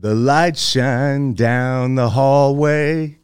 The lights shine down the hallway.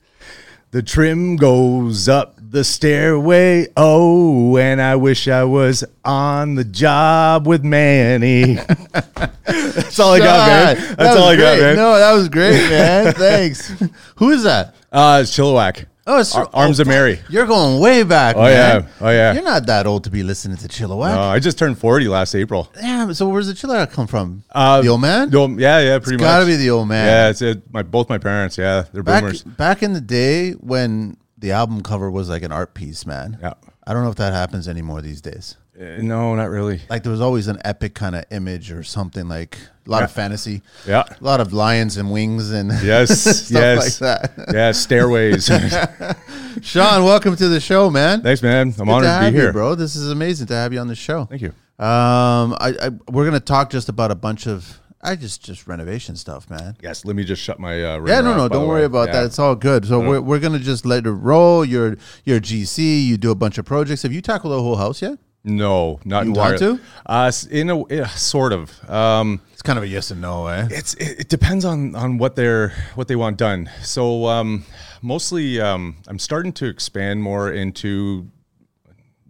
The trim goes up the stairway. Oh, and I wish I was on the job with Manny. That's all I got, man. That's all I got, man. No, that was great, man. Thanks. Who is that? Uh, it's Chilliwack. Oh, it's Ar- Arms of Mary. You're going way back. Oh, man. yeah. Oh, yeah. You're not that old to be listening to Chilliwack. Uh, I just turned 40 last April. Damn. So where's the Chilliwack come from? Uh, the old man. The old- yeah, yeah, pretty much. gotta be the old man. Yeah, it's it. My both my parents. Yeah, they're back boomers. back in the day when the album cover was like an art piece, man. Yeah. I don't know if that happens anymore these days. Uh, no, not really. Like there was always an epic kind of image or something like a lot of fantasy. Yeah. A lot of lions and wings and Yes. stuff yes. like that. Yeah. Stairways. Sean, welcome to the show, man. Thanks, man. I'm Good honored to, have be you, here, bro. This is amazing to have you on the show. Thank you. Um, I, I we're gonna talk just about a bunch of I just just renovation stuff, man. Yes. Let me just shut my. Uh, Yeah, ringer no, off, no, don't worry way. about Yeah. that. It's all good. So we're, we're gonna just let it roll. You're you're GC. You do a bunch of projects. Have you tackled the whole house yet? No, not You want to? Uh, in a yeah, sort of. Um, It's kind of a yes and no, eh? it's it, it depends on on what they're what they want done. So um, mostly, um, I'm starting to expand more into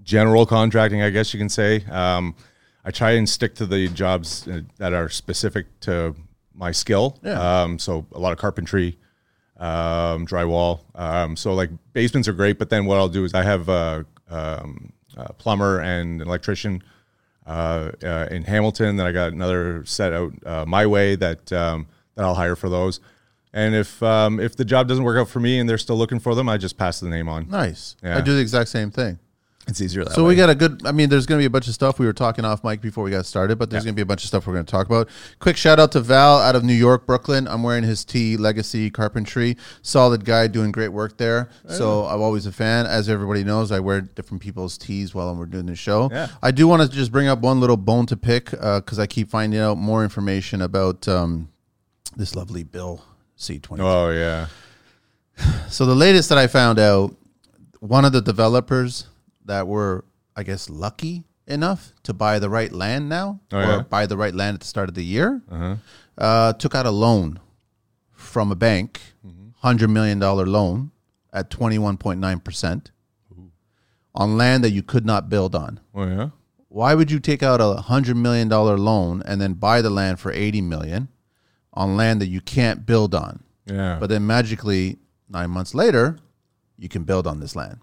general contracting, I guess you can say. Um, I try and stick to the jobs uh, that are specific to my skill. Yeah. Um, so a lot of carpentry, um, drywall. Um, so like basements are great, but then what I'll do is I have a, um, a plumber and an electrician uh, uh, in Hamilton. Then I got another set out uh, my way that um, that I'll hire for those. And if um, if the job doesn't work out for me and they're still looking for them, I just pass the name on. Nice. Yeah. I do the exact same thing. It's easier that So way. we got a good. I mean, there's going to be a bunch of stuff. We were talking off mic before we got started, but there's going to be a bunch of stuff we're going to talk about. Quick shout out to Val out of New York, Brooklyn. I'm wearing his T Legacy Carpentry. Solid guy, doing great work there. So I'm always a fan. As everybody knows, I wear different people's tees while we're doing the show. Yeah. I do want to just bring up one little bone to pick because I keep finding out more information about um, this lovely Bill C20. oh yeah. So the latest that I found out, one of the developers that were, I guess, lucky enough to buy the right land now, Oh, or yeah? buy the right land at the start of the year, uh, took out a loan from a bank, hundred million dollar loan at twenty one point nine percent on land that you could not build on. Oh yeah. Why would you take out a hundred million dollar loan and then buy the land for 80 million on land that you can't build on? Yeah. But then magically, nine months later, you can build on this land.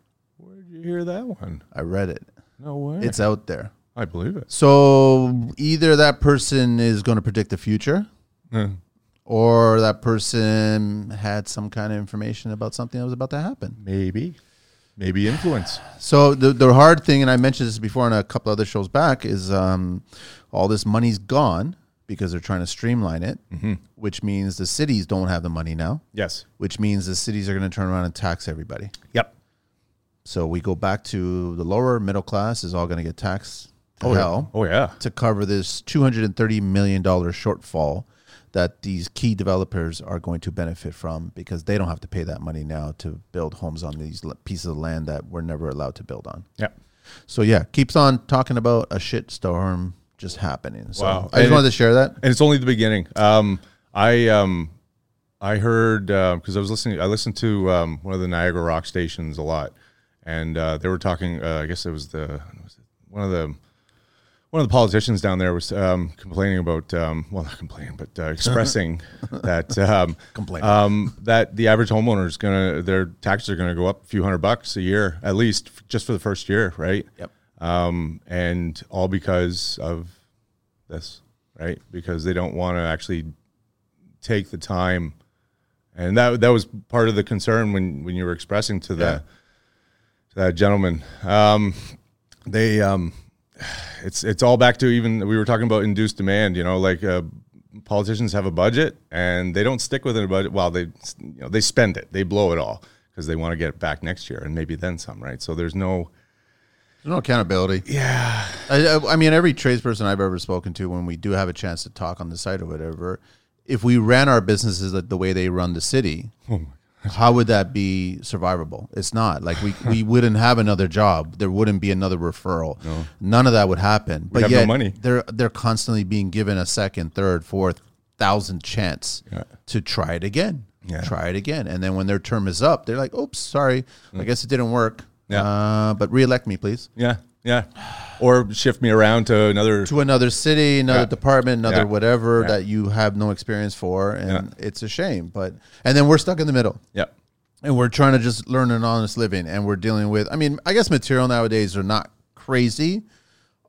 You hear that one? I read it. No way. It's out there. I believe it. So either that person is going to predict the future, Yeah. or that person had some kind of information about something that was about to happen. Maybe. Maybe influence. So the the hard thing, and I mentioned this before on a couple other shows back, is um, all this money's gone because they're trying to streamline it, which means the cities don't have the money now, Yes. which means the cities are going to turn around and tax everybody. Yep. So we go back to the lower middle class is all going to get taxed to Oh hell yeah. Oh yeah. to cover this $230 million shortfall that these key developers are going to benefit from because they don't have to pay that money now to build homes on these pieces of land that we're never allowed to build on. Yep. So yeah, keeps on talking about a shit storm just happening. So Wow. I just And wanted to share that. and it's only the beginning. Um, I um, I heard because I was listening. I listened to um, one of the Niagara Rock stations a lot, and uh, they were talking. Uh, I guess it was the was it one of the one of the politicians down there was um, complaining about um, well, not complaining, but uh, expressing that um, Complaining. um, that the average homeowner is gonna their taxes are gonna go up a few hundred bucks a year at least f- just for the first year, right? Yep. um, and all because of this, right? Because they don't want to actually take the time, and that that was part of the concern when when you were expressing to the Yeah. To that gentleman. Um, they um, it's it's all back to even we were talking about induced demand. You know, like uh, politicians have a budget and they don't stick within a budget. Well, they you know they spend it, they blow it all because they want to get it back next year and maybe then some, right? So there's no There's no accountability. yeah I, I, mean, every tradesperson I've ever spoken to, when we do have a chance to talk on the site or whatever, if we ran our businesses the way they run the city, how would that be survivable? It's not like we, we wouldn't have another job. There wouldn't be another referral. No. None of that would happen. But have no yet money. they're they're constantly being given a second, third, fourth thousand chance Yeah. to try it again. Yeah. Try it again. And then when their term is up, they're like, oops, sorry. I guess it didn't work. Mm. Yeah. Uh, but reelect me, please. Yeah, yeah. Or shift me around to another. To another city, another Yeah. department, another Yeah. whatever Yeah. that you have no experience for. And it's a shame. But and then we're stuck in the middle. Yeah, and we're trying to just learn an honest living and we're dealing with i mean i guess material nowadays are not crazy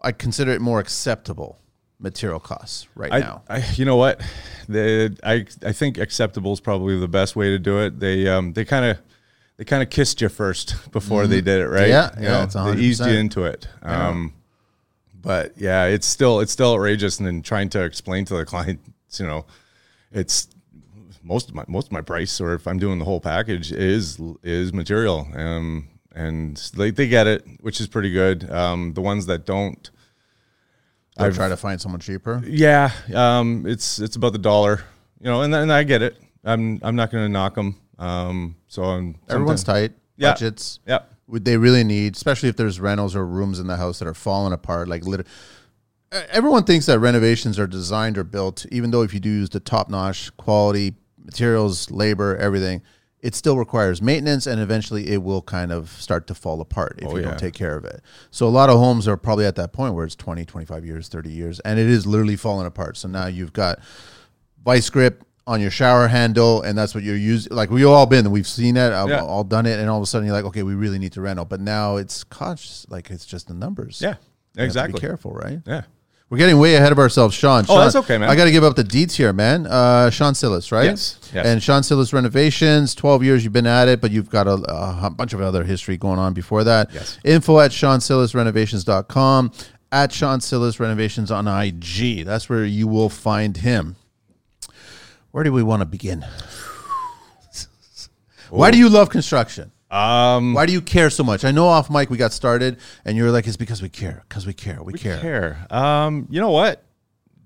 i consider it more acceptable material costs right I, now I, you know what, the I, I think acceptable is probably the best way to do it. They, um, they kind of, they kind of kissed you first before they did it, right? Mm-hmm. Yeah, You yeah, know, it's they eased you into it. Um, but yeah, it's still, it's still outrageous. And then trying to explain to the clients, you know, it's most of my most of my price, or if I'm doing the whole package, is is material. Um, and they, they get it, which is pretty good. Um, the ones that don't, i try to find someone cheaper yeah, um, it's it's about the dollar, you know, and and I get it. I'm I'm not going to knock them. Um, so I'm everyone's tight. Yeah. budgets. Yeah, would they really need especially if there's rentals or rooms in the house that are falling apart like liter- Uh, everyone thinks that renovations are designed or built even though if you do use the top-notch quality materials labor everything it still requires maintenance and eventually it will kind of start to fall apart if Oh, you yeah. don't take care of it. So a lot of homes are probably at that point where it's 20 25 years 30 years and it is literally falling apart. So now you've got vice grip on your shower handle and that's what you're using like we've all been we've seen it I've Yeah. all done it and all of a sudden you're like okay we really need to rental but now it's conscious like it's just the numbers yeah, You have to exactly. be careful right Yeah, we're getting way ahead of ourselves sean Oh, that's okay, man. i got to give up the deeds here man uh Sean Cillis right Yes, yes. and Sean Cillis renovations 12 years you've been at it but you've got a, a bunch of other history going on before that Yes. info at seancillisrenovations.com at Sean Cillis renovations on ig that's where you will find him where do we want to begin? Why do you love construction? um, Why do you care so much? I know off mic we got started, and you were like, "It's because we care, because we care, we, care." care. Um, you know what?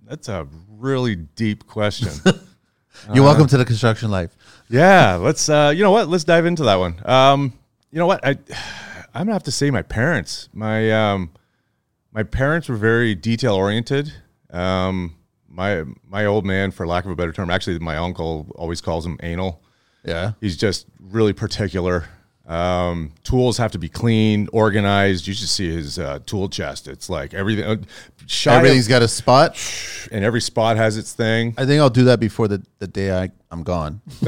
That's a really deep question. You're welcome to the construction life. yeah, let's. Uh, you know what? Let's dive into that one. Um, you know what? I I'm gonna have to say my parents. My um, my parents were very detail oriented. Um, my my old man, for lack of a better term, actually my uncle always calls him anal. Yeah, He's just really particular. Um, tools have to be clean, organized. You should see his uh, tool chest. It's like everything. Uh, shy of- everything's got a spot. and every spot has its thing. I think I'll do that before the, the day I I'm gone.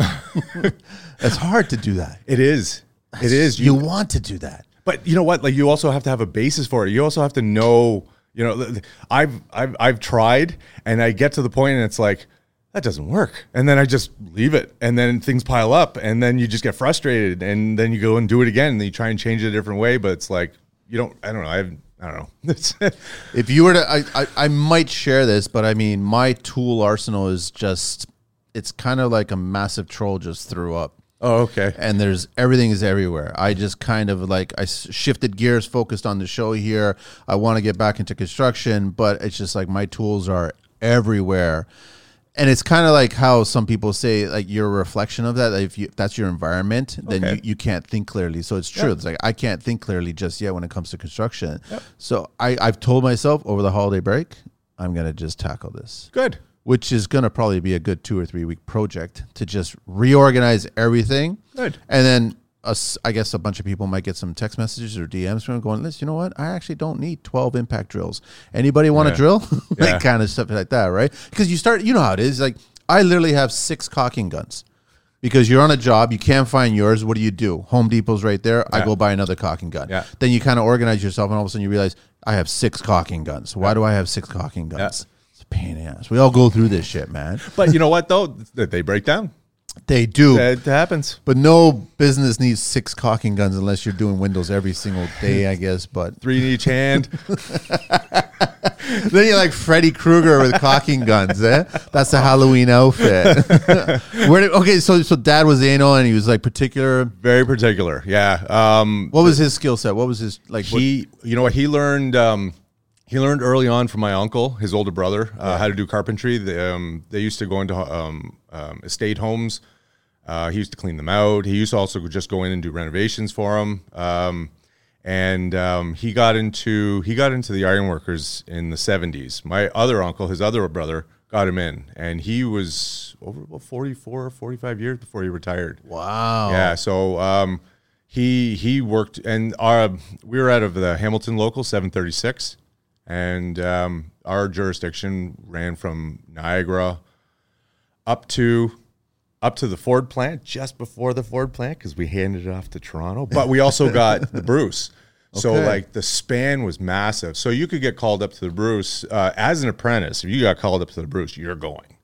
it's hard to do that. It is. It is. You want to do that. But you know what? Like you also have to have a basis for it. You also have to know. You know, I've I've I've tried, and I get to the point, and it's like that doesn't work, and then I just leave it, and then things pile up, and then you just get frustrated, and then you go and do it again, and you try and change it a different way, but it's like you don't. I don't know. I have, I don't know. If you were to, I, I, I might share this, but I mean, my tool arsenal is just, it's kind of like a massive troll just threw up. Oh, okay. and there's everything is everywhere. I just kind of like I shifted gears, focused on the show here. I want to get back into construction, but it's just like my tools are everywhere. And it's kind of like how some people say, like you're a reflection of that. If, you, if that's your environment, then Okay. you, you can't think clearly. So it's true. Yeah. It's like I can't think clearly just yet when it comes to construction. So I, I've told myself over the holiday break, I'm gonna just tackle this Good. Which is going to probably be a good two or three week project to just reorganize everything. Good. And then us, I guess a bunch of people might get some text messages or DMs from going, listen, you know what? I actually don't need 12 impact drills. Anybody want to Yeah. drill? Yeah. kind of stuff like that, right? Because you start, you know how it is. Like I literally have six caulking guns. Because you're on a job, you can't find yours. What do you do? Home Depot's right there. I go buy another caulking gun. Yeah. Then you kind of organize yourself, and all of a sudden you realize I have six caulking guns. Why do I have six caulking guns? Pain in the ass. We all go through this shit, man. But you know what though? They break down. They do. It happens. But no business needs six caulking guns unless you're doing windows every single day, I guess. But Three in each hand. then you're like Freddy Krueger with caulking guns, eh? That's the Halloween outfit. Where did, okay, so so dad was anal and he was like particular. Very particular. Yeah. Um, What was his skill set? What was his like? what- he you know what he learned um he learned early on from my uncle his older brother uh, how to do carpentry. They, um, they used to go into um, um, estate homes. Uh, he used to clean them out. He used to also just go in and do renovations for them um, and um, he got into he got into the ironworkers in the 70s my other uncle his other brother got him in, and he was over about 44, 45 years before he retired. Wow. Yeah, so um, he he worked, and our we were out of the Hamilton local 736, and um, our jurisdiction ran from Niagara up to up to the Ford plant, just before the Ford plant, because we handed it off to Toronto. But we also got the Bruce. So Okay. like the span was massive. So you could get called up to the Bruce uh, as an apprentice. If you got called up to the Bruce, you're going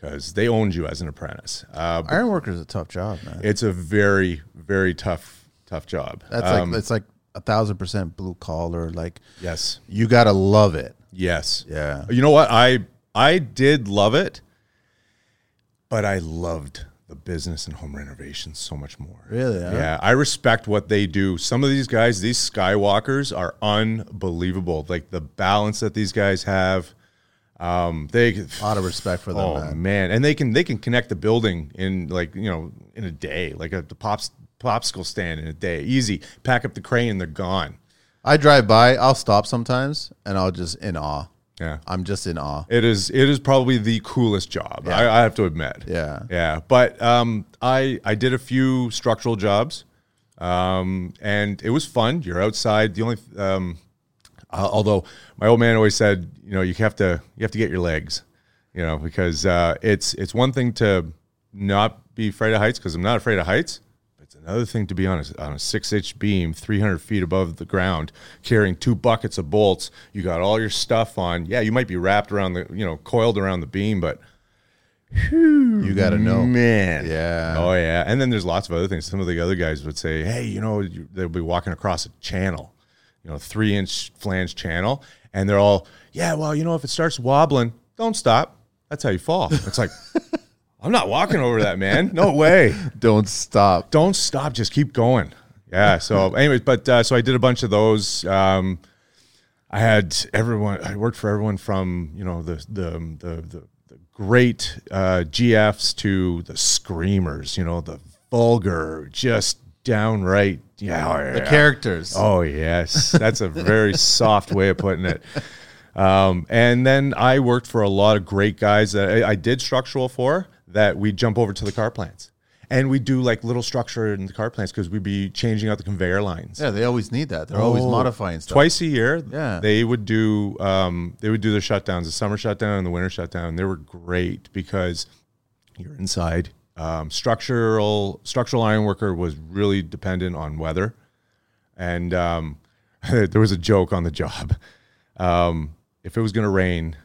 because they owned you as an apprentice. Uh, Ironworker is a tough job, man. it's a very very tough tough job. That's Um, like it's like a thousand percent blue collar. Like yes, you gotta love it. yes. Yeah. You know what? I I did love it, but I loved the business and home renovation so much more. Really? huh? Yeah, I respect what they do. Some of these guys, these skywalkers, are unbelievable. Like the balance that these guys have. Um, they A lot of respect for them, oh man. man, and they can they can connect the building in like you know in a day, like a the pops popsicle stand in a day, easy. Pack up the crane, and they're gone. I drive by, I'll stop sometimes, and I'll just in awe. Yeah, I'm just in awe. it is it is probably the coolest job. I, I have to admit. Yeah. Yeah, but um, I I did a few structural jobs, um, and it was fun. You're outside. The only um, uh, although my old man always said, you know, you have to you have to get your legs, you know, because uh, it's it's one thing to not be afraid of heights because I'm not afraid of heights. But it's another thing to be on a, on a six inch beam, 300 feet above the ground, carrying two buckets of bolts. You got all your stuff on. Yeah, you might be wrapped around the, you know, coiled around the beam, but You got to know. man. Yeah. Oh yeah. And then there's lots of other things. Some of the other guys would say, "Hey, you know, you, they'll be walking across a channel, you know, three inch flange channel, and they're all, yeah, well, you know, if it starts wobbling, don't stop. That's how you fall. It's like, I'm not walking over that, man. No way. Don't stop. Don't stop. Just keep going. Yeah. So, anyways, but uh, so I did a bunch of those. Um, I had everyone. I worked for everyone from you know the the the the, the great uh, GFs to the screamers. You know the vulgar, just downright. Yeah, The characters. Oh yes, that's a very soft way of putting it. Um, and then I worked for a lot of great guys that I, I did structural for. That we jump over to the car plants, and we do like little structure in the car plants because we'd be changing out the conveyor lines. Yeah, they always need that. They're always Oh, modifying stuff. Twice a year, Yeah. they would do um, they would do their shutdowns, the summer shutdown and the winter shutdown. They were great because you're inside. Um, structural structural iron worker was really dependent on weather, and um, there was a joke on the job. Um, if it was going to rain,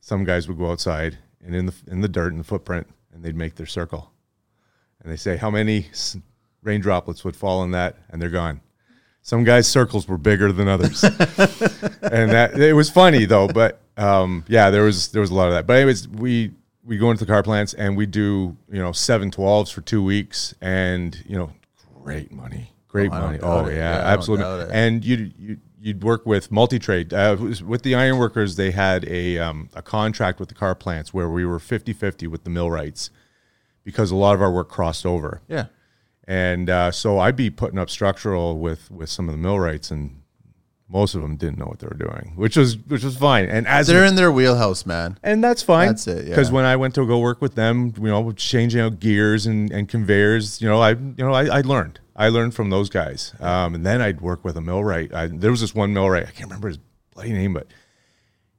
some guys would go outside and in the in the dirt and the footprint, and they'd make their circle, and they say how many rain droplets would fall in that, and they're gone. Some guys' circles were bigger than others, and that it was funny though. But um, yeah, there was there was a lot of that. But anyways, we we go into the car plants and we do you know seven twelves for two weeks, and you know great money, great Oh, money. Oh yeah, Yeah, absolutely. And you you you'd work with multi trade uh, with the ironworkers. They had a um, a contract with the car plants where we were 50-50 with the millwrights because a lot of our work crossed over. Yeah. And uh, so I'd be putting up structural with with some of the millwrights, and most of them didn't know what they were doing, which was which was fine. And as They're in their wheelhouse, man. and that's fine. That's it, yeah. Because when I went to go work with them, you know, changing out gears and, and conveyors, you know, I you know I, I learned. I learned from those guys. Um, and then I'd work with a millwright. I, there was this one millwright. I can't remember his bloody name, but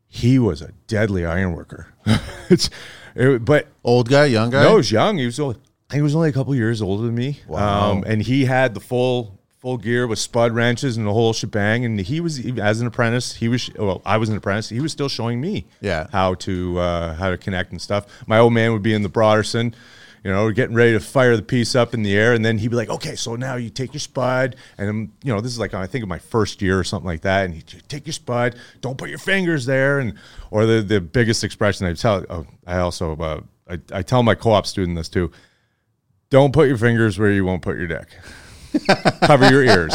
he was a deadly iron worker. it's, it, but Old guy, young guy. no, he was young. He was only, he was only a couple years older than me. Wow. Um, and he had the full full gear with spud wrenches and the whole shebang. And he was as an apprentice. He was well, I was an apprentice. He was still showing me Yeah. how to uh, how to connect and stuff. My old man would be in the Broderson. You know, we're getting ready to fire the piece up in the air, and then he'd be like, "Okay, so now you take your spud, and you know, this is like I think of my first year or something like that, and he'd take your spud, don't put your fingers there, and or the the biggest expression I tell, oh, I also uh, I, I tell my co-op student this too, don't put your fingers where you won't put your dick, cover your ears,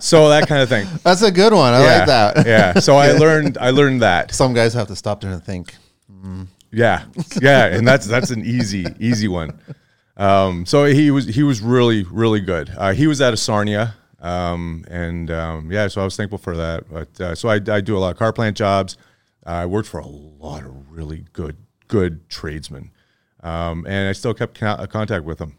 so that kind of thing. That's a good one. I yeah, like that. yeah. So I learned I learned that. Some guys have to stop there and think. Yeah, yeah, and that's that's an easy easy one. Um, so he was he was really really good. Uh, he was out of Sarnia, um, and um, yeah, so I was thankful for that. But uh, so I, I do a lot of car plant jobs, I worked for a lot of really good good tradesmen, um, and I still kept co- contact with them.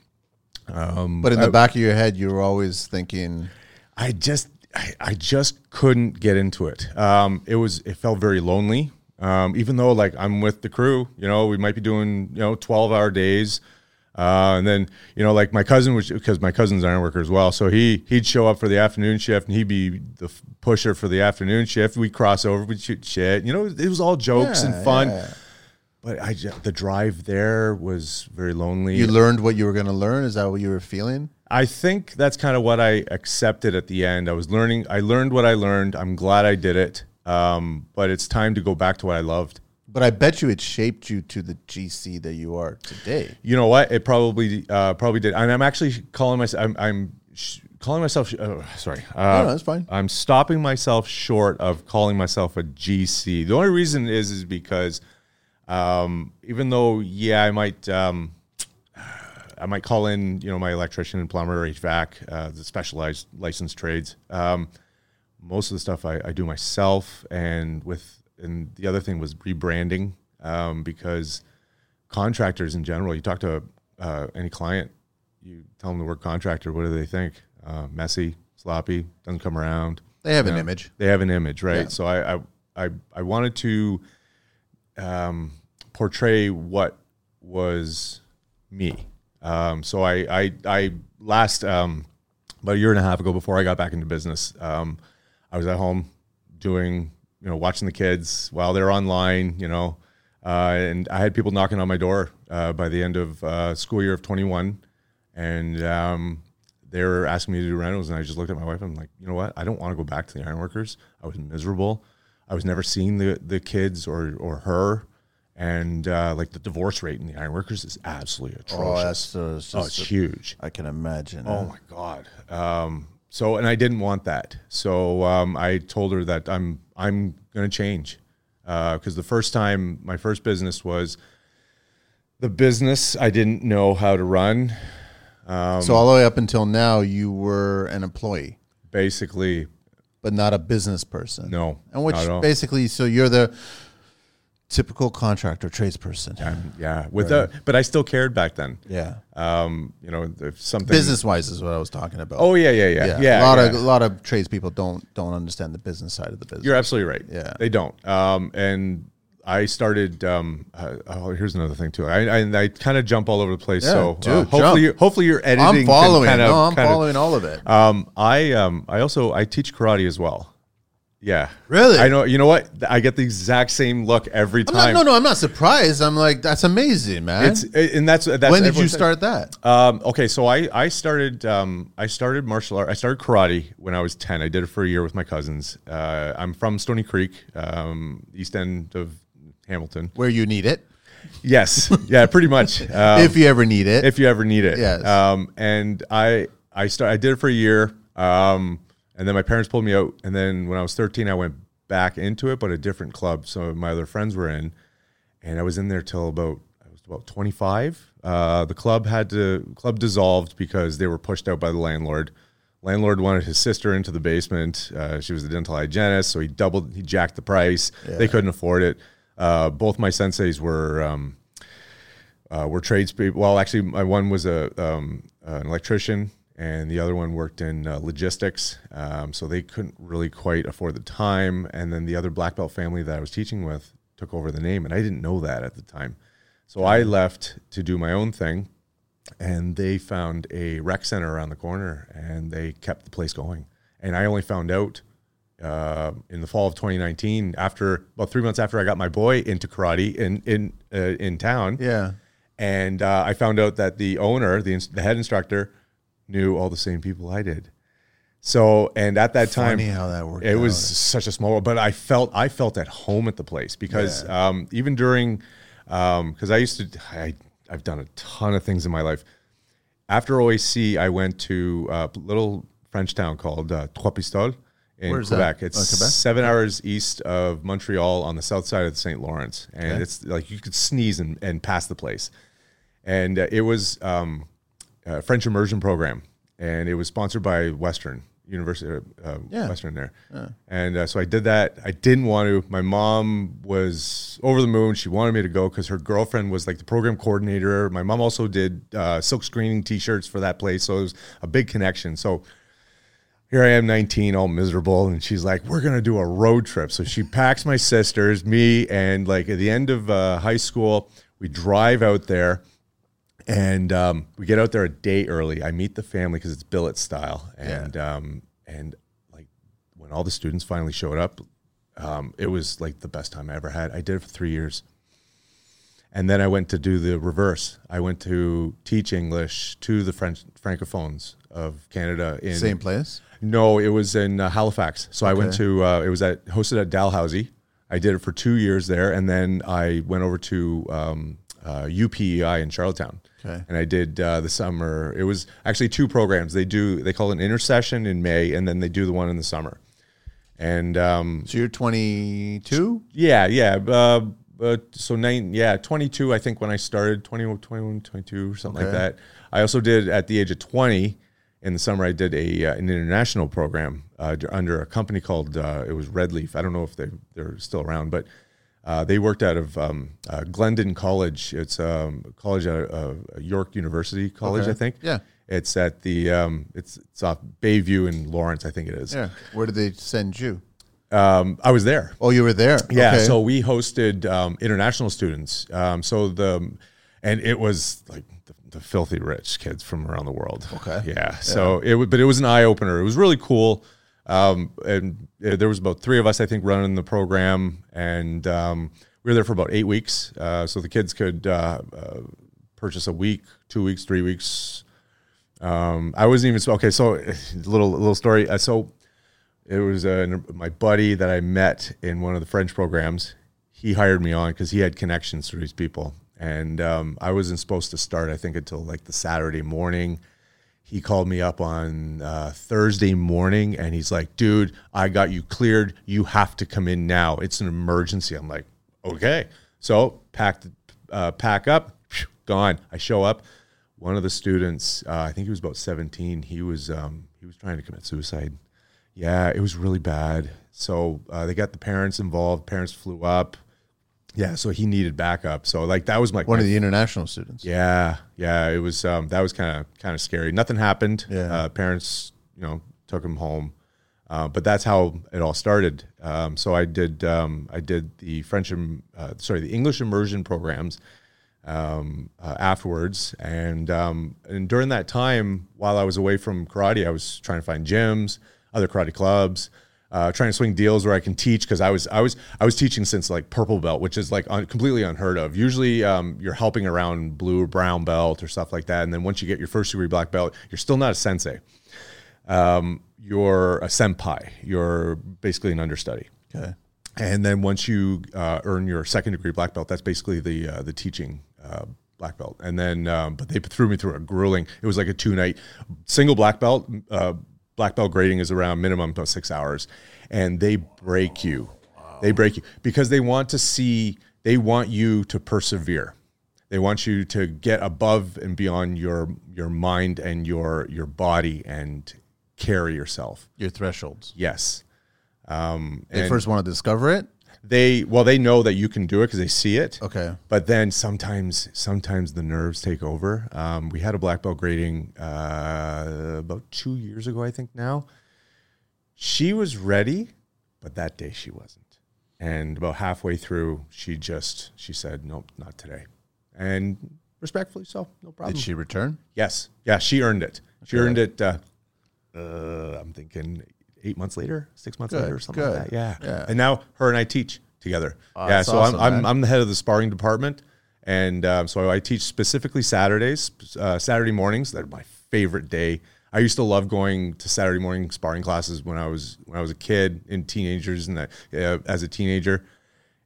But in the back of your head, you were always thinking, I just I, I just couldn't get into it. Um, it was it felt very lonely. Um, even though like I'm with the crew, you know, we might be doing you know 12 hour days. Uh, and then you know, like my cousin which because my cousin's an iron worker as well, so he he'd show up for the afternoon shift and he'd be the f- pusher for the afternoon shift. We'd cross over, we'd shoot shit. You know, it was all jokes Yeah, and fun. yeah. But I the drive there was very lonely. you learned what you were going to learn. Is that what you were feeling? I think that's kind of what I accepted at the end. I was learning. I learned what I learned. I'm glad I did it. Um, but it's time to go back to what I loved. But I bet you it shaped you to the GC that you are today. You know what? It probably uh, probably did. And I'm actually calling myself. I'm, I'm sh- calling myself. Uh, sorry. Uh, No, no, that's fine. I'm stopping myself short of calling myself a GC. The only reason is is because um, even though yeah, I might. Um, I might call in, you know, my electrician and plumber, HVAC, uh, the specialized licensed trades. Um, most of the stuff I, I do myself, and with and the other thing was rebranding um, because contractors in general, you talk to uh, any client, you tell them the word contractor, what do they think? Uh, messy, sloppy, doesn't come around. They have an Yeah. image. They have an image, right? Yeah. So I, I I I wanted to um, portray what was me. Um, so I I I last um, about a year and a half ago, before I got back into business, um, I was at home doing you know watching the kids while they're online, you know, uh, and I had people knocking on my door uh, by the end of uh, school year of twenty one, and um, they were asking me to do rentals, and I just looked at my wife. and I'm like, you know what? I don't want to go back to the ironworkers. I was miserable. I was never seeing the the kids or or her, and uh, like the divorce rate in the ironworkers is absolutely atrocious. Oh, that's uh, it's Oh, just it's huge. I can imagine. Oh my god. Um, so and I didn't want that. So um, I told her that I'm I'm going to change because the first time my first business was the business I didn't know how to run. so all the way up until now, you were an employee, Basically, but not a business person. no. And which not at all. basically, so you're the typical contractor tradesperson. Um, yeah, with the, but I still cared back then. Yeah. Um, you know, if something Business wise is what I was talking about. Oh yeah, yeah, yeah, yeah. a lot yeah. of a lot of tradespeople don't don't understand the business side of the business. You're absolutely right. Yeah. they don't. Um, and I started. Um, uh, oh, here's another thing too. I I, I kind of jump all over the place. Yeah, so uh, hopefully, jump. you, hopefully your editing. I'm following. Kind of, no, I'm following all of it. Um, I um, I also I teach karate as well. Yeah, Really? I know. You know what? I get the exact same look every I'm time. not, no, no, I'm not surprised. I'm like, that's amazing, man. It's and that's that's when did you start that? Um, okay, so I I started um, I started martial art. I started karate when I was ten. I did it for a year with my cousins. Uh, I'm from Stoney Creek, um, east end of Hamilton. Where you need it, Yes, yeah, pretty much. Um, if you ever need it. if you ever need it. Yes. Um, and I I start I did it for a year. And then my parents pulled me out. And then when I was 13, I went back into it, but a different club. So my other friends were in, and I was in there till about I was about 25. Uh, the club had to club dissolved because they were pushed out by the landlord. Landlord wanted his sister into the basement. Uh, she was a dental hygienist, so he doubled, he jacked the price. They couldn't afford it. Uh, both my senseis were um, uh, were tradespeople. Well, actually, my one was a um, an electrician, and the other one worked in uh, logistics. Um, so they couldn't really quite afford the time. And then the other black belt family that I was teaching with took over the name, and I didn't know that at the time. So I left to do my own thing, and they found a rec center around the corner, and they kept the place going. And I only found out uh, in the fall of 2019, after about three months after I got my boy into karate in in uh, in town yeah. and uh, I found out that the owner, the, the head instructor, knew all the same people I did. So, and at that time, Funny how that worked it was such a small, world, but I felt I felt at home at the place because um, even during, because I used to, I I've done a ton of things in my life. After OAC, I went to a little French town called uh, Trois Pistoles in Where's that? Quebec. It's Oh, Quebec? seven hours east of Montreal on the south side of the St. Lawrence, and it's like you could sneeze and, and pass the place. And uh, it was um, a French immersion program, and it was sponsored by Western. University, uh, Yeah. Western there, and uh, so I did that. I didn't want to. My mom was over the moon. She wanted me to go because her girlfriend was like the program coordinator. My mom also did uh, silk screening T-shirts for that place, so it was a big connection. So here I am, 19, all miserable, and she's like, "We're gonna do a road trip." So she packs my sisters, me, and like at the end of uh, high school, we drive out there, and um, we get out there a day early. I meet the family because it's billet style, and um, and like when all the students finally showed up, um, it was like the best time I ever had. I did it for three years. And then I went to do the reverse. I went to teach English to the French francophones of Canada in Same place. no, it was in uh, Halifax. So I went to uh, it was at hosted at Dalhousie. I did it for two years there, and then I went over to um, uh, UPEI in Charlottetown. Okay. And I did uh, the summer. It was actually two programs. They do they call it an intercession in May, and then they do the one in the summer. And um, So you're 22. yeah, yeah. Uh, but so nine, yeah, 22, I think when I started, 20, 21, 22 or something like that. I also did at the age of 20 in the summer, I did a, uh, an international program uh, under a company called, uh, it was Red Leaf. I don't know if they, they're still around, but uh, they worked out of um, uh, Glendon College. It's um, a college at uh, York University College, Okay. I think. Yeah. It's at the, um, it's, it's off Bayview in Lawrence, I think it is. Yeah. Where did they send you? Um, I was there. Oh, you were there. Yeah, Okay. so we hosted um, international students. Um, so the and it was like the, the filthy rich kids from around the world. Okay. Yeah. So it but it was an eye opener. It was really cool. Um, and uh, there was about three of us, I think, running the program, and um, we were there for about eight weeks. Uh, so the kids could uh, uh, purchase a week, two weeks, three weeks. Um, I wasn't even okay. So little little story. Uh, so it was uh, my buddy that I met in one of the French programs. He hired me on because he had connections to these people, and um, I wasn't supposed to start. I think until like the Saturday morning. He called me up on uh, Thursday morning, and he's like, "Dude, I got you cleared. You have to come in now. It's an emergency." I'm like, "Okay." So pack uh, pack up, gone. I show up. One of the students, uh, I think he was about 17. He was um, he was trying to commit suicide. Yeah, it was really bad. So uh, they got the parents involved. Parents flew up. Yeah, so he needed backup. So like that was my one of the international students. yeah, yeah. It was um, that was kind of kind of scary. Nothing happened. Yeah. Uh, parents, you know, took him home, uh, but that's how it all started. Um, so I did um, I did the French, im- uh, sorry, the English immersion programs um, uh, afterwards, and um, and during that time, while I was away from karate, I was trying to find gyms, other karate clubs. Uh, trying to swing deals where I can teach because I was I was I was teaching since like purple belt, which is like un, completely unheard of. Usually, um, you're helping around blue or brown belt or stuff like that, and then once you get your first degree black belt, you're still not a sensei. Um, you're a senpai. You're basically an understudy. Okay. And then once you uh, earn your second degree black belt, that's basically the uh, the teaching uh, black belt. And then, um, but they threw me through a grueling. It was like a two night single black belt. Uh, black belt grading is around minimum about six hours, and they break you. They break you because they want to see. They want you to persevere. They want you to get above and beyond your your mind and your your body and carry yourself. Your thresholds. Yes. Um, They first want to discover it. They well they know that you can do it because they see it. Okay. but then sometimes sometimes the nerves take over. Um, we had a black belt grading uh, about two years ago i think now. She was ready but that day she wasn't. And about halfway through she just she said nope not today. And respectfully so no problem. Did she return? yes. Yeah she earned it. She earned it uh, uh, i'm thinking eight months later six months Good, later or something good. like that. yeah. Yeah. and now her and i teach together. Oh, yeah so awesome, I'm. I'm i'm the head of the sparring department. And um, so i teach specifically saturdays uh, saturday mornings. They're my favorite day. I used to love going to saturday morning sparring classes when i was when i was a kid in teenagers and uh, as a teenager.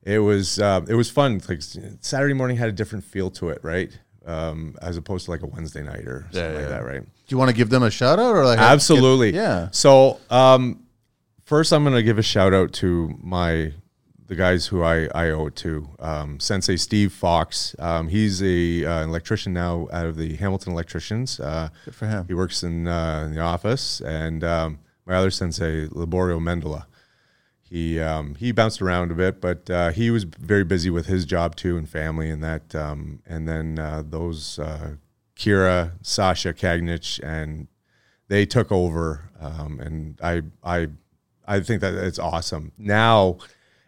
It was uh, it was fun like saturday morning had a different feel to it right? Um, as opposed to like a wednesday night or something like yeah. that right Do you want to give them a shout out or like Absolutely. yeah. So, um, first, I'm going to give a shout out to my the guys who I, I owe it to. Um, Sensei Steve Fox. Um, he's a uh, an electrician now out of the Hamilton Electricians. Uh, Good for him. He works in, uh, in the office, and um, my other sensei, Laborio Mendola. He um, he bounced around a bit, but uh, he was very busy with his job too and family and that. Um, and then uh, those uh, Kira, Sasha Kagnich, and they took over. Um, and I I I think that it's awesome. Now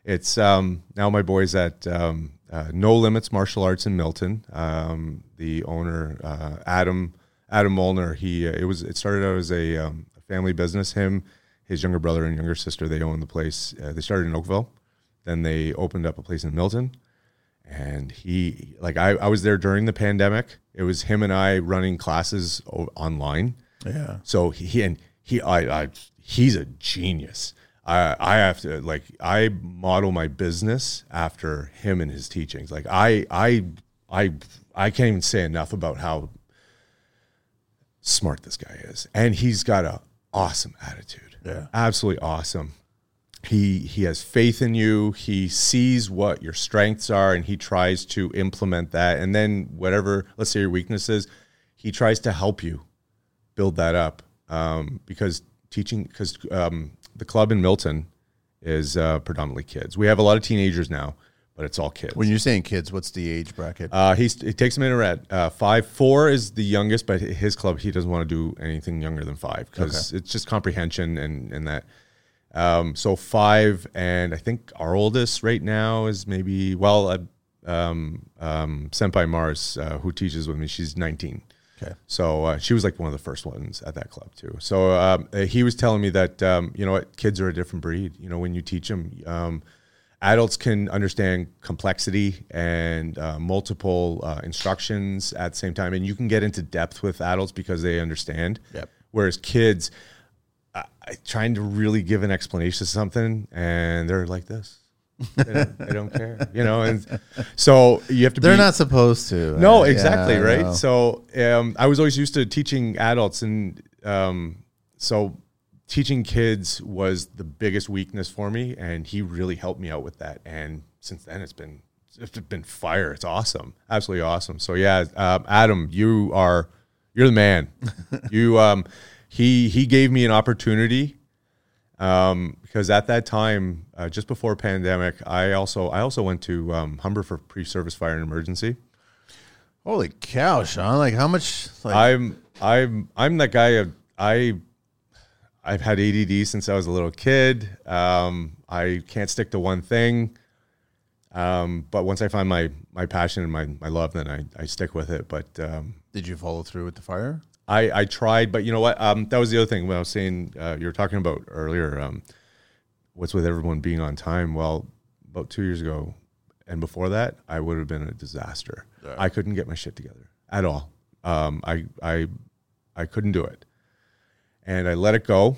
it's um, now my boys at um, uh, No Limits Martial Arts in Milton. Um, the owner uh, Adam Adam Molnar. He uh, it was it started out as a, um, family business. Him, his younger brother and younger sister, they own the place. Uh, they started in Oakville, then they opened up a place in Milton. And he like I, I was there during the pandemic. It was him and I running classes online. Yeah. So he and he I, I he's a genius. I I have to like I model my business after him and his teachings. Like I I I I can't even say enough about how smart this guy is, and he's got a awesome attitude. Yeah, absolutely awesome. He he has faith in you. He sees what your strengths are, and he tries to implement that. And then whatever, let's say your weaknesses, he tries to help you build that up. Um, because teaching, because um, the club in Milton is uh, predominantly kids. We have a lot of teenagers now, but it's all kids. When you're saying kids, what's the age bracket? Uh, he's he takes them in at uh, five. Four is the youngest, but his club he doesn't want to do anything younger than five because okay. it's just comprehension and and that. Um, so five, and I think our oldest right now is maybe well, uh, um, um, Senpai Mars, uh, who teaches with me, she's 19. Okay. So uh, she was like one of the first ones at that club too. So um, he was telling me that um, you know what, kids are a different breed. You know, when you teach them, um, adults can understand complexity and uh, multiple uh, instructions at the same time, and you can get into depth with adults because they understand. Yep. Whereas kids, I, I trying to really give an explanation to something, and they're like this. they, don't, they, don't, care, you know, and so you have to. They're be, not supposed to. No, exactly, yeah, right. So um, I was always used to teaching adults, and um, so teaching kids was the biggest weakness for me, and he really helped me out with that. And since then, it's been it's been fire. It's awesome, absolutely awesome. So yeah, um, Adam, you are you're the man. you um, he he gave me an opportunity um, because at that time, uh, just before pandemic, I also I also went to um, Humber for pre-service fire and emergency. Holy cow, Sean! Like how much? Like- I'm I'm I'm that guy. I I've had ADD since I was a little kid. Um, I can't stick to one thing. Um, but once I find my my passion and my, my love, then I, I stick with it. But um, did you follow through with the fire? I, I tried, but you know what? Um, that was the other thing when I was saying uh, you were talking about earlier. Um, what's with everyone being on time? Well, about two years ago, and before that, I would have been a disaster. Yeah. I couldn't get my shit together at all. Um, I I I couldn't do it and I let it go,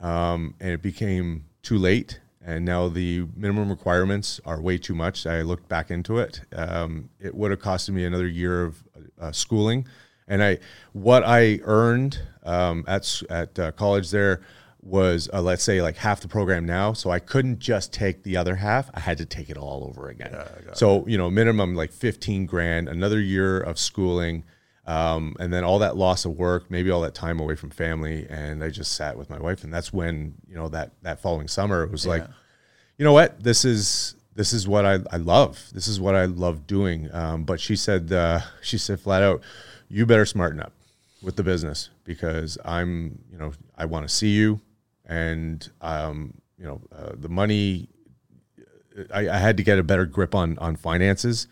um, and it became too late. And now the minimum requirements are way too much. I looked back into it. Um, it would have costed me another year of uh, schooling, and I what I earned um, at at uh, college there was uh, let's say like half the program now. So i couldn't just take the other half. I had to take it all over again. Yeah, so you know minimum like 15 grand another year of schooling um, and then all that loss of work, maybe all that time away from family, and I just sat with my wife, and that's when you know that that following summer it was yeah. like, you know what, this is this is what I, I love. This is what I love doing. Um, but she said uh, she said flat out, you better smarten up with the business because I'm you know I want to see you, and um, you know uh, the money. I, I had to get a better grip on on finances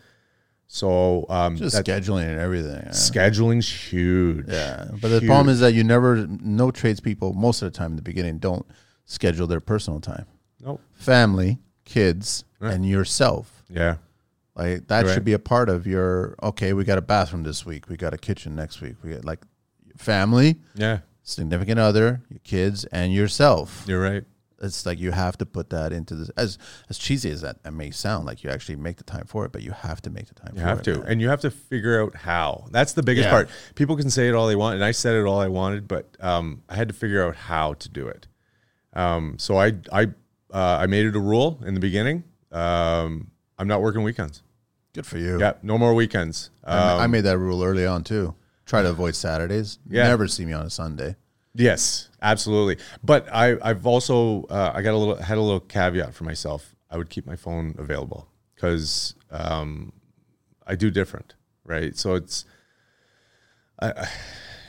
so um, just scheduling and everything. Yeah. Scheduling's huge. Yeah, but the problem is that you never, no tradespeople, most of the time in the beginning, don't schedule their personal time. Nope. Family, kids, right. and yourself. Yeah. Like that You're should be a part of your. Okay, we got a bathroom this week. We got a kitchen next week. We got like family. Yeah. Significant other, your kids, and yourself. You're right it's like you have to put that into this as as cheesy as that, that may sound like you actually make the time for it but you have to make the time you have it, to and you have to figure out how that's the biggest yeah. part people can say it all they want and i said it all i wanted but um, i had to figure out how to do it um, so i i uh, i made it a rule in the beginning um, i'm not working weekends good for you yeah no more weekends I, I um, made that rule early on too try to avoid saturdays yeah. never see me on a sunday Yes, absolutely. But I, I've also uh, I got a little had a little caveat for myself. I would keep my phone available because um, I do different, right? So it's I,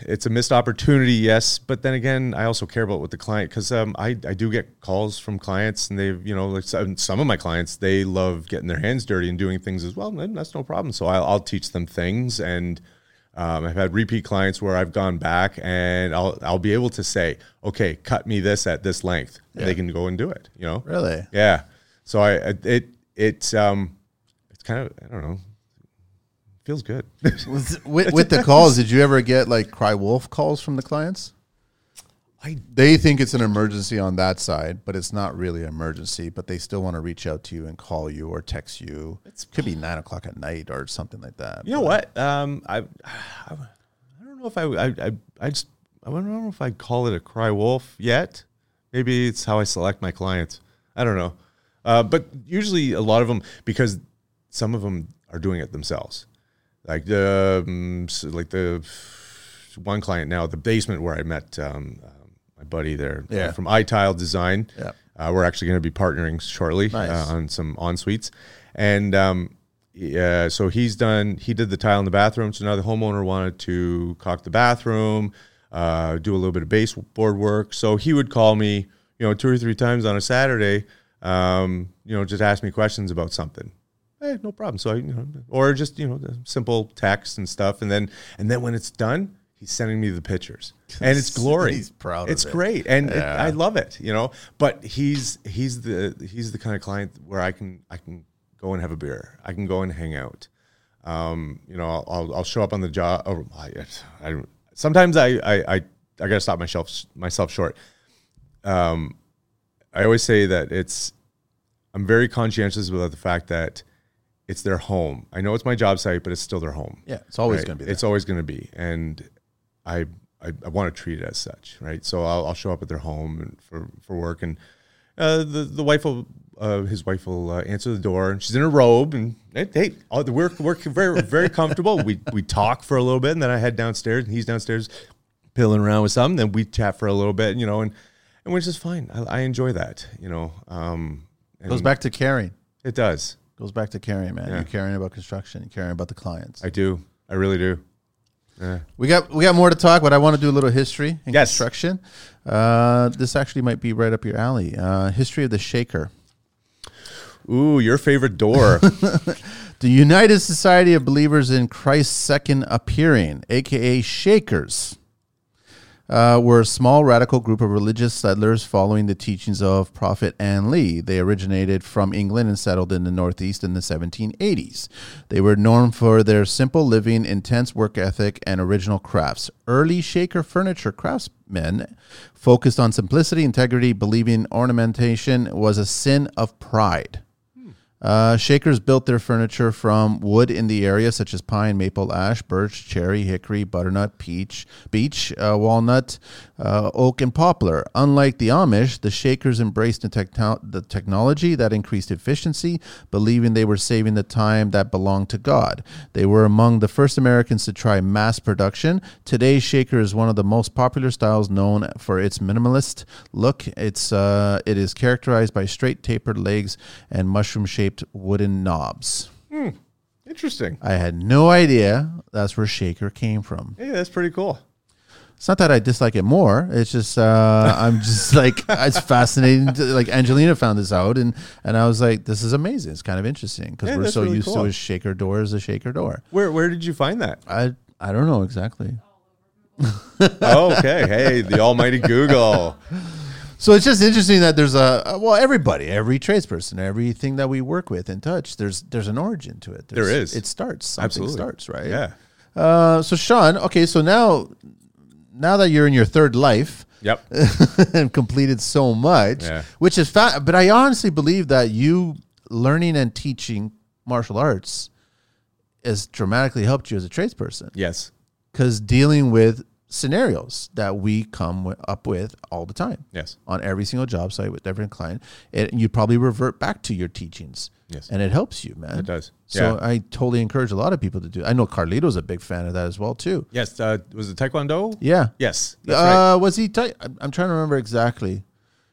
it's a missed opportunity, yes. But then again, I also care about what the client because um, I I do get calls from clients, and they've you know like some, some of my clients they love getting their hands dirty and doing things as well. And that's no problem. So I'll, I'll teach them things and. Um, I've had repeat clients where I've gone back and I'll I'll be able to say, okay, cut me this at this length. Yeah. They can go and do it. You know, Really? yeah. So I it it's um it's kind of I don't know feels good. with, with, the calls, did you ever get like cry wolf calls from the clients? I They think it's an emergency on that side, but it's not really an emergency. But they still want to reach out to you and call you or text you. It could be nine o'clock at night or something like that. you know what um I I, I don't know if I I I, I just I don't know if I'd call it a cry wolf yet. Maybe it's how I select my clients. I don't know. Uh, but usually a lot of them because some of them are doing it themselves. Like the um, like the one client now, the basement where I met um, um, my buddy there uh, Yeah. from iTile Design. Yeah. Uh, we're actually going to be partnering shortly Nice. uh, on some en suites, and um, yeah, so he's done. He did the tile in the bathroom. So now the homeowner wanted to caulk the bathroom, uh, do a little bit of baseboard work. So he would call me, you know, two or three times on a Saturday, um, you know, just ask me questions about something. Hey, no problem. So I, you know, or just you know, the simple text and stuff, and then and then when it's done, he's sending me the pictures, and it's glory. He's proud of It's it. great, and it- I love it. You know, but he's he's the he's the kind of client where I can I can go and have a beer. I can go and hang out. Um, you know, I'll, I'll, I'll show up on the job. Oh, I, I, sometimes I, I, I, I got to stop myself, myself short. Um, I always say that it's, I'm very conscientious about the fact that it's their home. I know it's my job site, but it's still their home. Yeah, it's always right? going to be. There. It's always going to be. And I, I, I want to treat it as such, right? So I'll, I'll show up at their home and for, for work and, uh, the, the wife will, uh, his wife will uh, answer the door and she's in a robe and hey, hey all the work, we're very, very comfortable. We, we talk for a little bit and then I head downstairs and he's downstairs pilling around with something. Then we chat for a little bit, you know, and, and which is fine. I, I enjoy that, you know, um, and Goes back to caring. it does. Goes back to caring, man. Yeah. You're caring about construction. You're caring about the clients. I do. I really do. Yeah. We got we got more to talk, but I want to do a little history in Yes. construction. Uh, this actually might be right up your alley. Uh, history of the shaker. Ooh, your favorite door. The United Society of Believers in Christ's Second Appearing, aka Shakers, uh, were a small radical group of religious settlers following the teachings of Prophet Ann Lee. They originated from England and settled in the Northeast in the 1780s. They were known for their simple living, intense work ethic, and original crafts. Early Shaker furniture craftsmen focused on simplicity, integrity, believing ornamentation was a sin of pride. Uh, Shakers built their furniture from wood in the area, such as pine, maple, ash, birch, cherry, hickory, butternut, peach, beech, uh, walnut, uh, oak, and poplar. Unlike the Amish, the Shakers embraced the, techno- the technology that increased efficiency, believing they were saving the time that belonged to God. They were among the first Americans to try mass production. Today's Shaker is one of the most popular styles known for its minimalist look. It's uh, it is characterized by straight tapered legs and wooden knobs. Interesting. I had no idea that's where Shaker came from. Hey, that's pretty cool. It's not that I dislike it more. It's just uh, I'm just like it's fascinating. To, like Angelina found this out, and and I was like, this is amazing. It's kind of interesting because Yeah, we're so really used cool. to a shaker door as a shaker door. Where where did you find that? I I don't know exactly. oh, okay. Hey, the almighty Google. So it's just interesting that there's a well, everybody, every tradesperson, everything that we work with and touch, there's there's an origin to it. There's, There is. It starts. Something Absolutely. starts right. Yeah. Uh, so Sean, okay, so now now that you're in your third life Yep. and completed so much, Yeah. which is fa- but I honestly believe that you learning and teaching martial arts has dramatically helped you as a tradesperson Yes. because dealing with scenarios that we come wi- up with all the time. Yes. On every single job site with every client, and you probably revert back to your teachings. Yes. and it helps you, man. It does. So Yeah. I totally encourage a lot of people to do. I know Carlito's a big fan of that as well too. Yes. Uh, was it Taekwondo? Yeah. Yes. That's right. uh, was he? T- I'm I'm trying to remember exactly.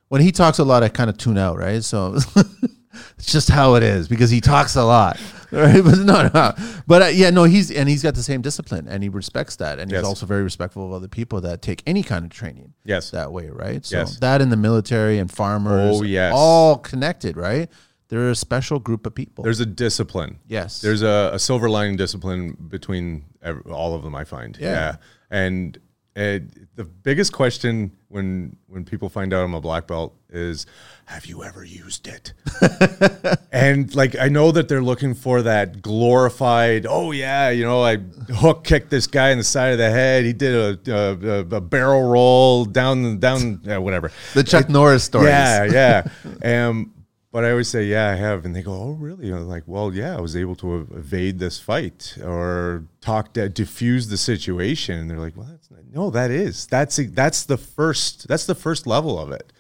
When he talks a lot, I kind of tune out, right? So it's just how it is because he talks a lot, right? But no, no. But uh, yeah, no, he's and he's got the same discipline and he respects that, and he's also very respectful of other people that take any kind of training. Yes. that way, right? So Yes. that in the military and farmers, Oh, yes. all connected, right? They're a special group of people. There's a discipline. yes, There's a, a silver lining discipline between all of them. I find. Yeah. And it, the biggest question when when people find out I'm a black belt is, have you ever used it? and like I know that they're looking for that glorified. Oh yeah, you know I hook kicked this guy in the side of the head. He did a, a, a- barrel roll down down yeah, whatever. the Chuck Norris stories. Yeah, yeah. um, but I always say, yeah, I have, and they go, oh, really? I'm like, well, yeah, I was able to ev- evade this fight or talk to diffuse the situation. And they're like, well, that's not, no, that is that's that's the first that's the first level of it.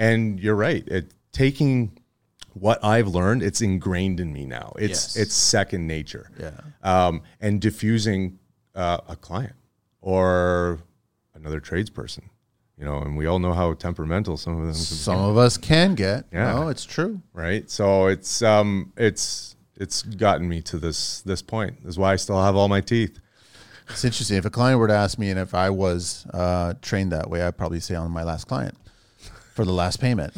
And you're right. It taking what I've learned, it's ingrained in me now. It's Yes. it's second nature. Yeah. Um, and diffusing uh, a client or another tradesperson. You know, and we all know how temperamental some of them can Some of us can get. Yeah. No, it's true. right? So it's um it's it's gotten me to this this point. This is why I still have all my teeth. It's interesting. If a client were to ask me, and if I was uh, trained that way, I'd probably say on my last client for the last payment.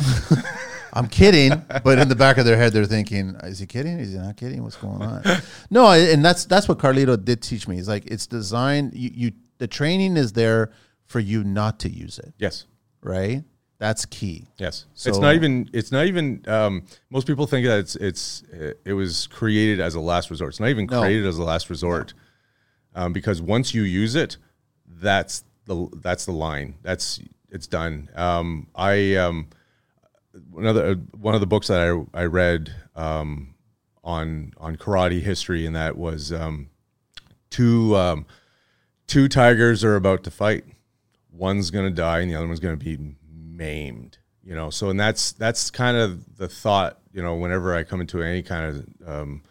I'm kidding, but in the back of their head, they're thinking, "Is he kidding? Is he not kidding? What's going on?" No, and that's that's what Carlito did teach me. He's like, it's designed. You, you the training is there for you not to use it, Yes. right? That's key. Yes. So- it's not even it's not even um most people think that it's it's it was created as a last resort. It's not even No. created as a last resort. Um, because once you use it, that's the that's the line. That's it's done. Um, I um, another one of the books that I I read um, on on karate history, and that was um, two um, two tigers are about to fight. One's gonna die, and the other one's gonna be maimed. You know, so and that's that's kind of the thought. You know, whenever I come into any kind of um,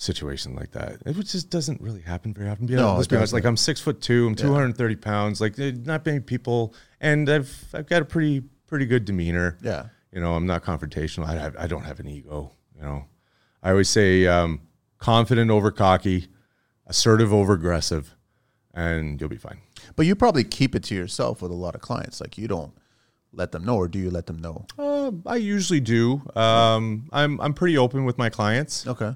situation like that, it just doesn't really happen very often. Be No, let's be honest. Like I'm six foot two, I'm 230 pounds. Like eh, not many people, and I've I've got a pretty pretty good demeanor. Yeah. You know, I'm not confrontational. I have, I don't have an ego. You know, I always say um, confident over cocky, assertive over aggressive, and you'll be fine. But you probably keep it to yourself with a lot of clients. Like you don't let them know, or do you let them know? Uh, I usually do. Um, I'm I'm pretty open with my clients. Okay.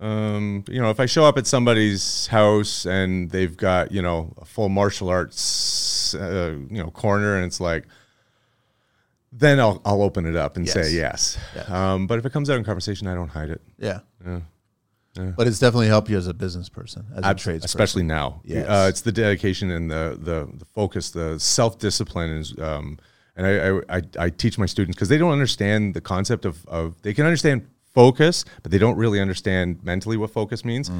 Um, you know, if I show up at somebody's house and they've got you know a full martial arts uh, you know corner, and it's like, then I'll I'll open it up and say yes. Yes. Um, but if it comes out in conversation, I don't hide it. Yeah. Yeah. But it's definitely helped you as a business person, as a trades especially now. Yes. Uh, it's the dedication and the the, the focus, the self discipline is. Um, and I, I, I, I teach my students because they don't understand the concept of, of they can understand focus, but they don't really understand mentally what focus means.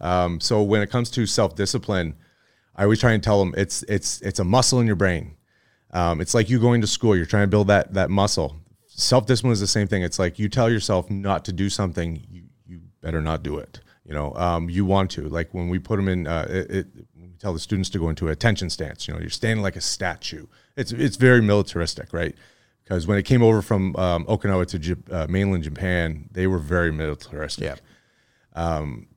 Um, so when it comes to self discipline, I always try and tell them it's it's it's a muscle in your brain. Um, it's like you going to school. You're trying to build that that muscle. Self discipline is the same thing. It's like you tell yourself not to do something, you you better not do it. You know, um, you want to. Like when we put them in, uh, it, it, we tell the students to go into a attention stance. You know, you're standing like a statue. It's it's very militaristic, right? Because when it came over from um, Okinawa to Jap- uh, mainland Japan, they were very militaristic. Yeah. Um,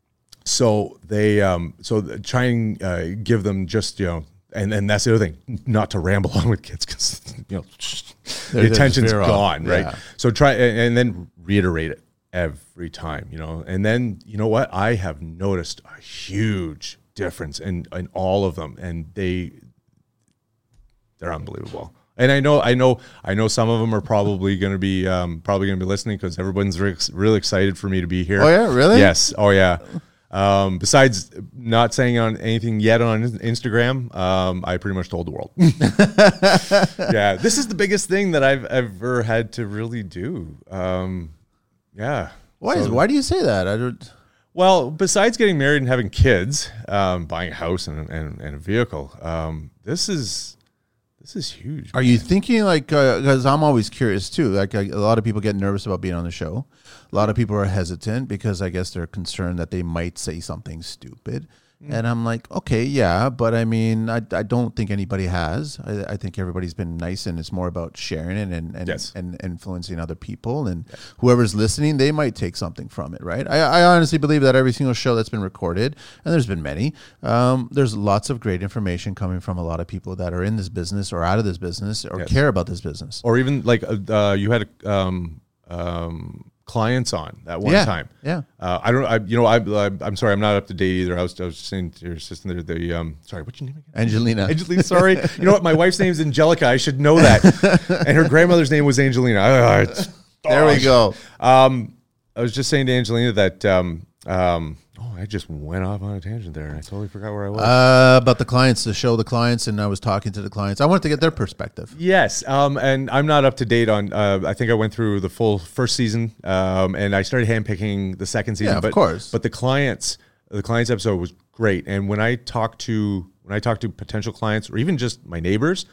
so they um so th- try and uh, give them just you know and and that's the other thing not to ramble on with kids because you know the attention's gone right? so try and, and then reiterate it every time you know? And then you know what? I have noticed a huge difference in in all of them and they they're unbelievable and I know, I know, I know. Some of them are probably going to be, um, probably going to be listening because everyone's re- really excited for me to be here. Oh, yeah? Really? Yes. Oh yeah. Um, besides not saying on anything yet on Instagram, um, I pretty much told the world. yeah, this is the biggest thing that I've ever had to really do. Um, yeah. Why is why do you say that? I don't. Well, besides getting married and having kids, um, buying a house and, and, and a vehicle, um, this is this is huge. Are you thinking like uh, because I'm always curious too? Like a, a lot of people get nervous about being on the show. A lot of people are hesitant because I guess they're concerned that they might say something stupid. Mm. And I'm like, okay, yeah, but I mean, I, I don't think anybody has. I, I think everybody's been nice, and it's more about sharing it and and, Yes. and influencing other people. And whoever's listening, they might take something from it, right? I, I honestly believe that every single show that's been recorded, and there's been many, um, there's lots of great information coming from a lot of people that are in this business or out of this business or Yes. care about this business. Or even like uh, uh, you had um, um, clients on that one yeah, time. yeah. Uh, I don't. I, you know, I, I, I'm sorry, I'm not up to date either. I was, I was saying to your assistant there, the um, sorry, what's your name again? Angelina. Angelina. Sorry, you know what? My wife's name's Angelica. I should know that. and her grandmother's name was Angelina. Ah, there we go. Um, I was just saying to Angelina that. Um, um, oh, I just went off on a tangent there, and I totally forgot where I was. Uh, about the clients, to show the clients, and I was talking to the clients. I wanted to get their perspective. Yes, um, and I'm not up to date on. Uh, I think I went through the full first season, um, and I started handpicking the second season. Yeah, of but, course. But the clients, the clients episode was great, and when I talk to when I talk to potential clients or even just my neighbors,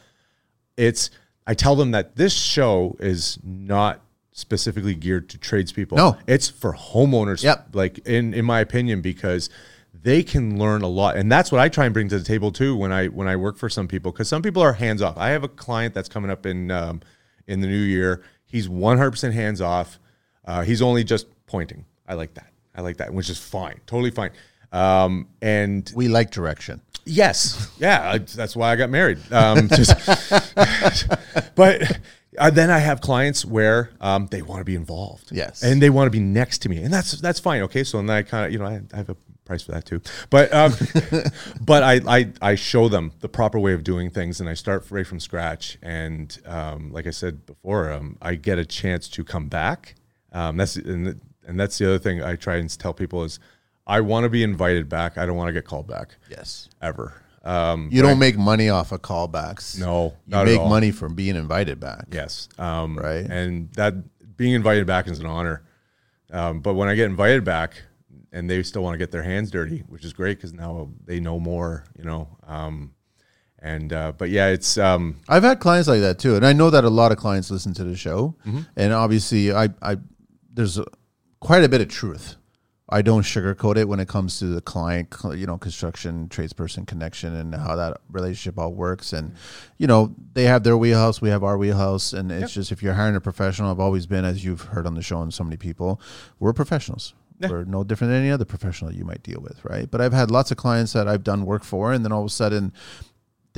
it's I tell them that this show is not specifically geared to tradespeople. No. it's for homeowners. Yep. like in in my opinion, because they can learn a lot, and that's what I try and bring to the table too when I when I work for some people. Because some people are hands off. I have a client that's coming up in um, in the new year. He's one hundred percent hands off. Uh, he's only just pointing. I like that. I like that, which is fine, totally fine. Um, and We like direction. Yes, yeah, I, that's why I got married. Um, just, but uh, then I have clients where um, they want to be involved, Yes. and they want to be next to me, and that's that's fine. Okay, so then I kind of you know I, I have a price for that too, but um, but I, I I show them the proper way of doing things, and I start right from scratch, and um, like I said before, um, I get a chance to come back. Um, that's and, and that's the other thing I try and tell people is I want to be invited back. I don't want to get called back Yes. ever. Um, You don't make money off of callbacks. no, You not make at all. money from being invited back. Yes, um, Right. and that being invited back is an honor. Um, but when I get invited back, and they still want to get their hands dirty, which is great because now they know more, you know. Um, and uh, but yeah, it's um, I've had clients like that too, and I know that a lot of clients listen to the show. Mm-hmm. And obviously, I, I there's a, quite a bit of truth. I don't sugarcoat it when it comes to the client, you know, construction tradesperson connection and how that relationship all works. And you know, they have their wheelhouse, we have our wheelhouse, and it's just if you're hiring a professional, I've always been, as you've heard on the show, and so many people, we're professionals. We're no different than any other professional you might deal with, right? But I've had lots of clients that I've done work for, and then all of a sudden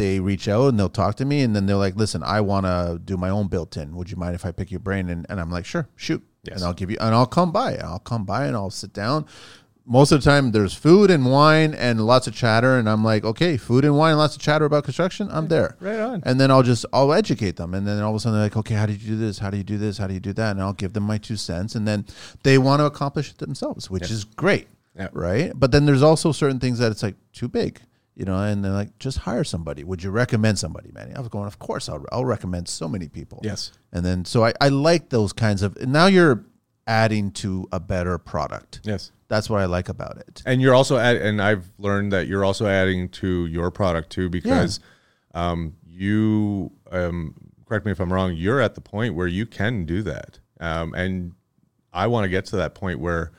they reach out and they'll talk to me and then they're like, listen, I want to do my own built in. Would you mind if I pick your brain? And, and I'm like, sure, shoot. Yes. And I'll give you, and I'll come by. I'll come by and I'll sit down. Most of the time, there's food and wine and lots of chatter. And I'm like, okay, food and wine, lots of chatter about construction. I'm there. Right on. And then I'll just, I'll educate them. And then all of a sudden, they're like, okay, how do you do this? How do you do this? How do you do that? And I'll give them my two cents. And then they want to accomplish it themselves, which is great. Yeah. Right. But then there's also certain things that it's like too big you know, and they're like, just hire somebody. Would you recommend somebody, man? I was going, of course, I'll, I'll recommend so many people. Yes. And then, so I, I like those kinds of, and now you're adding to a better product. yes. That's what I like about it. And you're also add, and I've learned that you're also adding to your product too because um, you um, correct me if I'm wrong. You're at the point where you can do that, um, and I want to get to that point where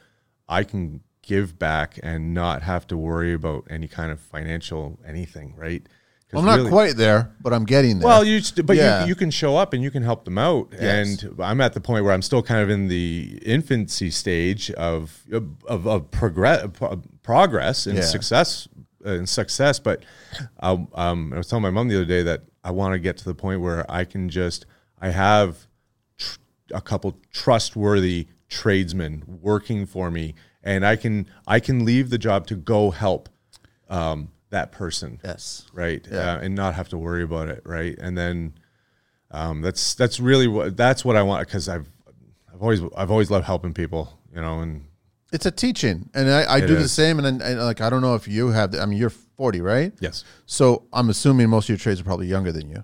I can give back and not have to worry about any kind of financial anything, right? I'm not really- quite there, but I'm getting there. Well, you st- but Yeah. you, you can show up and you can help them out. Yes. And I'm at the point where I'm still kind of in the infancy stage of of, of progress progress and Yeah. success and success. But um, um, I was telling my mom the other day that I want to get to the point where I can just I have tr- a couple trustworthy tradesmen working for me, and I can I can leave the job to go help um, that person yes. right uh, and not have to worry about it right and then um, that's that's really what that's what i want because i've i've always i've always loved helping people you know and It's a teaching. And I, I do the same. And, and like, I don't know if you have, the, I mean, you're 40, right? yes So I'm assuming most of your trades are probably younger than you.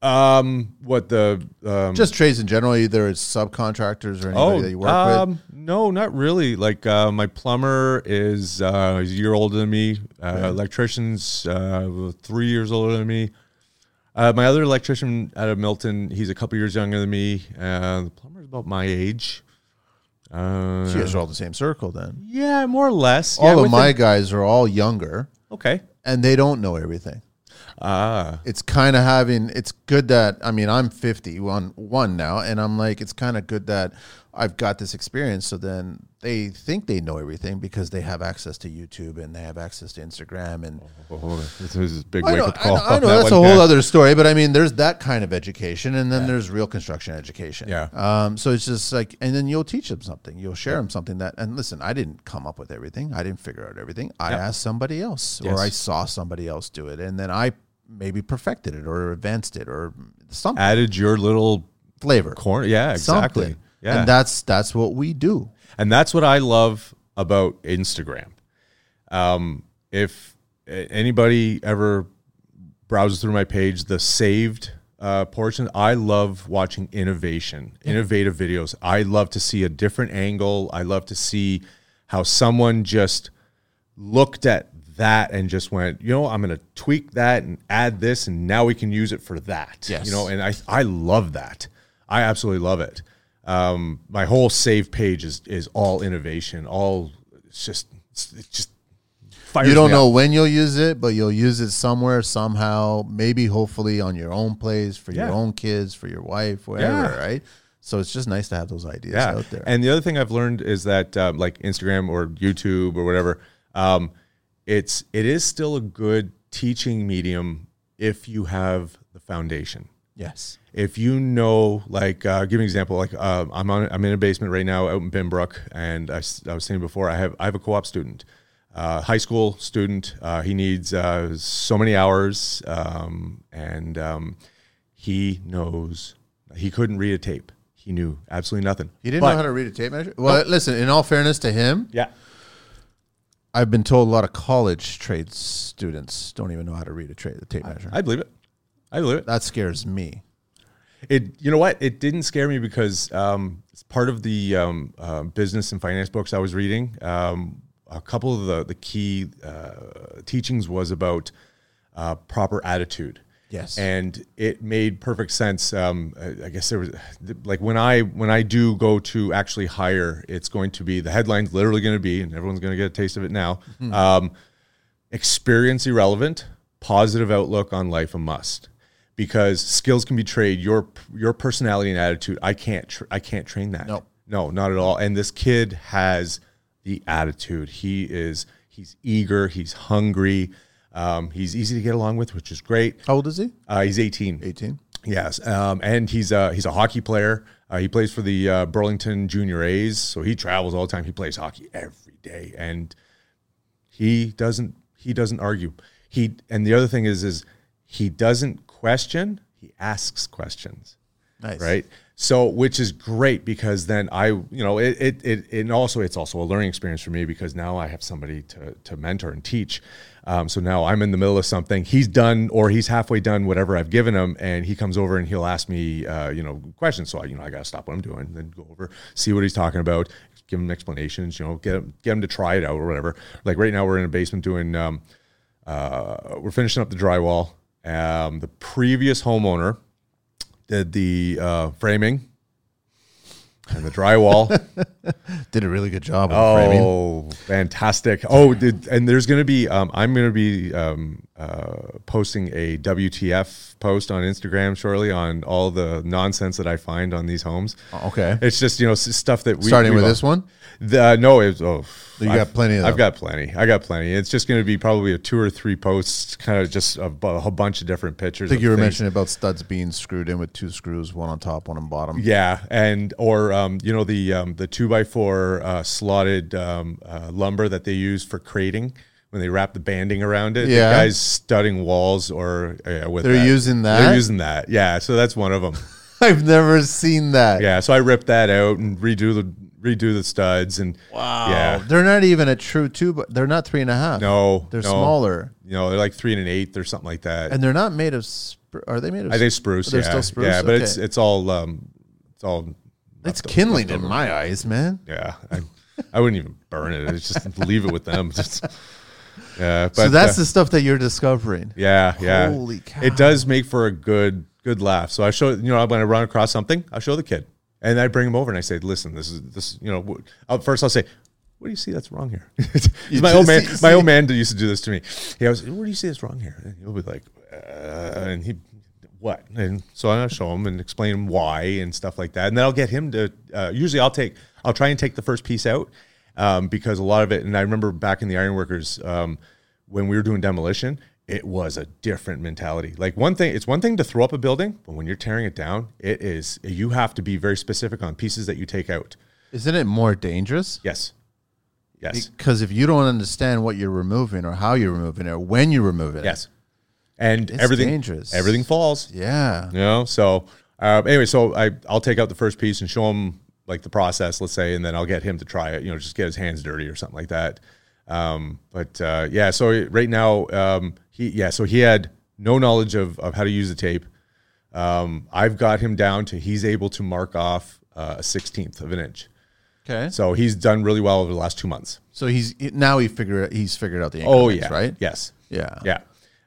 Um what the um Just trades in general, either it's subcontractors or anybody oh that you work um, with. No, not really. Like uh, my plumber is uh, he's a year older than me. Uh, Electrician's uh, three years older than me. Uh, my other electrician out of Milton, he's a couple years younger than me. Uh, the plumber's about my age. Uh, So you guys are all the same circle then. yeah, more or less. All yeah, of my guys are all younger okay. and they don't know everything. Ah, It's kind of having it's good that I mean I'm 50 one one now and I'm like it's kind of good that I've got this experience so then they think they know everything because they have access to YouTube and they have access to Instagram and oh, this is a big wake up I call. know, I know that that's a whole Yeah. other story, but I mean, there's that kind of education, and then there's real construction education. Yeah. Um. So it's just like, and then you'll teach them something. You'll share them something that. And listen, I didn't come up with everything. I didn't figure out everything. I Yeah. asked somebody else, or I saw somebody else do it, and then I maybe perfected it or advanced it or something Added your little flavor. Corn. Yeah, exactly. Something. Yeah. And that's that's what we do. And that's what I love about Instagram. Um, if anybody ever browses through my page, the saved uh, portion, I love watching innovation, innovative videos. I love to see a different angle. I love to see how someone just looked at that and just went, you know, I'm going to tweak that and add this, and now we can use it for that. Yes. You know, and I I love that. I absolutely love it. Um, my whole save page is is all innovation. All it's just it's, it just fires You don't me know up. when you'll use it, but you'll use it somewhere, somehow, maybe hopefully on your own place, for your own kids, for your wife, whatever, Yeah. right? So it's just nice to have those ideas yeah. out there. And the other thing I've learned is that um, like Instagram or YouTube or whatever, um, it's it is still a good teaching medium if you have the foundation. yes. if you know, like, uh, give me an example. Like, uh, I'm on, I'm in a basement right now out in Binbrook, and I was saying before, I have, I have a co-op student, uh, high school student. Uh, he needs uh, so many hours, um, and um, he knows he couldn't read a tape. He knew absolutely nothing. He didn't But- know how to read a tape measure? Well, listen, in all fairness to him, Yeah. I've been told a lot of college trade students don't even know how to read a, tra- a tape measure. I believe it. I believe it. that scares me. It you know what? It didn't scare me because um, it's part of the um, uh, business and finance books I was reading. Um, a couple of the the key uh, teachings was about uh, proper attitude. Yes. and it made perfect sense. Um, I guess there was like when I when I do go to actually hire, it's going to be the headline's literally going to be, and everyone's going to get a taste of it now. Um, experience irrelevant, positive outlook on life a must. Because skills can be trained. Your your personality and attitude, I can't tr- I can't train that. No. no, not at all. And this kid has the attitude. He is he's eager. He's hungry. Um, he's easy to get along with, which is great. How old is he? Uh, he's 18. 18. Yes, um, and he's a he's a hockey player. Uh, he plays for the uh, Burlington Junior A's, so he travels all the time. He plays hockey every day, and he doesn't he doesn't argue. He and the other thing is is he doesn't question. He asks questions Nice. right so which is great because then i you know it it, it and also it's also a learning experience for me because now i have somebody to to mentor and teach. Um, so now i'm in the middle of something. He's done or he's halfway done whatever i've given him and he comes over and he'll ask me uh, you know questions. So i you know i gotta stop what i'm doing then go over see what he's talking about give him explanations you know get him get him to try it out or whatever. Like right now we're in a basement doing um, uh, we're finishing up the drywall. Um, the previous homeowner did the uh, framing and the drywall. Did a really good job with the framing. oh, fantastic! Oh, did, and there's going to be um, I'm going to be um, uh, posting a WTF post on Instagram shortly on all the nonsense that I find on these homes. Okay. It's just you know s- stuff that we Starting with this one? The, no, it's oh, You got I've- plenty of I've them. got plenty. I got plenty. It's just going to be probably a two or three posts, kind of just a, bu- a whole bunch of different pictures. I think you were things. mentioning about studs being screwed in with two screws, one on top, one on bottom. Yeah, and or um, you know the um, the two by four uh, slotted um, uh, lumber that they use for crating when they wrap the banding around it. Yeah. the guys studding walls or uh, with They're that. using that? They're using that. Yeah, so that's one of them. I've never seen that. yeah, so I ripped that out and redo the redo the studs and Wow. Yeah, They're not even a true two, but they're not three and a half. no, They're no. smaller. You know, they're like three and an eighth or something like that. And they're not made of, are they made of? I think spruce. They're yeah. still spruce? Yeah, but it's it's all um, it's all. It's kindling in my eyes, man. Yeah, I, I wouldn't even burn it. It's just leave it with them. Just yeah. But so that's uh, the stuff that you're discovering. yeah, yeah. Holy cow. It does make for a good good laugh. So I show you know when I run across something, I show the kid, and I bring him over and I say, "Listen, this is this. You know, uh, first I'll say." What do you see that's wrong here? my old man, see- my see- old man used to do this to me. He goes, "What do you see that's wrong here?" And he'll be like, uh, and he, what? And so I'll show him and explain why and stuff like that. And then I'll get him to. Uh, usually, I'll take, I'll try and take the first piece out um, because a lot of it. And I remember back in the ironworkers um, when we were doing demolition, it was a different mentality. Like one thing, it's one thing to throw up a building, but when you're tearing it down, it is you have to be very specific on pieces that you take out. Isn't it more dangerous? Yes, yes, Because if you don't understand what you're removing or how you're removing it or when you're removing it, yes. And It's everything, dangerous. everything falls. yeah, You know, so uh, anyway, so I I'll take out the first piece and show him like the process, let's say, and then I'll get him to try it. You know, just get his hands dirty or something like that. Um, but uh, yeah, so right now um, he yeah, so he had no knowledge of of how to use the tape. Um, I've got him down to he's able to mark off uh, a sixteenth of an inch. okay. So he's done really well over the last two months. So he's now he figured he's figured out the Oh yeah, right? Yes. Yeah, Yeah.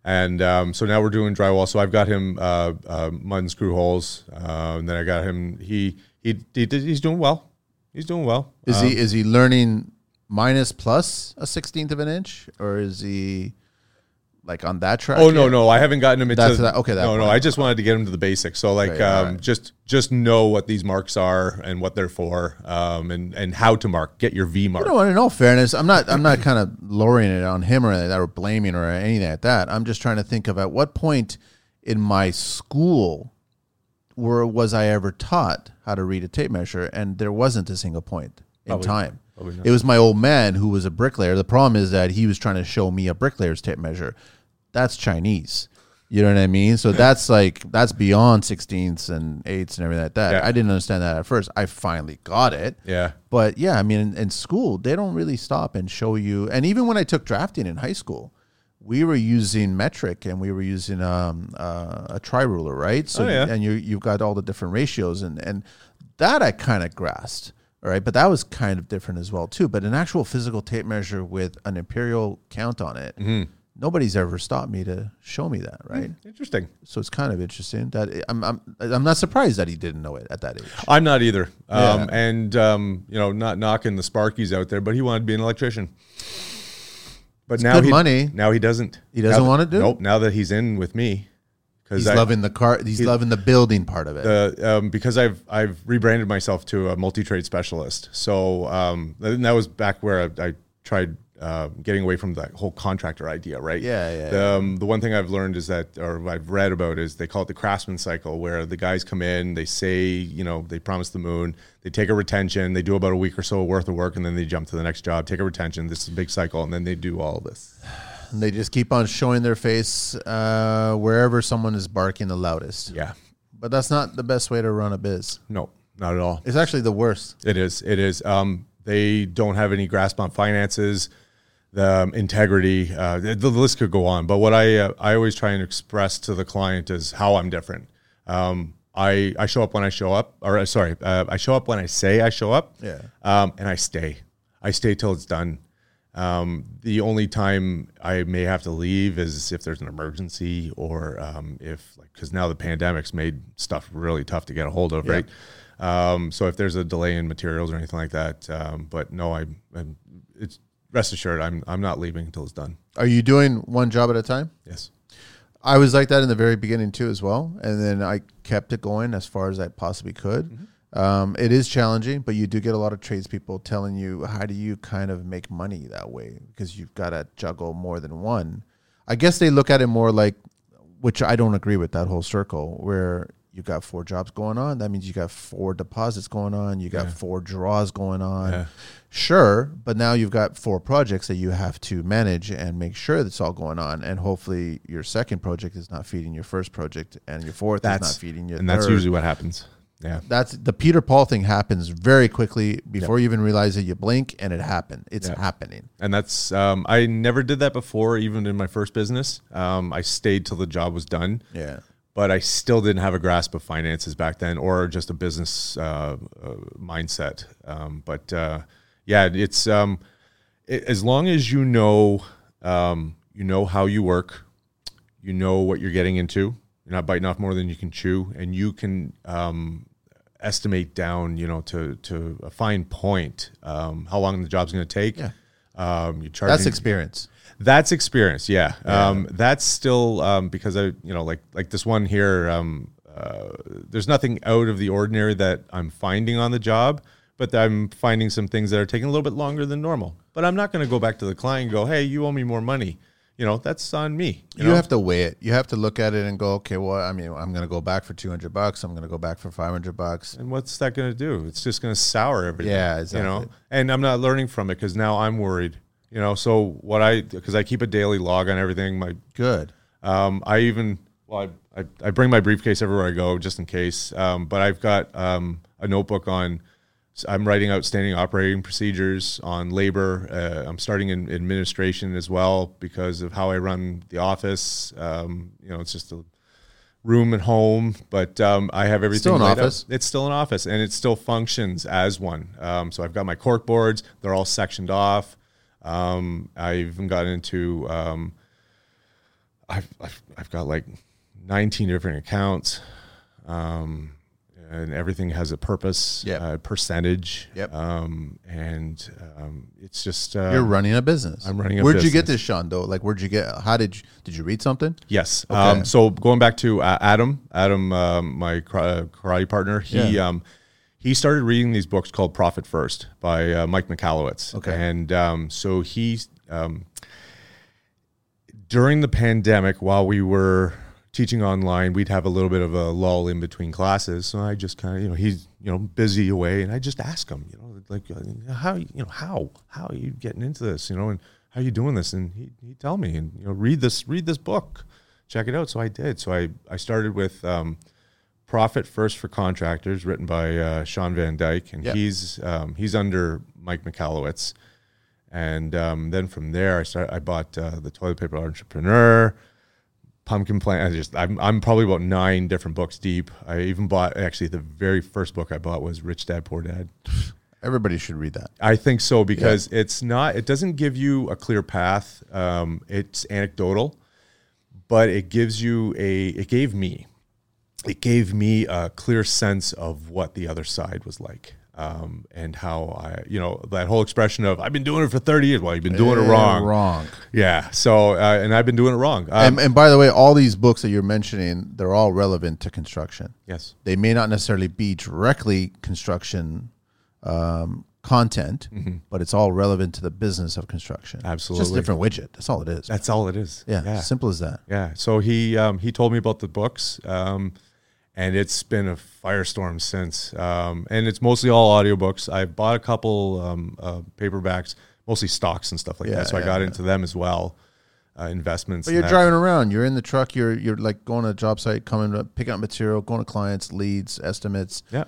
And um, so now we're doing drywall. So I've got him uh, uh, mud and screw holes. Uh, and then I got him. He he, he did, he's doing well. He's doing well. Is Um, he is he learning minus plus a sixteenth of an inch, or is he like on that track? Oh no yet? no! I haven't gotten him into That's that- okay, that no no! I just wanted to get him to the basics. So like um, alright. just just know what these marks are and what they're for, um, and and how to mark. Get your V mark. You know, in all fairness, I'm not I'm not kind of lowering it on him or that or blaming or anything like that. I'm just trying to think of at what point in my school were was I ever taught how to read a tape measure, and there wasn't a single point in Probably- time. It was my old man who was a bricklayer. The problem is that he was trying to show me a bricklayer's tape measure. That's Chinese. You know what I mean? So that's like that's beyond sixteenths and eighths and everything like that. Yeah. I didn't understand that at first. I finally got it. Yeah. But yeah, I mean, in, in school, they don't really stop and show you. And even when I took drafting in high school, we were using metric and we were using um, uh, a tri ruler, right? So Oh, yeah. and you you've got all the different ratios and and that I kind of grasped. All right, but that was kind of different as well too. But an actual physical tape measure with an imperial count on it, Mm-hmm. Nobody's ever stopped me to show me that, right? Interesting. So it's kind of interesting that I'm I'm I'm not surprised that he didn't know it at that age. I'm not either. Um, Yeah. And um, you know, not knocking the Sparkies out there, but he wanted to be an electrician. But now good he, money. Now he doesn't. He doesn't Now that- wanna do it? Nope. Now that he's in with me, because He's loving the car. He's loving the building part of it. the um, because I've I've rebranded myself to a multi trade specialist. So um, and that was back where I, I tried uh, getting away from that whole contractor idea, right? Yeah, yeah, The, um, the one thing I've learned is that, or I've read about, is they call it the craftsman cycle, where the guys come in, they say, you know, they promise the moon, they take a retention, they do about a week or so worth of work, and then they jump to the next job, take a retention. This is a big cycle, and then they do all this. And they just keep on showing their face uh, wherever someone is barking the loudest. Yeah. But that's not the best way to run a biz. No, not at all. It's actually the worst. It is. It is. Um, they don't have any grasp on finances, the um, integrity. Uh, the, the list could go on. But what I uh, I always try and express to the client is how I'm different. Um, I I show up when I show up, or uh, sorry, uh, I show up when I say I show up. Yeah. Um, and I stay. I stay till it's done. Um, the only time I may have to leave is if there's an emergency or um, if like because now the pandemic's made stuff really tough to get a hold of, right? Um, so if there's a delay in materials or anything like that, um, but no, I, I'm, rest assured I'm I'm not leaving until it's done. Are you doing one job at a time? Yes. I was like that in the very beginning too, as well, and then I kept it going as far as I possibly could. Um, it is challenging, but you do get a lot of tradespeople telling you how do you kind of make money that way because you've got to juggle more than one. I guess they look at it more like, which I don't agree with that whole circle where you got four jobs going on. That means you got four deposits going on. You got four draws going on. Yeah. Sure, but now you've got four projects that you have to manage and make sure that's all going on. And hopefully, your second project is not feeding your first project, and your fourth is not feeding your and third. that's usually what happens. Yeah. that's the Peter Paul thing happens very quickly before you even realize it. You blink and it happened. It's Yeah. happening. And that's um, I never did that before, even in my first business. Um, I stayed till the job was done. Yeah. But I still didn't have a grasp of finances back then, or just a business uh, uh, mindset. Um, but uh, yeah, it's um, it, as long as you know um, you know how you work, you know what you're getting into. You're not biting off more than you can chew, and you can um, estimate down, you know, to to a fine point um, how long the job's going to take. Yeah. Um, you charge That's experience. That's experience, yeah. Um, that's still um, because I, you know, like like this one here. Um, uh, there's nothing out of the ordinary that I'm finding on the job, but I'm finding some things that are taking a little bit longer than normal. But I'm not going to go back to the client and go, "Hey, you owe me more money." You know, that's on me. You, know? have to weigh it. You have to look at it and go, okay, well, I mean, I'm going to go back for 200 bucks. I'm going to go back for 500 bucks. and what's that going to do? It's just going to sour everything. Yeah, exactly. You know, and I'm not learning from it because now I'm worried. You know, so what I because I keep a daily log on everything. My Good. Um, I even well, I, I, I bring my briefcase everywhere I go just in case. Um, but I've got um, a notebook on. I'm writing outstanding operating procedures on labor. Uh, I'm starting in administration as well because of how I run the office. Um, you know, it's just a room at home, but um, I have everything. Still an office. It's still an office, and it still functions as one. Um, so I've got my cork boards; they're all sectioned off. Um, I even got into. Um, I've, I've I've got like 19 different accounts, um, and everything has a purpose, Yep. uh, percentage, Yep. um, and um, it's just uh, You're running a business. I'm running a business. Where'd you get this, Sean? Though, like, where'd you get? How did you? Did you read something? Yes. Okay. Um, so going back to uh, Adam, Adam, um, my karate partner, he Yeah. He started reading these books called Profit First by uh, Mike Michalowicz. Okay. And um, so he um, during the pandemic, while we were teaching online, we'd have a little bit of a lull in between classes. So I just kind of, you know, he's you know busy away, and I just ask him, you know, like uh, how you know how how are you getting into this, you know, and how are you doing this, and he he tell me, and you know, read this read this book, check it out. So I did. So I I started with. Um, Profit First for Contractors, written by uh, Shawn Van Dyke, and Yep. he's um, he's under Mike Michalowicz. And um, then from there, I start. I bought uh, the Toilet Paper Entrepreneur, Pumpkin Plan. I just I'm I'm probably about nine different books deep. I even bought actually the very first book I bought was Rich Dad Poor Dad. Everybody should read that. I think so because it's not. It doesn't give you a clear path. Um, it's anecdotal, but it gives you a. It gave me. It gave me a clear sense of what the other side was like, um, and how I, you know, that whole expression of "I've been doing it for thirty years." Well, you've been doing it wrong. Wrong. Yeah. So, uh, and I've been doing it wrong. Um, and, and by the way, all these books that you're mentioning, they're all relevant to construction. yes. They may not necessarily be directly construction um, content, but it's all relevant to the business of construction. It's just a Absolutely. different widget. That's all it is. That's all it is. yeah, Yeah. simple as that. Yeah. So he um, he told me about the books, um, and it's been a firestorm since. Um, and it's mostly all audiobooks. I bought a couple um, uh, paperbacks, mostly stocks and stuff like Yeah, that. So I got yeah. into them as well, uh, investments. But you're driving around. You're in the truck. You're you're like going to a job site, coming up, picking up material, going to clients, leads, estimates. Yeah.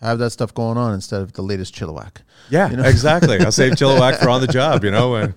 Have that stuff going on instead of the latest Chilliwack. Yeah. Exactly. I'll save Chilliwack for on the job. You know, and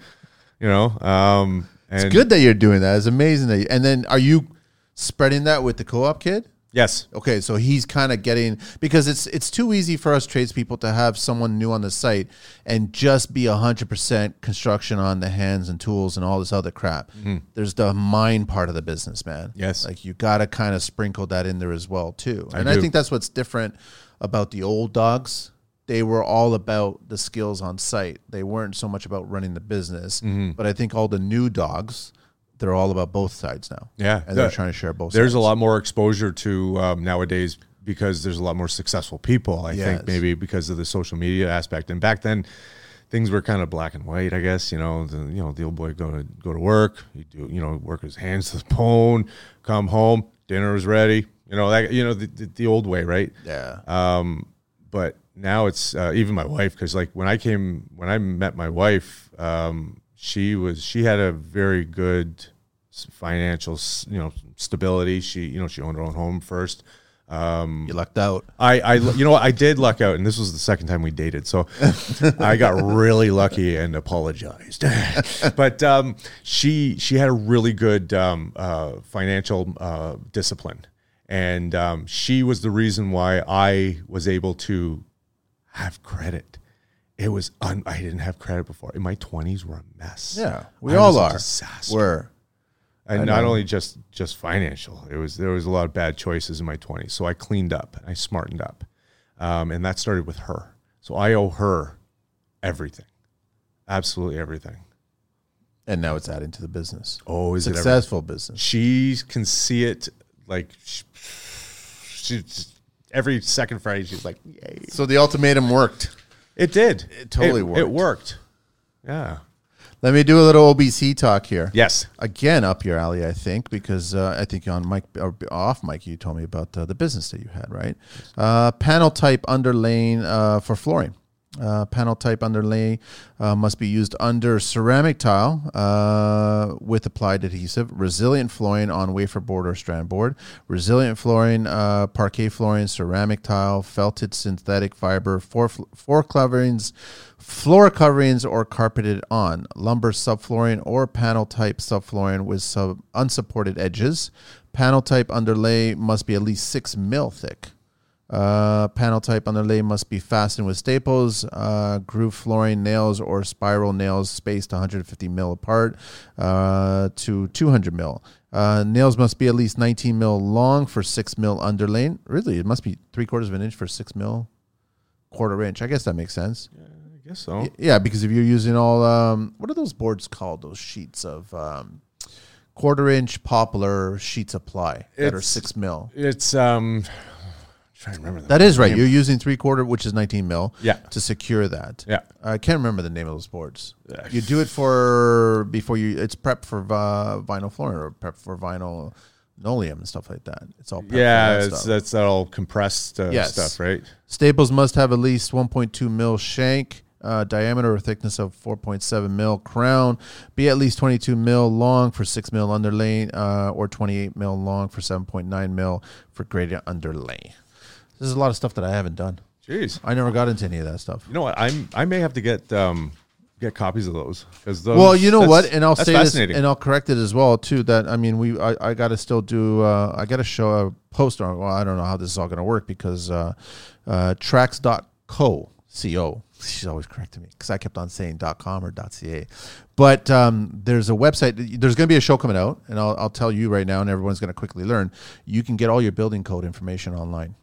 you know, um, and It's good that you're doing that. It's amazing that. You, and then are you spreading that with the co-op kid? Yes. Okay, so he's kind of getting because it's it's too easy for us tradespeople to have someone new on the site and just be hundred percent construction on the hands and tools and all this other crap. There's the mind part of the business, man. Mm-hmm. Yes. like you got to kind of sprinkle that in there as well too. I and I think that's what's different about the old dogs. They were all about the skills on site. They weren't so much about running the business. Mm-hmm. But I think all the new dogs, they're all about both sides now. Yeah. and they're The- trying to share both. Sides. There's sides. a lot more exposure to um, nowadays because there's a lot more successful people. I Yes. think maybe because of the social media aspect. And back then, things were kind of black and white. I guess you know the you know the old boy go to go to work. He do you know work his hands to the bone, come home, dinner was ready. You know that you know the, the, the old way, right? Yeah. Um, but now it's uh, even my wife because like when I came when I met my wife, um, she was she had a very good financial you know stability. She you know she owned her own home first. Um, you lucked out. I, I, you know, what, I did luck out, and this was the second time we dated, so I got really lucky and apologized. but um, she, she had a really good um, uh, financial uh, discipline, and um, she was the reason why I was able to have credit. It was un- I didn't have credit before. In my twenties, were a mess. Yeah, we I all are. disaster. We're and not only just just financial. It was there was a lot of bad choices in my twenties. So I cleaned up. I smartened up, um, and that started with her. So I owe her everything, absolutely everything. and now it's adding to the business. Oh, is it? Successful business. She can see it like she, she every second Friday. She's like, "Yay!" So the ultimatum worked. It did. It totally It worked. It worked. Yeah. Let me do a little OBC talk here. Yes. Again, up your alley, I think, because uh, I think on mic or off mic, you told me about uh, the business that you had, right? Uh, panel type underlaying uh, for flooring. Uh, panel type underlay uh, must be used under ceramic tile uh, with applied adhesive. Resilient flooring on wafer board or strand board. Resilient flooring, uh, parquet flooring, ceramic tile, felted synthetic fiber, floor, floor coverings, floor coverings or carpeted on. Lumber subflooring or panel type subflooring with sub unsupported edges. Panel type underlay must be at least six mil thick. Uh, panel type underlay must be fastened with staples, uh, groove flooring nails or spiral nails spaced 150 mil apart uh, to 200 mil. Uh, nails must be at least 19 mil long for 6 mil underlay. Really, it must be three quarters of an inch for 6 mil, quarter inch. I guess that makes sense. Yeah, I guess so. Yeah, because if you're using all, um, what are those boards called? Those sheets of um, quarter inch poplar sheets of ply that are 6 mil. It's um. Trying to remember That is right. You're using three quarter, which is 19 mil, Yeah. to secure that. Yeah. I can't remember the name of those boards. Yeah. You do it for before you. It's prep for uh, vinyl flooring or prep for vinyl linoleum and stuff like that. It's all prep for Yeah, that it's, stuff. that's that all compressed uh, Yes. stuff, right? Staples must have at least 1.2 mil shank. Uh, diameter or thickness of 4.7 mil crown be at least 22 mil long for 6 mil underlay uh, or 28 mil long for 7.9 mil for gradient underlay this is a lot of stuff that i haven't done Jeez. i never got into any of that stuff You know what? I'm I may have to get um get copies of those because those. Well, you know what, and I'll say this, and I'll correct it as well too. That I mean, we I, I got to still do. Uh, I got to show a post on. Well, I don't know how this is all going to work because uh, uh, tracks.co co. She's always correcting me because I kept on saying .com or .ca, but um, there's a website. There's going to be a show coming out, and I'll, I'll tell you right now, and everyone's going to quickly learn. You can get all your building code information online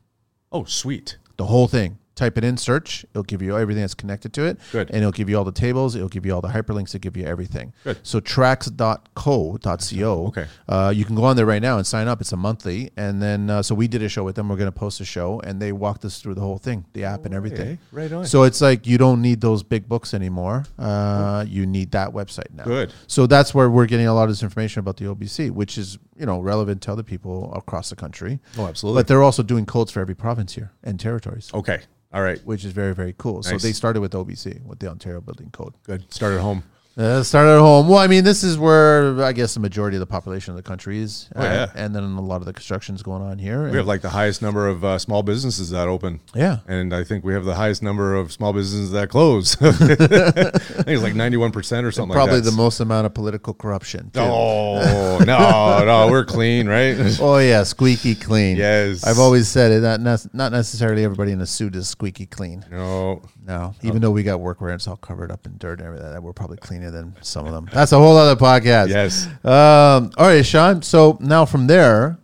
oh, sweet. the whole thing. Type it in, search. It'll give you everything that's connected to it. Good. And it'll give you all the tables. It'll give you all the hyperlinks. It'll give you everything. Good. So tracks.co.co. Okay. Uh, you can go on there right now and sign up. It's a monthly. And then, uh, so we did a show with them. We're going to post a show. And they walked us through the whole thing, the app and everything. Okay, right on. So it's like you don't need those big books anymore. Uh, you need that website now. Good. So that's where we're getting a lot of this information about the OBC, which is you know relevant to other people across the country. Oh, absolutely. But they're also doing codes for every province here and territories, okay. All right. which is very very cool. So Nice. they started with OBC with the Ontario Building Code. Good. Start at home. Uh, started at home. Well, I mean, this is where I guess the majority of the population of the country is, Oh, yeah. and then a lot of the construction's going on here. We have like the highest number of uh, small businesses that open. yeah, And I think we have the highest number of small businesses that close. I think it's like 91% or something probably like that. the most amount of political corruption. too. Oh, no, no, we're clean, right? Oh yeah, squeaky clean. Yes. I've always said it. Not not necessarily everybody in a suit is squeaky clean. No. No, even though we got workwear and it's all covered up in dirt and everything, we're probably cleaner than some of them. That's a whole other podcast. Yes. Um, all right, Sean. So now from there,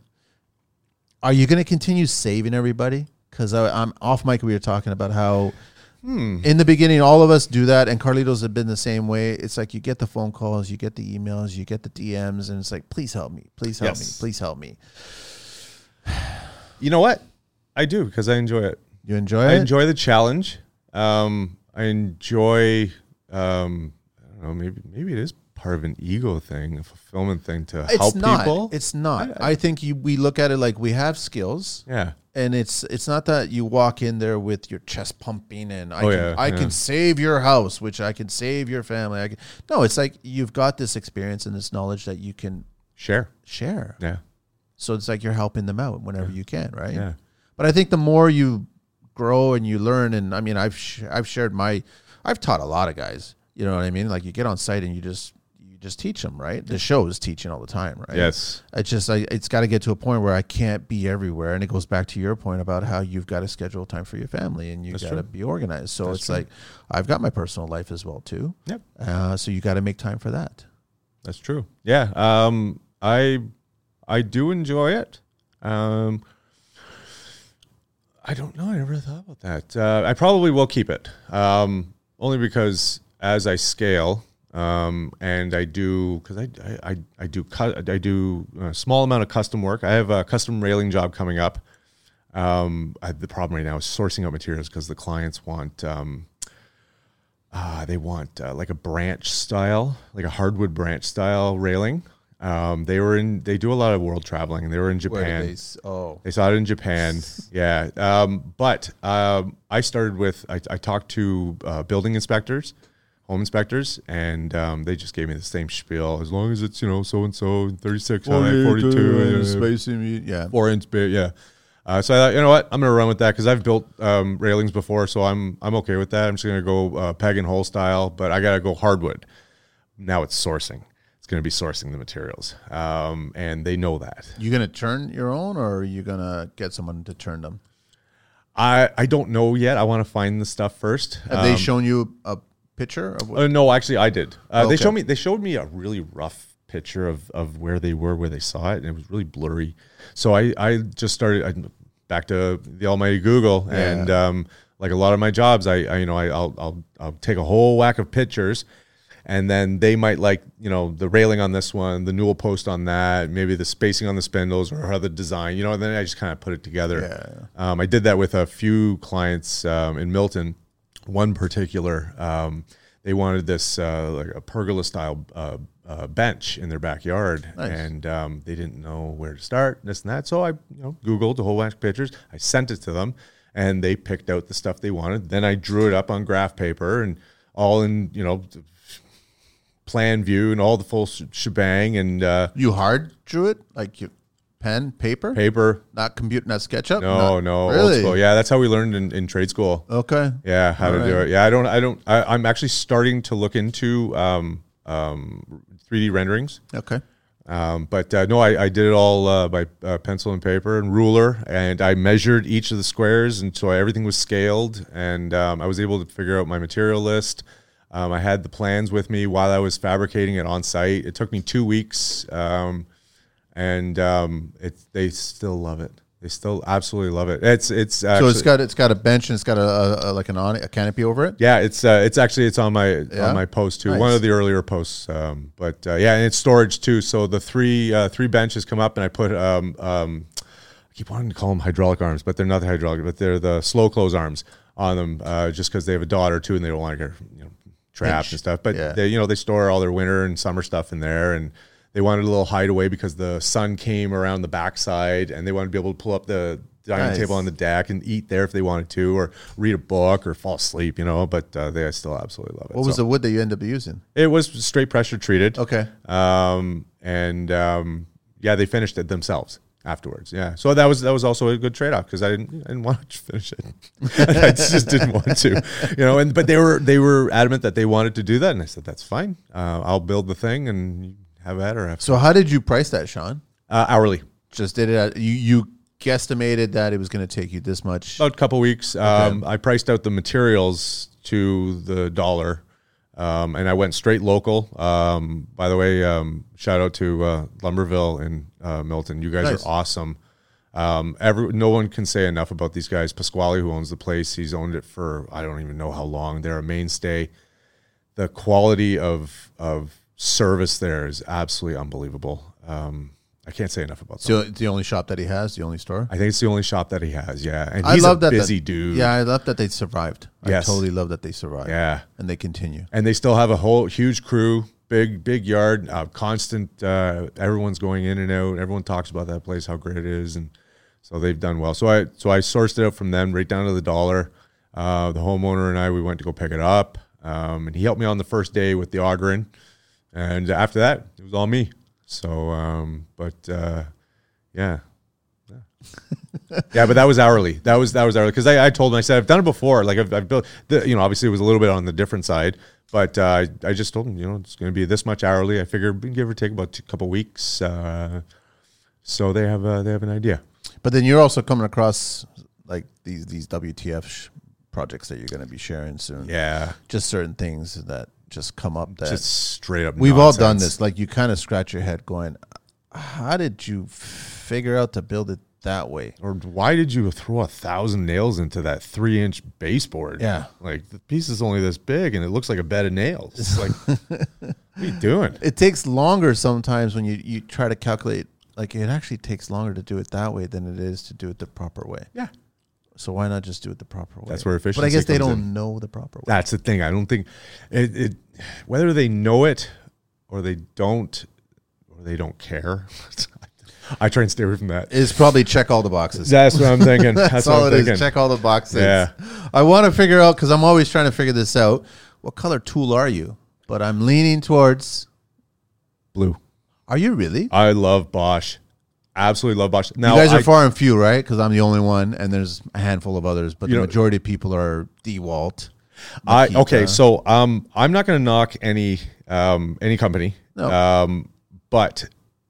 are you going to continue saving everybody? Because I'm off mic. We were talking about how Hmm. in the beginning, all of us do that, and Carlitos have been the same way. It's like you get the phone calls, you get the emails, you get the DMs, and it's like, please help me, please help Yes. me, please help me. You know what? I do because I enjoy it. You enjoy I it? I enjoy the challenge. Um, I enjoy. Um, I don't know. Maybe maybe it is part of an ego thing, a fulfillment thing to it's help not. people. It's not. I, think you, we look at it like we have skills. yeah. and it's it's not that you walk in there with your chest pumping and I Oh, can yeah, I yeah. can save your house, which I can save your family. I can, no, it's like you've got this experience and this knowledge that you can Share. share. Yeah. So it's like you're helping them out whenever you can, right? Yeah. But I think the more you grow and you learn, and I mean, I've sh- I've shared my, I've taught a lot of guys. You know what I mean? Like you get on site and you just you just teach them, right? The show is teaching all the time, right? Yes. It's just I, it's got to get to a point where I can't be everywhere, and it goes back to your point about how you've got to schedule time for your family and you got to be organized. So That's it's true. like I've got my personal life as well too. Yep. Uh, so you got to make time for that. That's true. Yeah. Um, I I do enjoy it. Um, I don't know. I never thought about that. Uh, I probably will keep it. Um, only because as I scale, um, and I do because I, I I do cu- I do a small amount of custom work. I have a custom railing job coming up. Um, I, the problem right now is sourcing out materials because the clients want um, uh, they want uh, like a branch style, like a hardwood branch style railing. Um, they were in. They do a lot of world traveling, and they were in Japan. they oh, They saw it in Japan. yeah. Um, but um, I started with, I, I talked to uh, building inspectors, home inspectors, and um, they just gave me the same spiel. As long as it's, you know, so and so, 36, high, 42, uh, spacing, yeah. four inch bit. Yeah. Uh, so I thought, you know what, I'm gonna run with that because I've built um, railings before, so I'm I'm okay with that. I'm just gonna go uh, peg and hole style, but I gotta go hardwood. Now it's sourcing. It's gonna be sourcing the materials, um, and they know that. You gonna turn your own, or are you gonna get someone to turn them? I I don't know yet. I want to find the stuff first. Have they Um, shown you a picture of what? uh, no, actually, I did. Uh, They Okay. showed me. They showed me a really rough picture of, of where they were, where they saw it, and it was really blurry. So I I just started I, back to the almighty Google, and um, like a lot of my jobs, I, I you know I, I'll I'll I'll take a whole whack of pictures. And then they might like, you know, the railing on this one, the newel post on that, maybe the spacing on the spindles or how the design, you know, and then I just kind of put it together. Um, I did that with a few clients um, in Milton. One particular, um, they wanted this uh, like a pergola style uh, uh, bench in their backyard, Nice. and um, they didn't know where to start, this and that. So I, you know, Googled a whole bunch of pictures. I sent it to them, and they picked out the stuff they wanted. Then I drew it up on graph paper and all in, you know, plan view and all the full sh- shebang and uh, You hard drew it, like you pen, paper, paper. not compute, not SketchUp. No, Not- no, old really. school. Yeah, that's how we learned in, in trade school. Okay. Yeah, how to do it. Yeah, I don't, I don't, I, I'm actually starting to look into um, um, 3D renderings. Okay. Um, but uh, no, I, I did it all uh, by uh, pencil and paper and ruler, and I measured each of the squares, and so everything was scaled, and um, I was able to figure out my material list. Um, I had the plans with me while I was fabricating it on site. It took me two weeks, um, and um, it, they still love it. They still absolutely love it. It's it's So it's got it's got a bench and it's got a, a, a like an on a canopy over it. yeah, it's uh, it's actually it's on my Yeah? on my post too. Nice. One of the earlier posts, um, but uh, yeah, and it's storage too. So the three uh, three benches come up, and I put um, um, I keep wanting to call them hydraulic arms, but they're not the hydraulic, but they're the slow close arms on them, uh, just because they have a daughter too, and they don't want to get you know trapped Pinch. and stuff. But Yeah. they you know they store all their winter and summer stuff in there, and they wanted a little hideaway because the sun came around the backside, and they wanted to be able to pull up the dining Nice. table on the deck and eat there if they wanted to, or read a book or fall asleep, you know. But uh, they still absolutely love it. What was So the wood that you ended up using? It was straight pressure treated. Okay. Um, and um, yeah, they finished it themselves afterwards. Yeah, so that was that was also a good trade off because I didn't I didn't want to finish it. I just didn't want to, you know. And but they were they were adamant that they wanted to do that, and I said that's fine. Uh, I'll build the thing and have at or have So how did you price that, Sean? uh, hourly. Just did it. At, you you guesstimated that it was going to take you this much. about a couple weeks. Um, I priced out the materials to the dollar, um, and I went straight local. Um, by the way, um, shout out to uh, Lumberville and uh, Milton. You guys Nice. are awesome. Um, every no one can say enough about these guys. Pasquale, who owns the place, he's owned it for I don't even know how long. They're a mainstay. The quality of of service there is absolutely unbelievable. Um, I can't say enough about that. So it's the only shop that he has, the only store. I think it's the only shop that he has. Yeah, and I he's love a that busy that, dude. Yeah, I love that they survived. Yes. I totally love that they survived. Yeah. and they continue. and they still have a whole huge crew, big big yard, uh, constant. Uh, everyone's going in and out. Everyone talks about that place, how great it is, and so they've done well. So I so I sourced it out from them right down to the dollar. Uh, the homeowner and I we went to go pick it up, um, and he helped me on the first day with the augering, and after that it was all me. So, um, but uh, yeah. yeah, but that was hourly. That was that was hourly because I, I told him I said I've done it before. Like I've, I've built, the, you know, obviously it was a little bit on the different side, but uh, I, I just told him, you know, it's going to be this much hourly. I figure give or take about a couple weeks. Uh, so they have uh, they have an idea. But then you're also coming across like these these WTF sh- projects that you're going to be sharing soon. Yeah, Just certain things that just come up that just straight up. we've all done this. Like you kind of scratch your head going, how did you figure out to build it that way? Or why did you throw a thousand nails into that three inch baseboard? Yeah. like the piece is only this big and it looks like a bed of nails. It's like, what are you doing? It takes longer sometimes when you, you try to calculate. Like it actually takes longer to do it that way than it is to do it the proper way. Yeah, So why not just do it the proper way? That's where But I efficiency guess they don't in. know the proper way. that's the thing. I don't think it, it whether they know it or they don't or they don't care. I try and stay away from that. Is probably check all the boxes. That's what I'm thinking. That's, That's all it is. Check all the boxes. Yeah. I want to figure out because I'm always trying to figure this out. What color tool are you? But I'm leaning towards. Blue. Are you really? I love Bosch. Absolutely love Bosch. Now you guys are I- far and few, right? Because I'm the only one, and there's a handful of others. But the know- majority of people are DeWalt. I okay, so um, I'm not going to knock any um, any company, No. um, but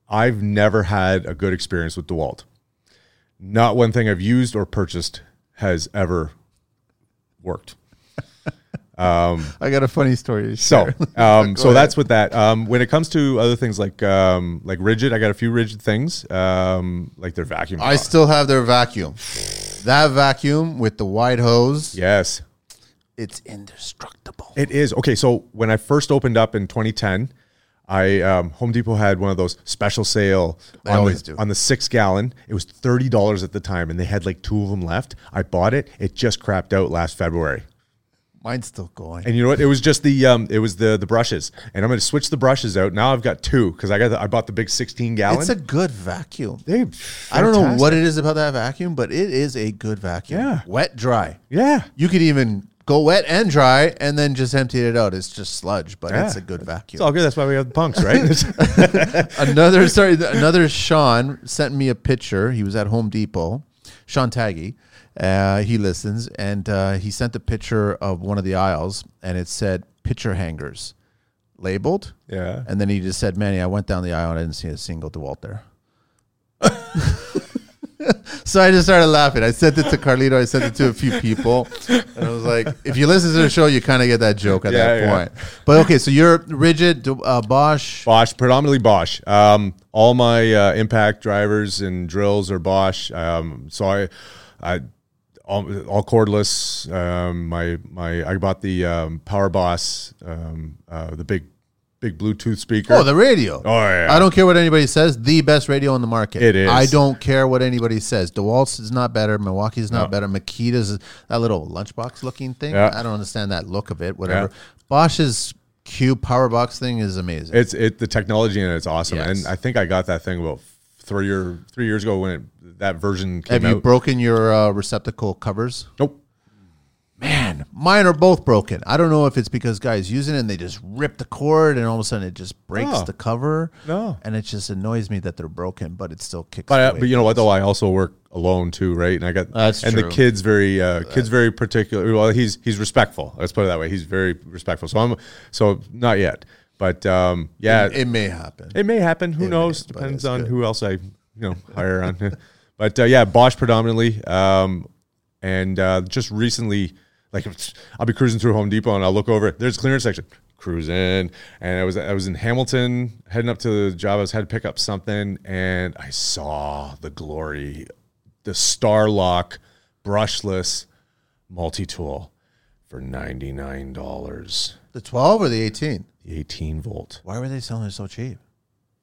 I've never had a good experience with DeWalt. Not one thing I've used or purchased has ever worked. I got a funny story. To So, um, so ahead. that's what that. Um, when it comes to other things like um, like Ridgid, I got a few Ridgid things, um, like their vacuum. I still have their vacuum. That vacuum with the wide hose, yes, it's indestructible. It is okay. So when I first opened up in 2010, I um, Home Depot had one of those special sale They on the, do. on the six gallon. It was thirty dollars at the time, and they had like two of them left. I bought it. It just crapped out last February, Mine's still going. and you know what? It was just the um, it was the the brushes, and I'm going to switch the brushes out. Now I've got two because I got the, I bought the big 16 gallon. It's a good vacuum. they, I don't know what it is about that vacuum, but it is a good vacuum. Yeah. Wet, dry. Yeah, You could even go wet and dry and then just empty it out. It's just sludge, but it's a good vacuum. it's all good. That's why we have the punks, right? another sorry, another Sean sent me a picture. He was at Home Depot. Sean Taggy, uh, he listens, and uh, he sent a picture of one of the aisles, and it said picture hangers, labeled. yeah. And then he just said, "Manny, I went down the aisle and I didn't see a single Dewalt there." so I just started laughing. I sent it to Carlito. I sent it to a few people, and I was like, "If you listen to the show, you kind of get that joke at Yeah, that yeah. point." But okay, so you're Ridgid uh, Bosch. Bosch, predominantly Bosch. Um, all my uh, impact drivers and drills are Bosch. Um, so I, I all, all cordless. Um, my my I bought the um, Power Box, um, uh, the big big Bluetooth speaker. Oh, the radio. Oh, yeah. I don't care what anybody says. The best radio on the market. It is. I don't care what anybody says. DeWalt's is not better. Milwaukee's not No. better. Makita's that little lunchbox looking thing. Yeah. I don't understand that look of it. Whatever. Yeah. Bosch's Cube Power Box thing is amazing. it's it the technology in it's awesome, Yes. and I think I got that thing about three or three years ago when it, that version came out. Have you broken your uh, receptacle covers? nope. Man, mine are both broken. I don't know if it's because guys using it and they just rip the cord and all of a sudden it just breaks No. the cover. No. And it just annoys me that they're broken, but it still kicks. But, uh, the way but you know what though, I also work alone too, right? And I got That's and true. the kid's very uh, kid's very particular. Well, he's he's respectful. Let's put it that way. He's very respectful. So I'm so not yet, but um, yeah, it may happen. it may happen. Who It knows? may, Depends on good. who else I you know hire on. but uh, yeah, Bosch predominantly. Um, and uh, just recently, like I'll be cruising through Home Depot and I'll look over. There's a clearance section. Cruise in, and I was I was in Hamilton heading up to the job. I was had to pick up something, and I saw the glory, the Starlock brushless multi tool for ninety nine dollars. The 12 or the 18? The eighteen volt. Why were they selling it so cheap?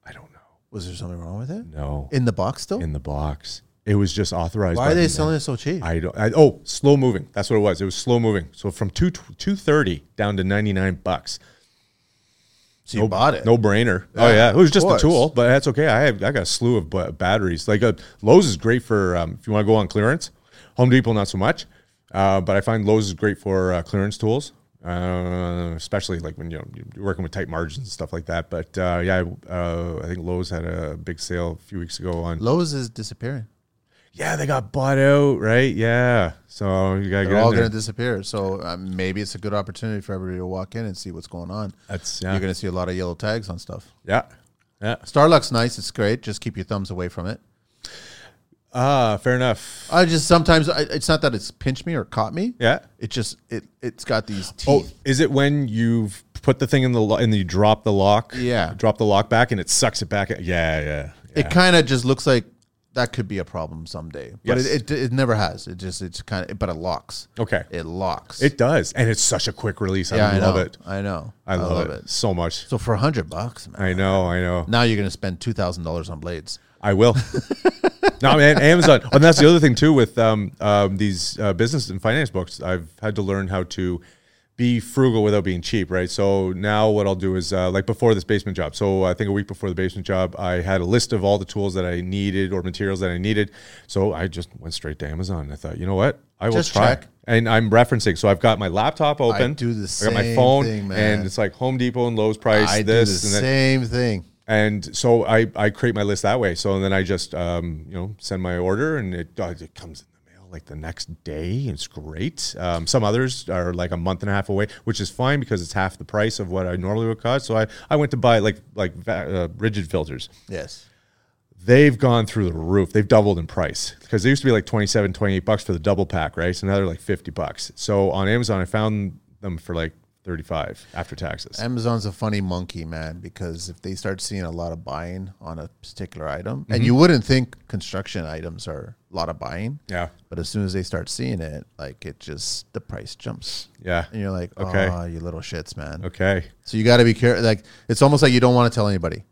I don't know. Was there something wrong with it? No, In the box still? in the box. It was just authorized. Why are they the- selling it so cheap? I don't. I, oh, slow moving. That's what it was. It was slow moving. So from two two thirty down to ninety nine bucks. so you bought it. No brainer. Yeah, oh yeah, it was just a tool, but that's okay. I have I got a slew of ba- batteries. Like uh, Lowe's is great for um, if you want to go on clearance. Home Depot not so much, uh, but I find Lowe's is great for uh, clearance tools, uh, especially like when you know, you're working with tight margins and stuff like that. But uh, yeah, uh, I think Lowe's had a big sale a few weeks ago on Lowe's is disappearing. Yeah, they got bought out, right? Yeah. So you gotta get all going to disappear. So um, maybe it's a good opportunity for everybody to walk in and see what's going on. That's yeah. You're going to see a lot of yellow tags on stuff. yeah. Yeah. Starlock's nice. It's great. Just keep your thumbs away from it. Ah, fair enough. I just sometimes I, it's not that it's pinched me or caught me. Yeah. It just it it's got these Oh, teeth. is it when you've put the thing in the lo- and you drop the lock? Yeah. Drop the lock back and it sucks it back. Yeah, yeah. yeah. It kind of just looks like that could be a problem someday, but Yes. it, it it never has. It just it's kind of but it locks. okay. It locks. It does, and it's such a quick release. I yeah, I love know. it. I know. I love, it. so much. So for a hundred bucks, man. I know. I know. Now you're gonna spend two thousand dollars on blades. I will. no, man, Amazon. And that's the other thing too with um, um, these uh, business and finance books. I've had to learn how to be frugal without being cheap, right? So now what I'll do is uh, like before this basement job. So I think a week before the basement job, I had a list of all the tools that I needed or materials that I needed. So I just went straight to Amazon. I thought, you know what? I will Just try. check. And I'm referencing. So I've got my laptop open. do the same. I got my phone, thing, and it's like Home Depot and Lowe's price. I this do the and that. same thing. And so I, I create my list that way. So then I just um, you know send my order and it uh, it comes in like the next day. It's great. Um, some others are like a month and a half away, which is fine because it's half the price of what I normally would cost. So I, I went to buy like like uh, Ridgid filters. Yes. They've gone through the roof. They've doubled in price because they used to be like 27, 28 bucks for the double pack, right? So now they're like 50 bucks. So on Amazon, I found them for like 35 after taxes. Amazon's a funny monkey, man, because if they start seeing a lot of buying on a particular item, Mm-hmm. and you wouldn't think construction items are a lot of buying, Yeah. but as soon as they start seeing it, like it just the price jumps. Yeah. And you're like, Okay. oh, you little shits, man. Okay. So you got to be careful. Like it's almost like you don't want to tell anybody.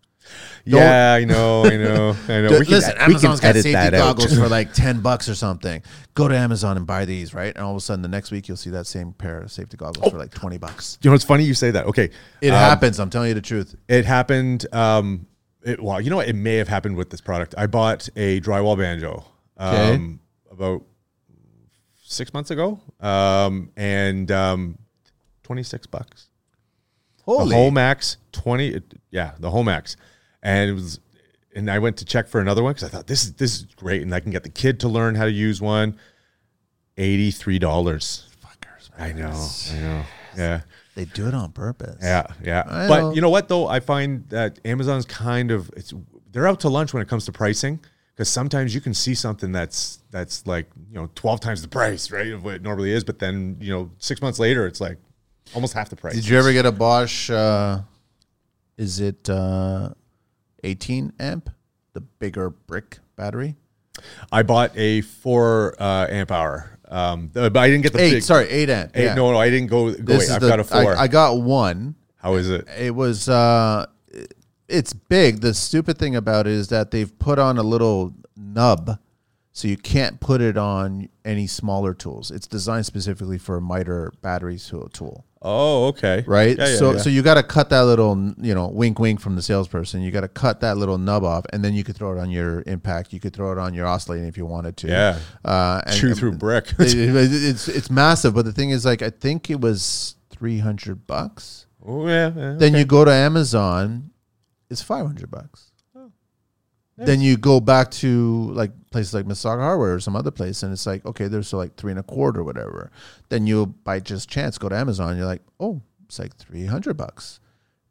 Yeah, I know, I know, I know. We can- Listen, we can Amazon's got edit safety that out. goggles for like ten bucks or something. Go to Amazon and buy these, right? And all of a sudden, the next week you'll see that same pair of safety goggles for like twenty bucks. You know, it's funny you say that. Okay, It um, happens. I'm telling you the truth. It happened. Um, it, well, you know what? It may have happened with this product. I bought a drywall banjo um, about six months ago, um, and um, twenty six bucks. Holy, The Homax twenty. Yeah, the Homax, and it was. And I went to check for another one because I thought this is this is great, and I can get the kid to learn how to use one. Eighty three dollars. fuckers, I know. I know. Yeah. They do it on purpose. Yeah, yeah. I but know. you know what though? I find that Amazon's kind of it's they're out to lunch when it comes to pricing because sometimes you can see something that's that's like you know twelve times the price, right, of what it normally is. But then you know six months later, it's like almost half the price. Did you ever get a Bosch? Uh, is it uh, 18 amp, the bigger brick battery? I bought a four uh, amp hour, um, but I didn't get the Eight. big. Sorry, eight amp. Eight, yeah. No, no, I didn't go. Go This I've the- got a four. I, I got one. How is it? It was. Uh, it's big. The stupid thing about it is that they've put on a little nub, so you can't put it on any smaller tools. It's designed specifically for a miter battery tool. Oh, okay. right? Yeah, yeah, so yeah. so you got to cut that little, you know, wink wink from the salesperson. You got to cut that little nub off, and then you could throw it on your impact. You could throw it on your oscillating if you wanted to. Yeah. uh, and, chew through brick. it- it- it's it's massive, but the thing is, like, I think it was three hundred bucks. oh yeah. yeah. Then you go to Amazon, it's five hundred bucks. Then you go back to like places like Mississauga Hardware or some other place, and it's like okay, there's so like three and a quarter, or whatever. Then you by just chance go to Amazon, you're like, oh, it's like three hundred bucks.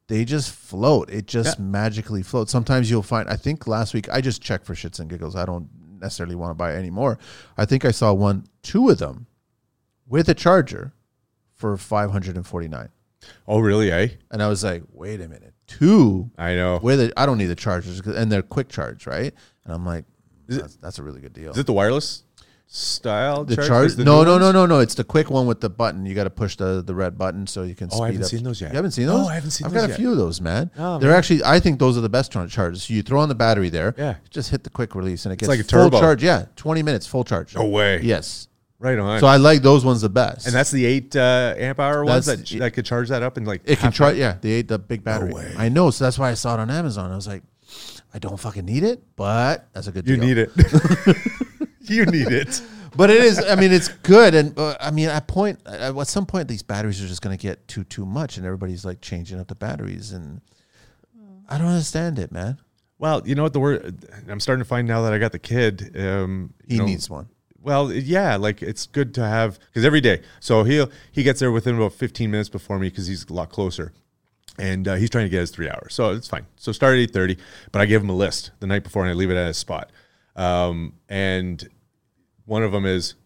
They just float. It just magically floats. Sometimes you'll find. I think last week I just checked for shits and giggles. I don't necessarily want to buy any more. I think I saw one, two of them, with a charger, for five hundred and forty nine. Oh really? Eh? And I was like, wait a minute, two I know. Where it. I don't need the chargers and they're quick charge, right? And I'm like, that's, that's a really good deal. Is it the wireless style? the charge? No, no, no, no, no. It's the quick one with the button. You got to push the, the red button so you can. Oh, speed I haven't up. seen those yet. You haven't seen those? I haven't seen I've got a yet. few of those, man. Oh, They're man. actually. I think those are the best. So you throw on the battery there. Yeah. Just hit the quick release and it gets like a full turbo. charge. Yeah, 20 minutes full charge. No way. Yes. Right on. So I like those ones the best. and that's the eight uh, amp hour ones That's- that that could charge that up and like It can half try, yeah. They ate the big battery. way. I know, so that's why I saw it on Amazon. I was like, I don't fucking need it, but that's a good You deal. need it. you need it. but it is. I mean, it's good, and uh, I mean, at point at at some point, these batteries are just going to get too too much, and everybody's like changing up the batteries, and I don't understand it, man. Well, you know what the word I'm starting to find now that I got the kid. Um, He you know, needs one. Well, yeah, like it's good to have because every day. So he he gets there within about 15 minutes before me because he's a lot closer, and uh, he's trying to get his three hours. So it's fine. So start at 8:30, but I give him a list the night before and I leave it at his spot. Um, and one of them is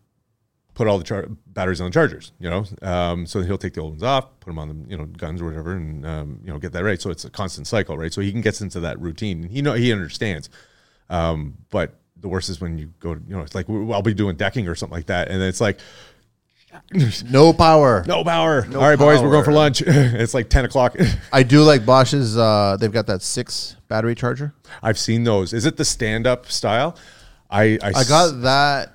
put all the char- batteries on the chargers. You know, um, so he'll take the old ones off, put them on the you know guns or whatever, and um, you know get that right. So it's a constant cycle, right? So he can get into that routine. He know he understands. Um, but the worst is when you go, to, you know, it's like I'll be doing decking or something like that, and it's like No power. no power. All right, boys, we're going for lunch. it's like ten o'clock. I do like Bosch's. Uh, they've got that six battery charger. I've seen those. Is it the stand-up style? I I, I got that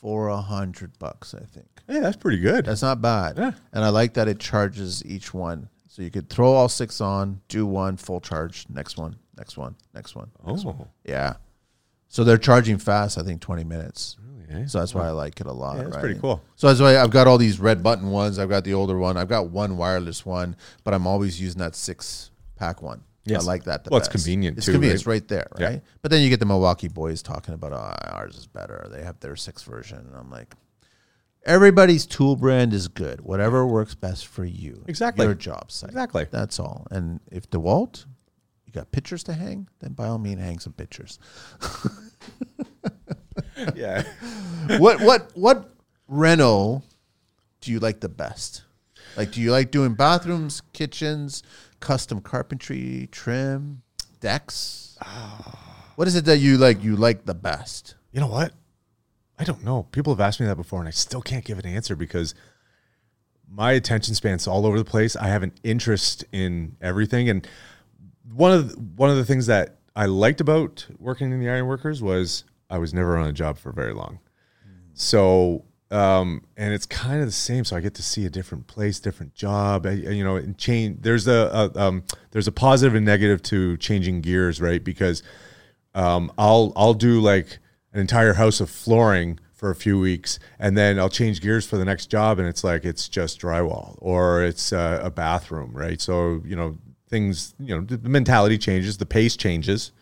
for a hundred bucks. I think Yeah, that's pretty good. that's not bad. Yeah. And I like that it charges each one, so you could throw all six on, do one full charge, next one, next one, next one. oh, Yeah. So they're charging fast. I think twenty minutes. really? eh? So that's why I like it a lot. Yeah, that's right? pretty cool. So that's why I've got all these red button ones. I've got the older one. I've got one wireless one, but I'm always using that six pack one. Yes. I like that. The Well, it's convenient It's too, convenient. right? It's right there, Yeah. right? But then you get the Milwaukee boys talking about oh, ours is better. They have their six version, and I'm like, everybody's tool brand is good. Whatever works best for you. Exactly. Your job site. Exactly. That's all. And if DeWalt, got pictures to hang, then by all means, hang some pictures. yeah. what what what reno do you like the best? Like, do you like doing bathrooms, kitchens, custom carpentry, trim, decks? Ah. What is it that you like? You like the best? You know what? I don't know. People have asked me that before, and I still can't give an answer because my attention span's all over the place. I have an interest in everything, and one of the, one of the things that I liked about working in the ironworkers was I was never on a job for very long. So, um, and it's kind of the same. So I get to see a different place, different job. You know, and change. There's a, a um, there's a positive and negative to changing gears, right? Because um, I'll I'll do like an entire house of flooring for a few weeks, and then I'll change gears for the next job, and it's like it's just drywall or it's a bathroom, right? So you know things, you know, the mentality changes, the pace changes,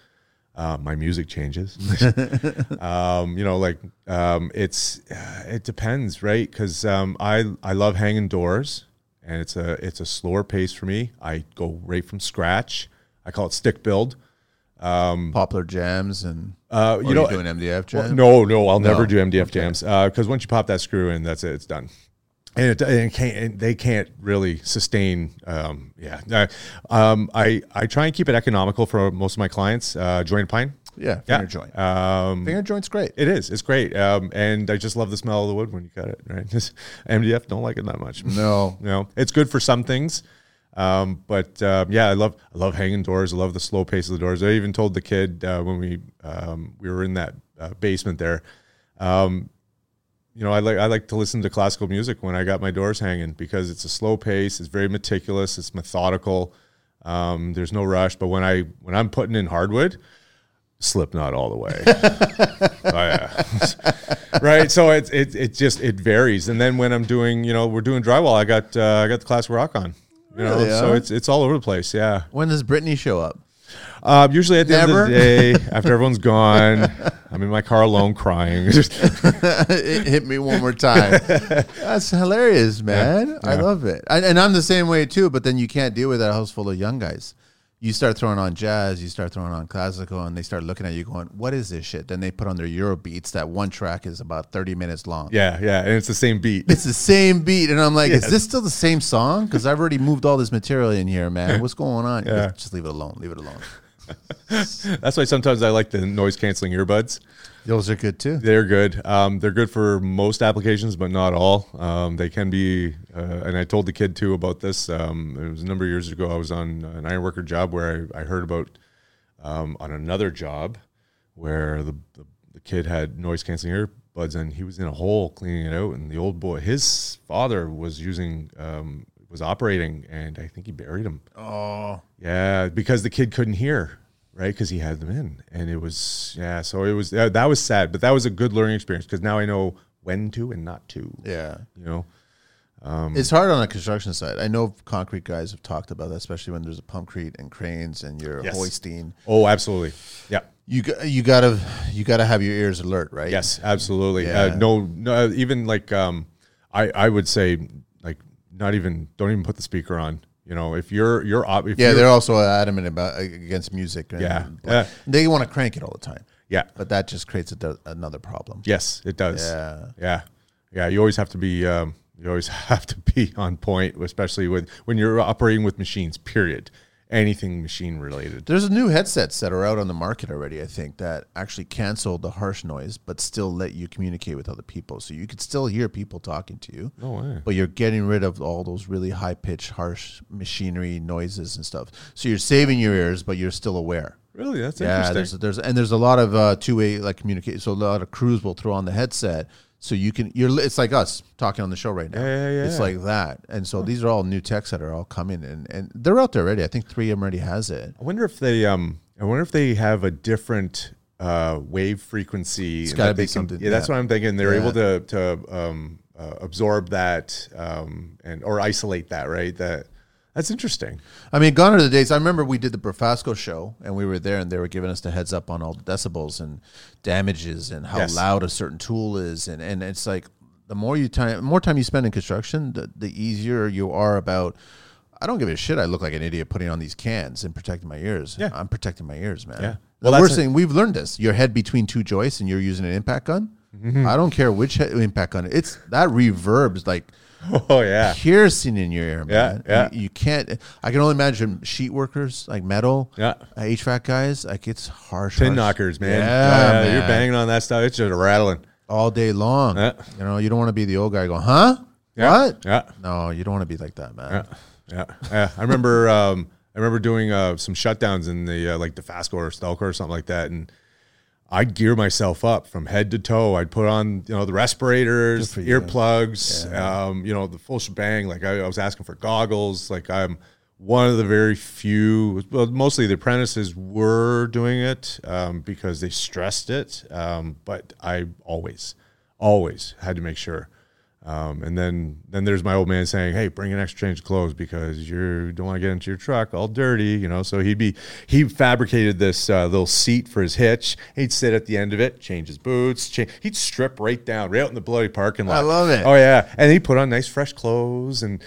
uh, my music changes. um, you know, like um, it's uh, it depends, right? Because um, I I love hanging doors, and it's a it's a slower pace for me. I go right from scratch. I call it stick build. Poplar jambs and Uh, you know, doing MDF well, jamb. no, no, I'll never do MDF jambs because once you pop that screw in, that's it, it's done. And it, and it can't, and they can't really sustain. Um, yeah, Uh, um, I I try and keep it economical for most of my clients. Uh, joint pine, yeah, yeah, finger joint. Um, finger joint's great. it is. It's great. Um, and I just love the smell of the wood when you cut it. Right, Just- MDF don't like it that much. No, know, it's good for some things. Um, but um, yeah, I love I love hanging doors. I love the slow pace of the doors. I even told the kid uh, when we um, we were in that uh, basement there. Um, you know, I like I like to listen to classical music when I got my doors hanging because it's a slow pace. It's very meticulous. It's methodical. Um, there's no rush. But when I when I'm putting in hardwood, Slipknot all the way. oh, yeah. right. So it's it it just it varies. And then when I'm doing, you know, we're doing drywall, I got uh, I got the classic rock on. You know, Really, so it's it's all over the place. Yeah. When does Brittany show up? Uh, usually at the end of the day, after everyone's gone, I'm in my car alone crying. it hit me one more time. That's hilarious, man. I love it. I, and I'm the same way too. But then you can't deal with that house full of young guys. You start throwing on jazz, you start throwing on classical, and they start looking at you going, "What is this shit?" Then they put on their Euro beats. That one track is about 30 minutes long. yeah, yeah, and it's the same beat. It's the same beat, and I'm like, Yes. "Is this still the same song?" Because I've already moved all this material in here, man. What's going on? Yeah. Just leave it alone. Leave it alone. That's why sometimes I like the noise canceling earbuds. Those are good too. They're good. Um, they're good for most applications, but not all. Um, they can be, uh, and I told the kid too about this. Um, it was a number of years ago. I was on an ironworker job where I, I heard about um, on another job where the, the, the kid had noise canceling earbuds and he was in a hole cleaning it out. And the old boy, his father was using, um, was operating, and I think he buried him. Oh, Yeah, because the kid couldn't hear, right? Because he had them in, and it was yeah. So it was uh, that was sad, but that was a good learning experience because now I know when to and not to. yeah. You know, it's hard on the construction side. I know concrete guys have talked about that, especially when there's a pumpcrete and cranes and you're Yes. hoisting. Oh, absolutely. Yeah. You got you gotta you gotta have your ears alert, right? Yes, absolutely. Yeah. Uh, no, no, even like um, I I would say like not even don't even put the speaker on. You know, if you're you're if Yeah, you're, they're also adamant about against music. Yeah. Yeah. they want to crank it all the time, yeah but that just creates a, another problem. yes it does Yeah. yeah yeah you always have to be um, you always have to be on point, especially with when you're operating with machines. Period. Anything machine related. There's new headsets that are out on the market already, I think, that actually cancel the harsh noise, but still let you communicate with other people. So you could still hear people talking to you, No way. but you're getting rid of all those really high pitched, harsh machinery noises and stuff. So you're saving your ears, but you're still aware. Really, that's Yeah, interesting. there's there's and there's a lot of uh, two way like communication. So a lot of crews will throw on the headset, so you can you're it's like us talking on the show right now. Yeah, yeah, yeah. It's like that, and so these are all new techs that are all coming and and they're out there already. I think three of them already has it. I wonder if they um I wonder if they have a different uh wave frequency. gotta that they be can- something- Yeah, that's what I'm thinking. They're able to to um uh, absorb that um and or isolate that, right? That that's interesting. I mean, gone are the days. I remember we did the Profasco show, and we were there, and they were giving us the heads up on all the decibels and damages and how Yes. loud a certain tool is, and and it's like the more you time, more time you spend in construction, the, the easier you are about. I don't give a shit. I look like an idiot putting on these cans and protecting my ears. Yeah. I'm protecting my ears, man. Yeah. Well, we're a- saying we've learned this. Your head between two joists, and you're using an impact gun. Mm-hmm. I don't care which impact gun. It's that reverbs like Oh yeah. piercing in your ear, man. yeah. You, you can't. I can only imagine sheet workers, like metal, Yeah. uh, HVAC guys. Like it's harsh. Tin harsh. knockers, man. Yeah, You're banging on that stuff. It's just rattling. all day long. Yeah. You know, you don't want to be the old guy going, huh? Yeah. What? Yeah. No, you don't want to be like that, man. Yeah, yeah, yeah. I remember, um, I remember doing uh, some shutdowns in the uh, like Dofasco or Stelco or something like that, and I'd gear myself up from head to toe. I'd put on, you know, the respirators, Good for you. earplugs, um, you know, the full shebang. Like I, I was asking for goggles. Like I'm one of the very few. Well, mostly the apprentices were doing it um, because they stressed it, um, but I always, always had to make sure. Um, and then then there's my old man saying, "Hey, bring an extra change of clothes because you don't want to get into your truck all dirty, you know." So he'd be he fabricated this uh, little seat for his hitch. He'd sit at the end of it, change his boots. Change, he'd strip right down, right out in the bloody parking lot. I love it. Oh yeah, and he put on nice fresh clothes and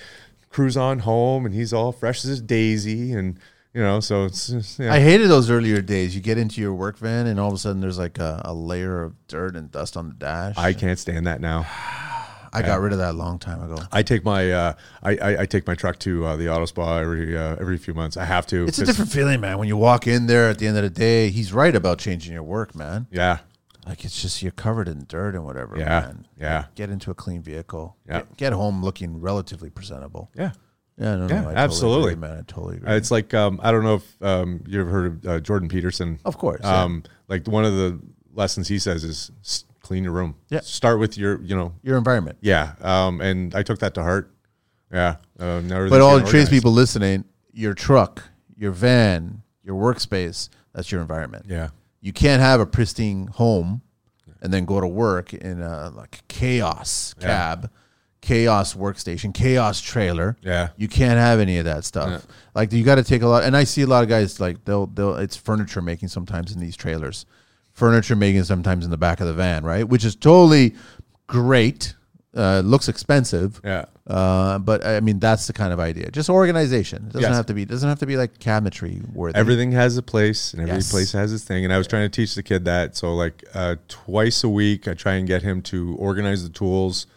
cruise on home, and he's all fresh as a daisy, and you know, so it's just, yeah. I hated those earlier days. You get into your work van, and all of a sudden there's like a, a layer of dirt and dust on the dash. I can't stand that now. I got rid of that a long time ago. I take my uh, I, I I take my truck to uh, the auto spa every uh, every few months. I have to. It's a 'cause- different feeling, man. When you walk in there at the end of the day, he's right about changing your work, man. Yeah, Like it's just you're covered in dirt and whatever. Yeah, man. yeah. Get into a clean vehicle. Yeah. Get, get home looking relatively presentable. yeah. Yeah, no, no, Yeah, I totally absolutely. agree, man. I totally agree. Uh, It's like um, I don't know if um, you ever heard of uh, Jordan Peterson. of course. yeah. Um, like one of the lessons he says is s- clean your room. Yeah. Start with your you know your environment. yeah. Um, and I took that to heart. Yeah. Uh, But all the tradespeople organized. listening, your truck, your van, your workspace, that's your environment. Yeah. You can't have a pristine home and then go to work in a like chaos Yeah. cab, chaos workstation, chaos trailer. Yeah. You can't have any of that stuff. Like you got to take a lot and I see a lot of guys like they'll they'll it's furniture making sometimes in these trailers. Furniture making sometimes in the back of the van, right? Which is totally great. Uh, looks expensive. Yeah. Uh, but I mean, that's the kind of idea. Just organization. It doesn't Yes. have to be. Doesn't have to be like cabinetry worthy. Everything has a place, and every Yes. place has its thing. And I was trying to teach the kid that. So, like uh, twice a week, I try and get him to organize the tools.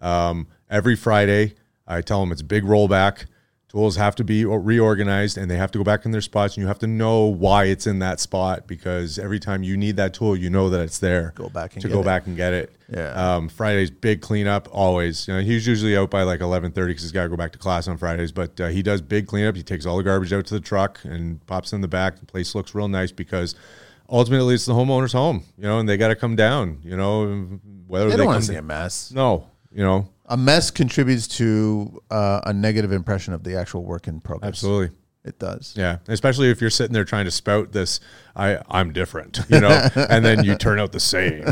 Um, every Friday, I tell him it's a big rollback. Tools have to be reorganized, and they have to go back in their spots. And you have to know why it's in that spot because every time you need that tool, you know that it's there. Go back and to go it. back and get it. Yeah. Um, Fridays big cleanup always. You know, he's usually out by like eleven thirty because he's got to go back to class on Fridays. But uh, he does big cleanup. He takes all the garbage out to the truck and pops in the back. The place looks real nice because ultimately it's the homeowner's home. You know, and they got to come down. You know, whether they they, don't come want to see a mess. No, you know, A mess contributes to uh, a negative impression of the actual work in progress. absolutely. It does. Yeah, especially if you're sitting there trying to spout this, I I'm different, you know, and then you turn out the same,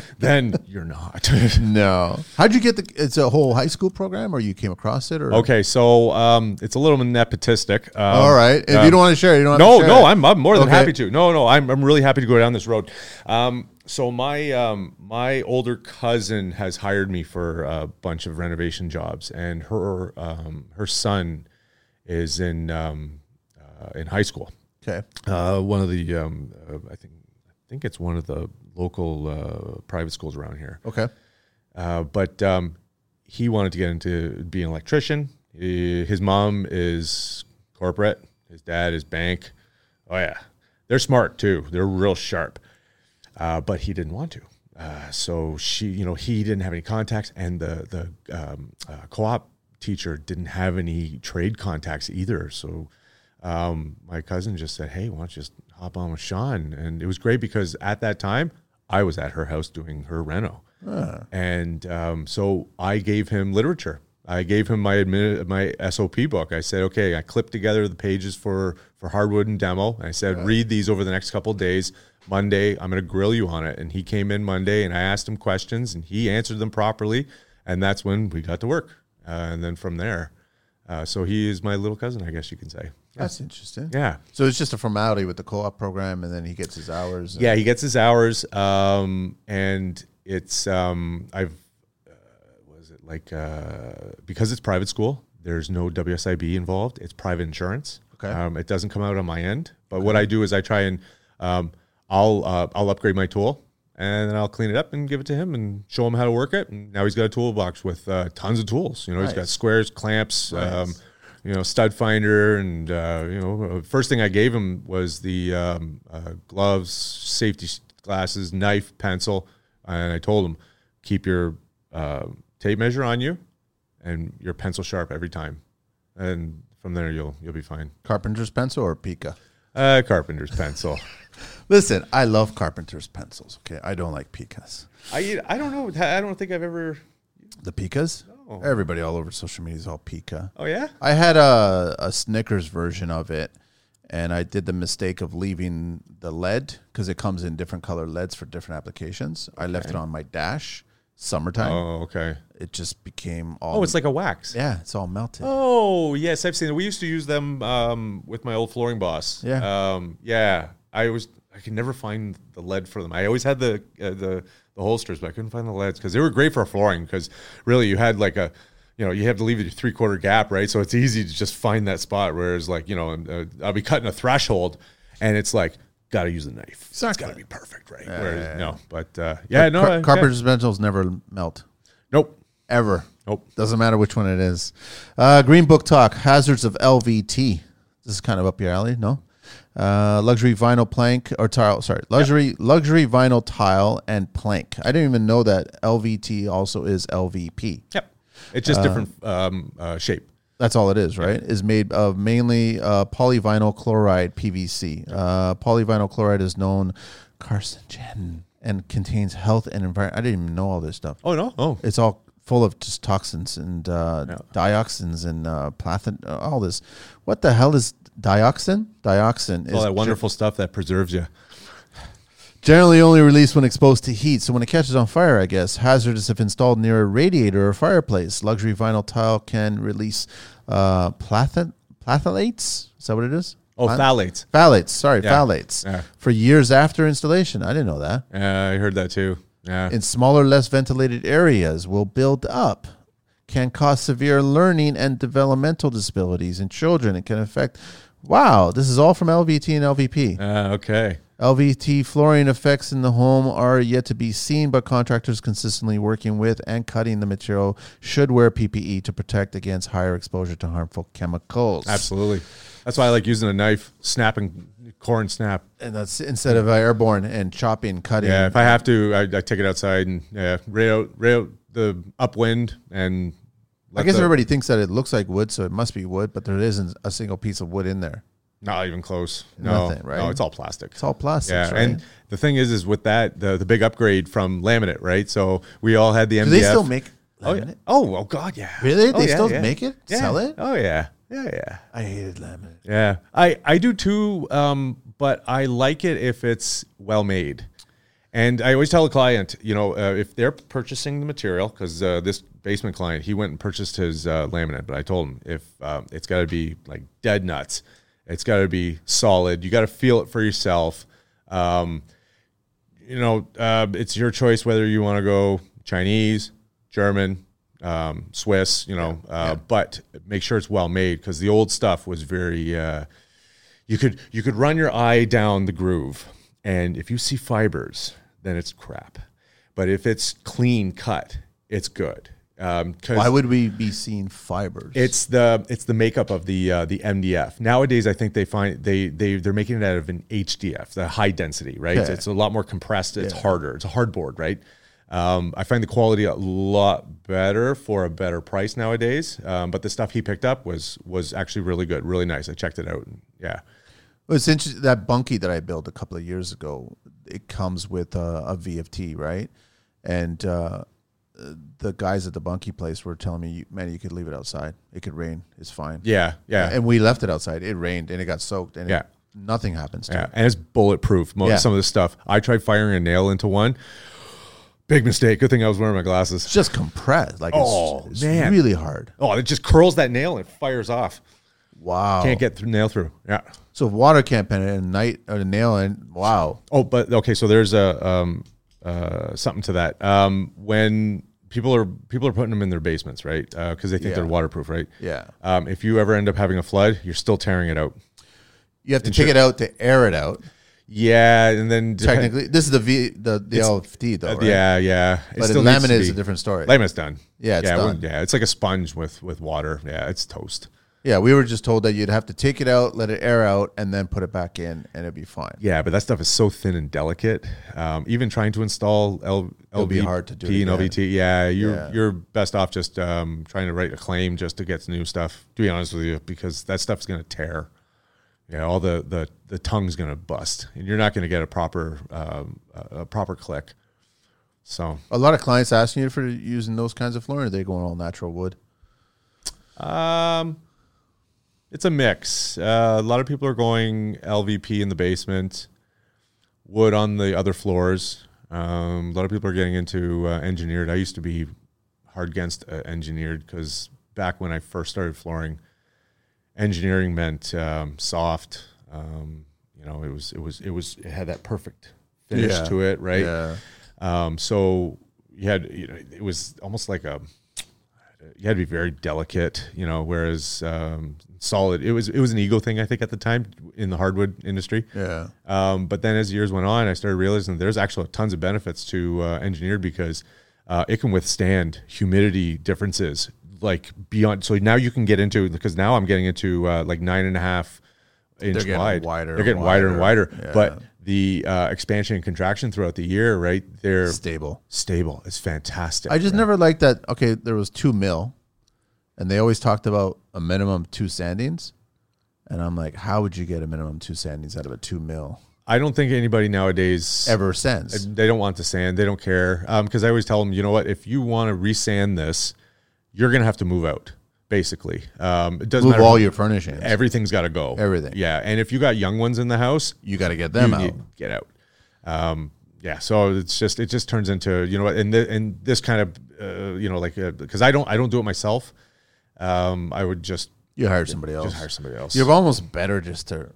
then you're not. No. How'd you get the? It's a whole high school program, or you came across it, or okay, so um, it's a little nepotistic. Um, All right. If um, you don't want to share, it, you don't. Have no, to share no, it. I'm, I'm more than Okay. happy to. No, no, I'm, I'm really happy to go down this road. Um, so my um, my older cousin has hired me for a bunch of renovation jobs, and her um, her son is in um, uh, in high school. Okay. Uh, one of the um, uh, I think I think it's one of the local uh, private schools around here. Okay. Uh, but um, he wanted to get into being an electrician. He- his mom is corporate. His dad is bank. Oh yeah, they're smart too. They're real sharp. Uh, but he didn't want to. Uh, so she, you know, he didn't have any contacts, and the the um, uh, co-op teacher didn't have any trade contacts either. So um, my cousin just said, "Hey, why don't you just hop on with Sean?" And it was great because at that time I was at her house doing her reno, and um, so I gave him literature. I gave him my admin, my SOP book. I said, "Okay, I clipped together the pages for for hardwood and demo." And I said, "Read these over the next couple of days." Monday, I'm going to grill you on it. And he came in Monday, and I asked him questions, and he answered them properly, and that's when we got to work. Uh, and then from there, uh, so he is my little cousin, I guess you can say. That's interesting. Yeah. So it's just a formality with the co-op program, and then he gets his hours. Yeah, he gets his hours, um, and it's um, I've uh, was it like uh, because it's private school. There's no WSIB involved. It's private insurance. Okay. Um, it doesn't come out on my end. But what I do is I try and um, I'll uh, I'll upgrade my tool and then I'll clean it up and give it to him and show him how to work it. And now he's got a toolbox with uh, tons of tools. You know, he's got squares, clamps. Um, you know, stud finder, and uh, you know, first thing I gave him was the um, uh, gloves, safety glasses, knife, pencil, and I told him keep your uh, tape measure on you and your pencil sharp every time, and from there you'll you'll be fine. Carpenter's pencil or Pika. Uh, carpenter's pencil. Listen, I love Carpenter's pencils. Okay, I don't like picas. I I don't know. I don't think I've ever. The picas. No. Everybody all over social media is all pica. Oh yeah. I had a, a Snickers version of it, and I did the mistake of leaving the lead because it comes in different color leads for different applications. I left it on my dash. Summertime, Oh okay. it just became all. Oh, it's like a wax. yeah, it's all melted. Oh yes, I've seen it. We used to use them um, with my old flooring boss. Yeah. um, yeah. I was I could never find the lead for them. I always had the uh, the the holsters, but I couldn't find the leads because they were great for flooring. Because really, you had like a you know you have to leave your three quarter gap, right? So it's easy to just find that spot. Whereas like you know uh, I'll be cutting a threshold, and it's like got to use a knife. It's got to be perfect, right? Whereas, no, but uh, yeah, no, Car- yeah. Carpenter's never melt Nope, ever. nope. Doesn't matter which one it is. Uh, Green Book Talk: Hazards of LVT. This is kind of up your alley, no? Uh, luxury vinyl plank or tile. Sorry, luxury luxury vinyl tile and plank. I didn't even know that LVT also is LVP. Yep, it's just different um, uh, shape. That's all it is, right? Is made of mainly uh, polyvinyl chloride (PVC). Uh, polyvinyl chloride is known carcinogen and contains health and environment. I didn't even know all this stuff. Oh no, oh It's all full of just toxins and uh, dioxins and uh, plathin, uh, all this. What the hell is dioxin? Dioxin is all that wonderful stuff that preserves you. generally only released when exposed to heat. So when it catches on fire, I guess hazardous if installed near a radiator or fireplace. Luxury vinyl tile can release uh. Is that what it is? Oh, phthalates. phthalates. Sorry, Yeah. phthalates. Yeah. For years after installation, I didn't know that. Yeah, I heard that too. Yeah. in smaller, less ventilated areas will build up, can cause severe learning and developmental disabilities in children. It can affect. Wow, this is all from LVT and LVP. Uh, okay. LVT flooring effects in the home are yet to be seen, but contractors consistently working with and cutting the material should wear PPE to protect against higher exposure to harmful chemicals. Absolutely. That's why I like using a knife, snapping corn snap. And that's instead of airborne and chopping, cutting. Yeah, if I have to, I, I take it outside and yeah, right out, right out the upwind and. I guess the- everybody thinks that it looks like wood, so it must be wood, but there isn't a single piece of wood in there. Not even close. No, Nothing, right? no, it's all plastic. It's all plastic. yeah, right? and the thing is, is with that the the big upgrade from laminate, right? So we all had the MDF. Do they still make Oh yeah. laminate? Oh, oh God, yeah. Really? Oh, They yeah, still yeah. make it? Yeah. Sell it? Oh yeah. Yeah, yeah. I hated laminate. Yeah, I I do too. Um, but I like it if it's well made. And I always tell a client, you know, uh, if they're purchasing the material, because uh, this basement client, he went and purchased his uh, laminate, but I told him if um, it's got to be like dead nuts, it's got to be solid. You got to feel it for yourself. Um, you know, uh, it's your choice whether you want to go Chinese, German, um, Swiss, you know, uh, but make sure it's well made because the old stuff was very. Uh, you could you could run your eye down the groove, and if you see fibers, then it's crap. But if it's clean cut, it's good. Um, Why would we be seeing fibers? it's the it's the makeup of the uh, the MDF. Nowadays, I think they find they they they're making it out of an HDF, the high density, right? Yeah. It's a lot more compressed. It's harder. It's a hard board, right? Um, I find the quality a lot better for a better price nowadays. Um, but the stuff he picked up was was actually really good, really nice. I checked it out. And yeah, Well, it's interesting that bunkie that I built a couple of years ago. It comes with a, a VFT, right? And uh, the guys at the bunkie place were telling me, "Man, you could leave it outside. It could rain. It's fine." yeah, yeah, And we left it outside. It rained and it got soaked, and it- Yeah. nothing happens to yeah. it. And it's bulletproof. Most Yeah. some of the stuff. I tried firing a nail into one. Big mistake. Good thing I was wearing my glasses. It's just compressed. Like it's, Oh, it's man. really hard. Oh, it just curls that nail and it fires off. Wow. Can't get through nail through. Yeah. so if water can't penetrate and night or the nail and wow. Oh, but okay. So there's a um, uh, something to that. Um, when people are people are putting them in their basements, right? Because they think Yeah. they're waterproof, right? Yeah. Um, if you ever end up having a flood, you're still tearing it out. You have to take it out to air it out. Yeah, and then depend- Technically, this is the V the the LFT though, right? yeah, yeah. It But still the needs to laminate is a different story. Laminate's done. Yeah, it's yeah, done. Yeah, it's like a sponge with with water. Yeah, it's toast. Yeah, we were just told that you'd have to take it out, let it air out, and then put it back in, and it'd be fine. Yeah, but that stuff is so thin and delicate. Um, even trying to install L, It'll be LVP hard to do and again. LVT, yeah, you're Yeah. you're best off just um, trying to write a claim just to get new stuff. To be honest with you, because that stuff's going to tear. Yeah, all the the the tongue's going to bust, and you're not going to get a proper um, a a proper click. So A lot of clients asking you for using those kinds of flooring. Are they going all natural wood? Um, it's a mix. Uh, a lot of people are going LVP in the basement, wood on the other floors. Um, a lot of people are getting into uh, engineered. I used to be hard against uh, engineered because back when I first started flooring, engineering meant um, soft. Um, you know, it was it was it was it had that perfect finish Yeah. to it, right? Yeah. Um, so you had, you know, it was almost like a, you had to be very delicate, you know, whereas um, solid, it was, it was an ego thing, I think, at the time in the hardwood industry. Yeah. Um, but then as years went on, I started realizing there's actually tons of benefits to uh, engineered because uh, it can withstand humidity differences like beyond. So now you can get into because now I'm getting into uh, like nine and a half inch getting wide. wider They're getting and wider and wider. wider. Yeah. But the uh, expansion and contraction throughout the year, right? They're Stable. stable. It's fantastic. I just never liked that. Okay, there was two mil, and they always talked about a minimum two sandings, and I'm like, how would you get a minimum two sandings out of a two mil I don't think anybody nowadays ever since? They don't want to sand. They don't care. Because I always tell them, you know what? If you want to resand this, you're going to have to move out, basically. Um, it doesn't Move matter. all your furnishings. Everything's got to go. Everything. Yeah. And if you got young ones in the house, you got to get them you out. get out. Um, yeah. So it's just, it just turns into, you know? And, th- and this kind of, uh, you know, like, because I don't, I don't do it myself. Um, I would just, You hire somebody else. just hire somebody else. You're almost better just to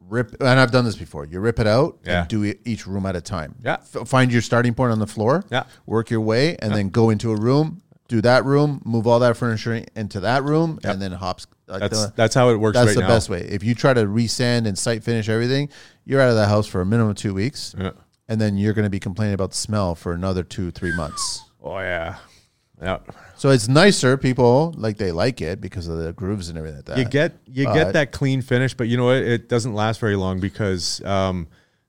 rip, and I've done this before. You rip it out Yeah. and do it each room at a time. Yeah. F- find your starting point on the floor. Yeah. Work your way, and then go into a room. Do that room. Move all that furniture into that room, and then hops. Like that's, the- that's how it works that's right the now. best way. If you try to resand and site finish everything, you're out of the house for a minimum of two weeks, Yeah. and then you're going to be complaining about the smell for another two, three months. Oh yeah. Yeah. So it's nicer. People like they like it because of the grooves and everything like that. you get you but- get that clean finish, but you know what? It doesn't last very long because um,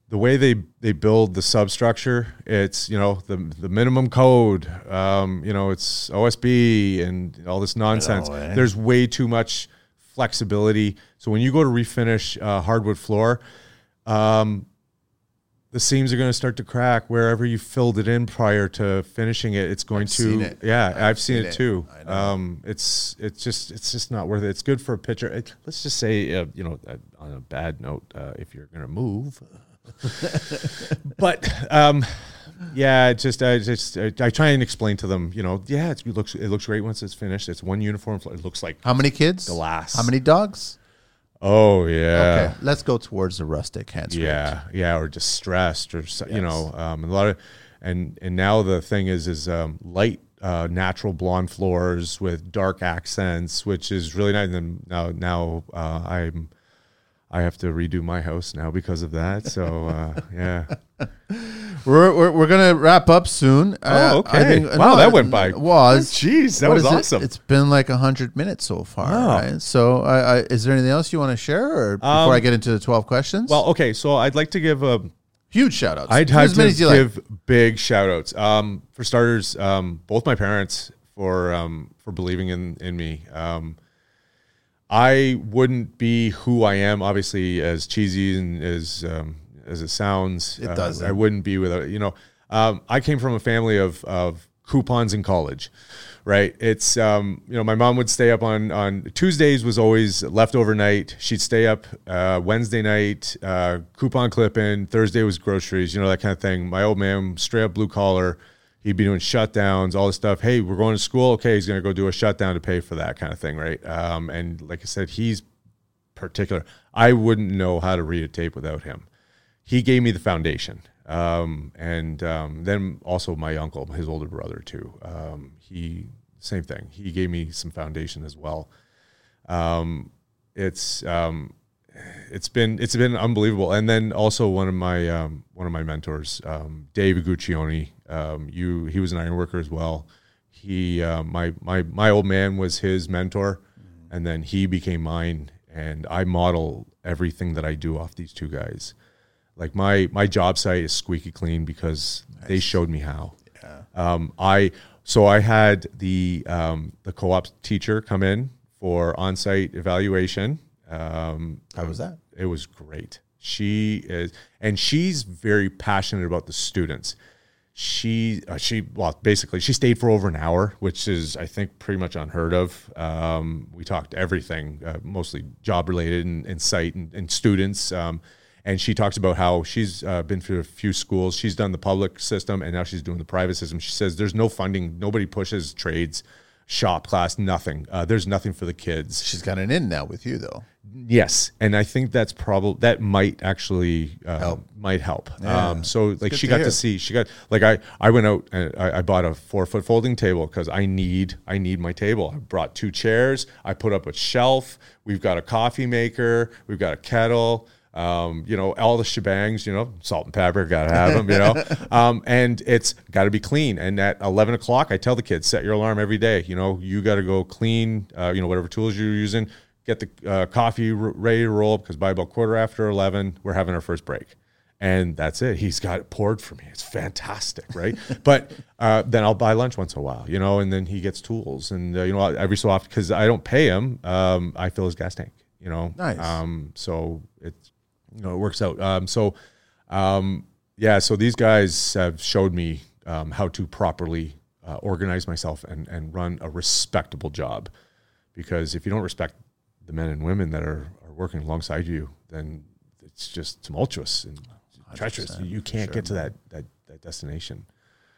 the way they they build the substructure, it's you know the the minimum code, um, you know it's OSB and all this nonsense. eh? There's way too much flexibility. So when you go to refinish uh, hardwood floor, um, the seams are going to start to crack wherever you filled it in prior to finishing it. It's going I've to, it. yeah, I've I've, seen, seen it, too. Um, it's it's just it's just not worth it. It's good for a pitcher. It, let's just say, uh, you know, uh, on a bad note, uh, if you're going to move, but um, yeah, just I just I, I try and explain to them, you know, yeah, it looks it looks great once it's finished. It's one uniform. Floor. It looks like How many kids? Glass. How many dogs? oh yeah. Okay, let's go towards the rustic hand scraped. yeah yeah or distressed or so- you know um, a lot of and and now the thing is is um, light uh, natural blonde floors with dark accents which is really nice and then now now uh, i'm i have to redo my house now because of that so uh, yeah We're, we're, we're gonna wrap up soon. Uh, Oh, okay. Wow, that went by. Was Jeez, that was is it? awesome. It's been like hundred minutes so far. Wow. Right? So, I, I, is there anything else you want to share, or before Um, I get into the twelve questions? well okay so i'd like to give a huge shout outs. I'd have to as you like. give big shout outs. Um, for starters, um, both my parents for um, for believing in in me. Um, I wouldn't be who I am, obviously, as cheesy and as um, as it sounds. It uh, doesn't. I wouldn't be without you know. Um, I came from a family of of coupons in college, right? It's um, you know my mom would stay up on on Tuesdays was always leftover night. She'd stay up uh, Wednesday night, uh, coupon clipping. Thursday was groceries, you know that kind of thing. My old man straight up blue collar. He'd be doing shutdowns, all this stuff. Hey, we're going to school. Okay, he's going to go do a shutdown to pay for that kind of thing, right? Um, and like I said, he's particular. I wouldn't know how to read a tape without him. He gave me the foundation. Um, and um, then also my uncle, his older brother too. Um, he same thing. He gave me some foundation as well. Um, it's um, it's been it's been unbelievable. And then also one of my one of my mentors, Dave Guccione. Um, you he was an iron worker as well. He uh, my my my old man was his mentor, and then he became mine. And I model everything that I do off these two guys. Like my my job site is squeaky clean because they showed me how. Um, I so I had the um, the co-op teacher come in for on-site evaluation. Um, How was that? it was great. She is, and she's very passionate about the students. She, uh, she, well, basically, she stayed for over an hour, which is, I think, pretty much unheard of. Um, we talked everything, uh, mostly job related and, and site and, and students. Um, and she talks about how she's uh, been through a few schools. She's done the public system, and now she's doing the private system. She says there's no funding, nobody pushes trades, shop class, nothing. Uh, there's nothing for the kids. She's got an in now with you though. Yes, and I think that's probably that might actually uh, Help. Might help. Yeah, Um, so like she to got hear. to see. She got like I I went out and I, I bought a four foot folding table because I need I need my table. I brought two chairs. I put up a shelf. We've got a coffee maker. We've got a kettle. Um, you know all the shebangs. You know salt and pepper. Got to have them. You know, um, and it's got to be clean. And at eleven o'clock, I tell the kids set your alarm every day. You know you got to go clean. Uh, you know whatever tools you're using get the uh, coffee r- ready to roll because by about quarter after 11 we're having our first break. And that's it. He's got it poured for me. It's fantastic right? But uh, then i'll buy lunch once in a while you know and then he gets tools. And uh, you know every so often because i don't pay him um, i fill his gas tank you know? Nice. um, so it's you know it works out. Um, so um, yeah so these guys have showed me um, how to properly uh, organize myself and, and run a respectable job. Because if you don't respect the men and women that are, are working alongside you, then it's just tumultuous and treacherous. You can't get to that, that, that destination.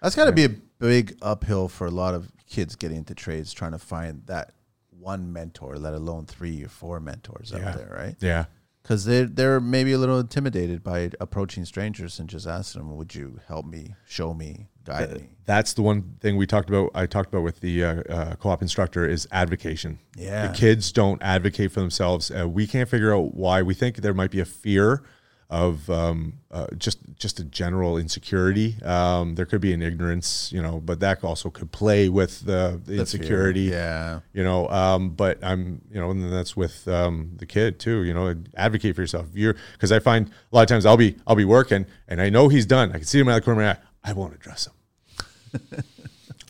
That's got to be a big uphill for a lot of kids getting into trades, trying to find that one mentor, let alone three or four mentors Yeah. out there, right? Yeah. Because they're, they're maybe a little intimidated by approaching strangers and just asking them, Would you help me, show me, That's the one thing we talked about. I talked about with the uh, uh, co-op instructor is advocation. Yeah. the kids don't advocate for themselves. Uh, we can't figure out why. We think there might be a fear of um, uh, just just a general insecurity. Um, there could be an ignorance, you know, but that also could play with the, the The fear. insecurity. Yeah. you know um, but i'm you know and that's with um, the kid too you know advocate for yourself you're because i find a lot of times i'll be i'll be working and i know he's done i can see him out of the corner of my eye i won't address him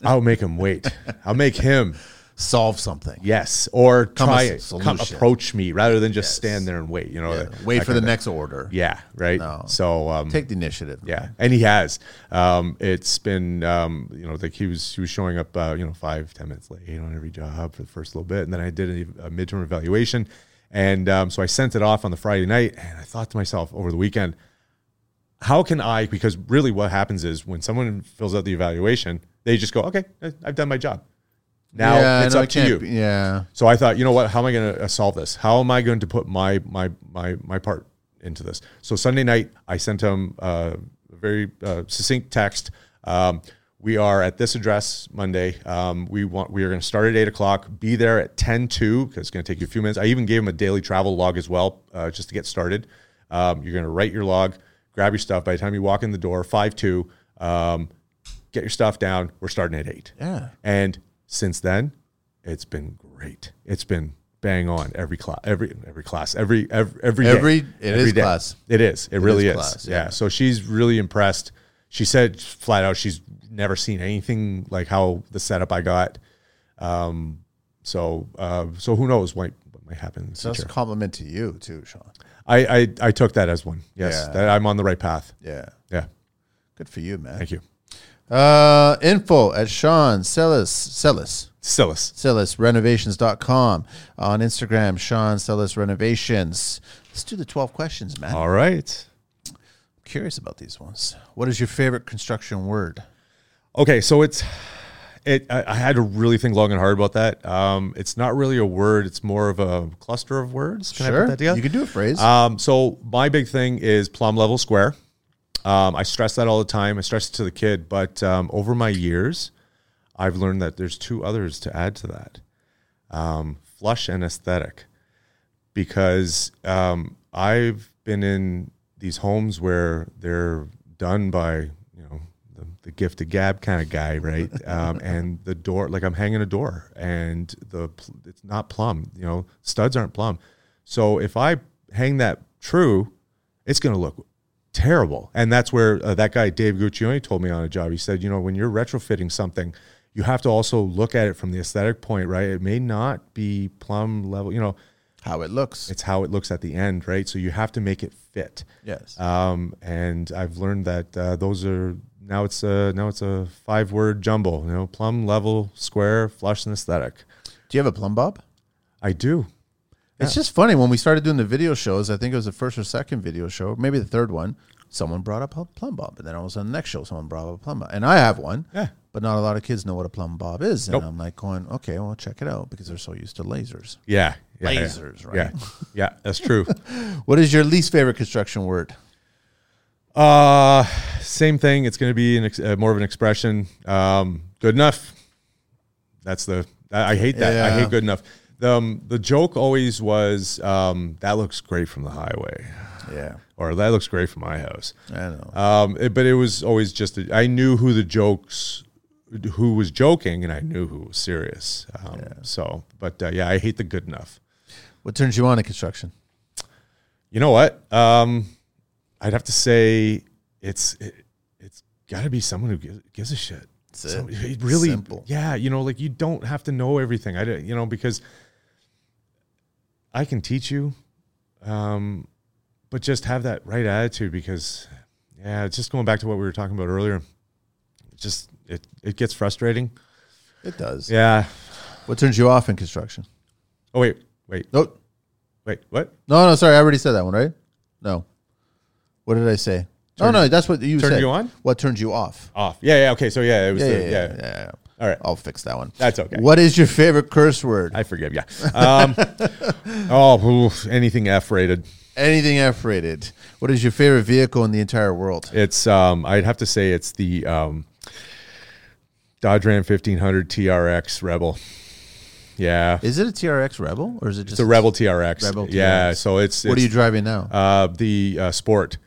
i'll make him wait i'll make him solve something. Yes, or Come try it, come approach me rather than just stand there and wait. You know, Yeah. that- Wait that for the next order. Yeah, right. No. So um, Take the initiative. yeah, and he has. Um, it's been um, you know like he was he was showing up uh, you know five ten minutes late on every job for the first little bit, and then I did a, a midterm evaluation, and um, so I sent it off on the Friday night, and I thought to myself over the weekend, how can I? Because really, what happens is when someone fills out the evaluation, they just go, okay, I've done my job. Now Yeah, it's no, up to you. yeah. So I thought, you know what? How am I going to uh, solve this? How am I going to put my my my my part into this? So Sunday night, I sent him uh, a very uh, succinct text. Um, we are at this address Monday. Um, we want we are going to start at eight o'clock. Be there at ten two because it's going to take you a few minutes. I even gave him a daily travel log as well, uh, just to get started. Um, you're going to write your log, grab your stuff. By the time you walk in the door, five two, um, get your stuff down. We're starting at eight. Yeah. And since then, it's been great. It's been bang on every class, every every class, every every every day. Every- it Every is day. class. It is. It, really is class, yeah. yeah. So she's really impressed. She said flat out she's never seen anything like how the setup I got. Um. So uh. So who knows what, what might happen in the So that's a compliment to you too, Sean. I, I I took that as one. Yes, Yeah. that I'm on the right path. Yeah. Yeah. Good for you, man. Thank you. Uh, info at Sean Cillis, Cillis, Silas. CillisRenovations.com. On Instagram, Sean Cillis Renovations. Let's do the 12 questions, man. All right. curious about these ones. What is your favorite construction word? Okay, so it's it. I, I had to really think long and hard about that. Um, it's not really a word; it's more of a cluster of words. Can I put that together? You can do a phrase. Um, so my big thing is plumb level square. Um, I stress that all the time. I stress it to the kid, but um, over my years, I've learned that there's two others to add to that: um, flush and aesthetic. Because um, I've been in these homes where they're done by the, gift of gab kind of guy, right? um, and the door, like I'm hanging a door, and the it's not plumb. You know, studs aren't plumb. So if I hang that true, it's going to look terrible. And that's where uh, that guy Dave Guccione told me on a job. He said, you know, when you're retrofitting something, you have to also look at it from the aesthetic point, right? It may not be plumb level, you know, How it looks. it's how it looks at the end, right? So you have to make it fit. yes. Um, and I've learned that uh, those are now it's a now it's a five word jumble. You know, plumb, level, square, flush, and aesthetic. do you have a plumb bob? I do. It's just funny when we started doing the video shows. I think it was the first or second video show, maybe the third one. Someone brought up a plumb bob, and then of a sudden, the next show, someone brought up a plumb bob, and I have one. Yeah. But not a lot of kids know what a plumb bob is, and Nope. I'm like going, okay, well, check it out because they're so used to lasers. Yeah. yeah yeah. Lasers, right? Yeah. Yeah, that's true. What is your least favorite construction word? Uh, same thing. It's going to be an ex- uh, more of an expression. Um, good enough. That's the. I, I hate that. I hate good enough. The um, the joke always was um, that looks great from the highway, Yeah, or that looks great from my house. I know. Um, it- but it was always just. A, I knew who the jokes, who was joking, and I knew who was serious. Um, So, but uh, yeah, I hate the good enough. What turns you on in construction? You know what? Um, I'd have to say it's it, it's got to be someone who gives, gives a shit. That's it. Some- it really, Simple. yeah. You know, like you don't have to know everything. I don't, you know, because I can teach you, um, but just have that right attitude. Because yeah, it's just going back to what we were talking about earlier. It just it it gets frustrating. It does. Yeah. What turns you off in construction? Oh wait, wait, No, wait. What? no, no. Sorry, I already said that one, right? No. What did I say? Turn- oh no, that's what you turn said. you on? What turns you off? Off. Yeah, yeah. Okay. So yeah, it was Yeah, the, yeah, yeah, yeah, yeah. All right. I'll fix that one. That's okay. What is your favorite curse word? I forgive you. Um, oh, oof, anything F rated. Anything F rated. What is your favorite vehicle in the entire world? It's um, I'd have to say it's the um, Dodge Ram 1500 TRX Rebel. Yeah, Is it a TRX Rebel or is it just it's a Rebel TRX. Rebel TRX. Yeah, so it's, What are you driving now? Uh, the uh, Sport.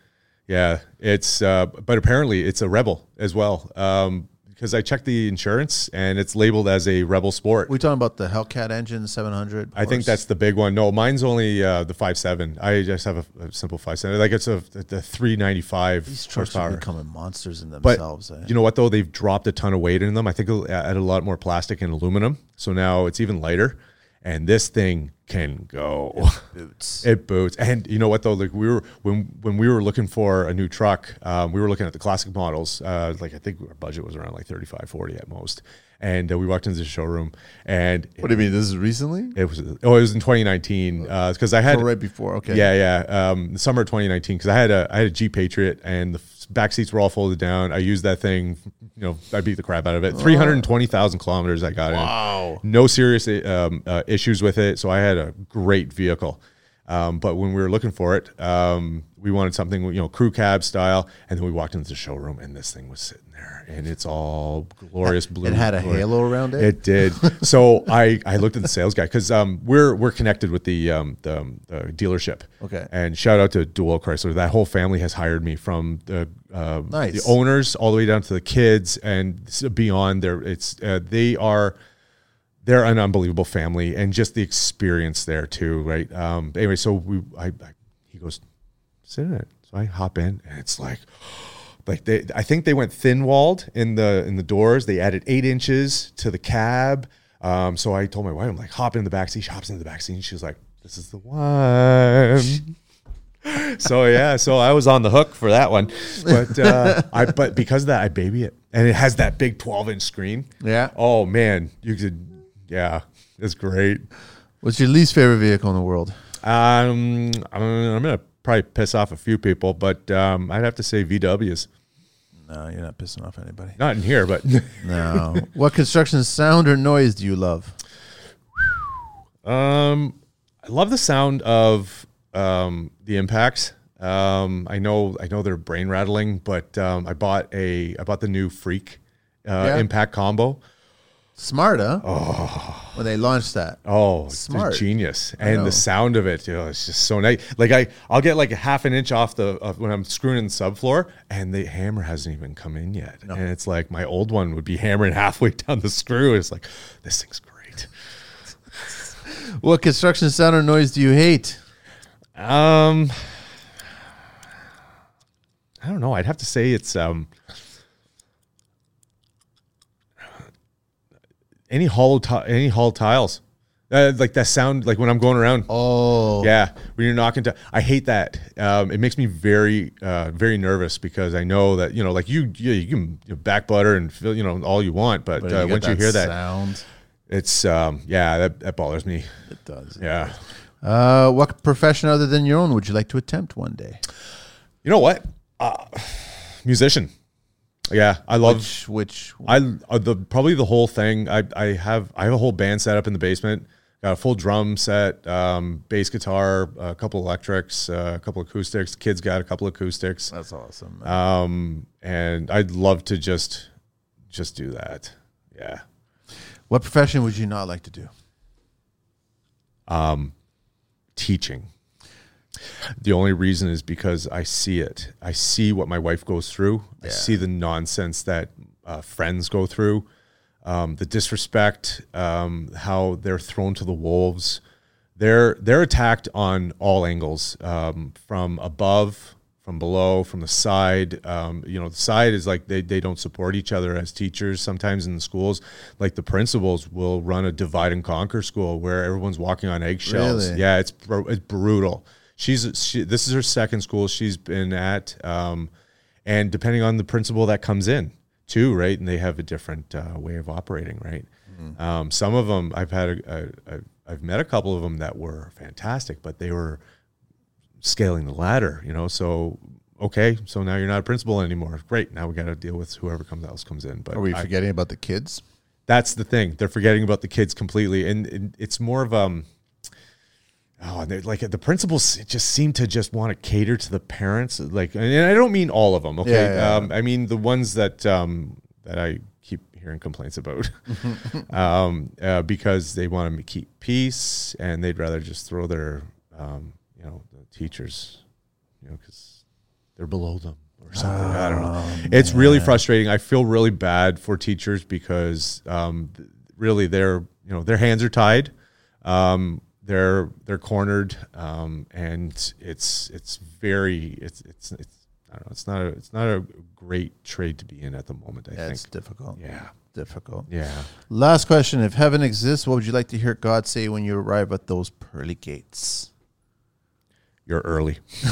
Yeah, it's uh, but apparently it's a Rebel as well. Um, because I checked the insurance and it's labeled as a Rebel Sport. we talking about the Hellcat engine 700? I think that's the big one. No, mine's only uh, the five seven. I just have a, a simple five seven. Like it's a the three ninety five these trucks are becoming monsters in But themselves. eh? you know what though? They've dropped a ton of weight in them. I think it'll add a lot more plastic and aluminum, So now it's even lighter, and this thing can go. Boots. It boots, and you know what though? Like we were when when we were looking for a new truck, um, we were looking at the classic models. Uh, like I think our budget was around like 35, 40 at most. And uh, we walked into the showroom, and What do you mean? This is recently? it was oh, it was in 2019 because I had Or right before? Okay. yeah, yeah. Um, the summer of 2019, because I had a I had a Jeep Patriot and the back seats were all folded down. I used that thing, you know, I beat the crap out of it. 320,000 kilometers I got Wow. in. No serious um, uh, issues with it, so I had a great vehicle. Um, but when we were looking for it, um, we wanted something, you know, crew cab style, and then we walked into the showroom, and this thing was sitting there, and it's all glorious blue. It had a glory- halo around it. it did. So I, I looked at the sales guy because um, we're we're connected with the um, the, um, the dealership. Okay. And shout out to Dual Chrysler. That whole family has hired me from the uh, Nice. the owners all the way down to the kids and beyond. There, it's uh, they are they're an unbelievable family and just the experience there too. Right. Um, anyway, so we I, I he goes sit in it. So I hop in and it's like like they I think they went thin walled in the in the doors. They added eight inches to the cab. Um, so I told my wife, I'm like, hop in the back seat. She hops in the back seat and she was like, This is the one. so yeah, so I was on the hook for that one. But uh I but because of that I baby it. And it has that big 12 inch screen. Yeah. Oh man, you could yeah, it's great. What's your least favorite vehicle in the world? Um, I'm, I'm gonna probably piss off a few people, but um, I'd have to say VWs. No, you're not pissing off anybody. Not in here, but No. what construction sound or noise do you love? um, I love the sound of um, the impacts. Um, I know I know they're brain rattling, but um, I bought a I bought the new Freak uh, Yeah. impact combo. Smart, huh? Oh. When they launched that. Oh, Smart. genius, and the sound of it, you know, it's just so nice. Like I, I'll get like a half an inch off the of when I'm screwing in the subfloor, and the hammer hasn't even come in yet, and it's like my old one would be hammering halfway down the screw. It's like this thing's great. What construction sound or noise do you hate? Um, I don't know. I'd have to say it's um. Any hollow, ti- any hollow tiles, uh, like that sound, like when I'm going around. Oh. Yeah, when you're knocking to, I hate that. Um, it makes me very, uh, very nervous because I know that you know, like you, you, you can you back butter and feel, you know, all you want, but, But uh, get once you hear that, sound, it's, um, yeah, that, that bothers me. it does. Yeah, Uh, what profession other than your own would you like to attempt one day? you know what? Uh, musician. Yeah, I love. Which, which I uh, the probably the whole thing. I I have I have a whole band set up in the basement. Got a full drum set, um, bass guitar, a couple electrics, uh, a couple acoustics. Kids got a couple acoustics. that's awesome. um, and I'd love to just just do that. Yeah, what profession would you not like to do? Um, teaching. The only reason is because I see it. I see what my wife goes through. I see the nonsense that uh, friends go through, um, the disrespect, um, how they're thrown to the wolves. They're they're attacked on all angles, um, from above, from below, from the side. Um, you know, the side is like they, they don't support each other as teachers. Sometimes in the schools, like the principals will run a divide and conquer school where everyone's walking on eggshells. Really? Yeah, it's it's brutal. She's she, this is her second school she's been at, um, and depending on the principal that comes in too, right? And they have a different uh, way of operating, right? Um, some of them I've had a, a, a I've met a couple of them that were fantastic, but they were scaling the ladder, you know. So okay, so now you're not a principal anymore. Great, now we got to deal with whoever comes else comes in. But Are we I- forgetting about the kids? that's the thing. They're forgetting about the kids completely, and, and it's more of um. Oh, and like the principals just seem to just want to cater to the parents. Like, and I don't mean all of them. Okay, Yeah, yeah, Um, I mean the ones that um, that I keep hearing complaints about, um, uh, because they want to keep peace and they'd rather just throw their, um, you know, the teachers, you know, because they're below them or something. I don't know. It's really frustrating. I feel really bad for teachers because um, really their you know their hands are tied. Um, they're they're cornered, um, and it's it's very it's it's it's I don't know. It's not a it's not a great trade to be in at the moment. I Yeah, it's difficult. Yeah. difficult. Yeah. Last question: If heaven exists, what would you like to hear God say when you arrive at those pearly gates? You're early.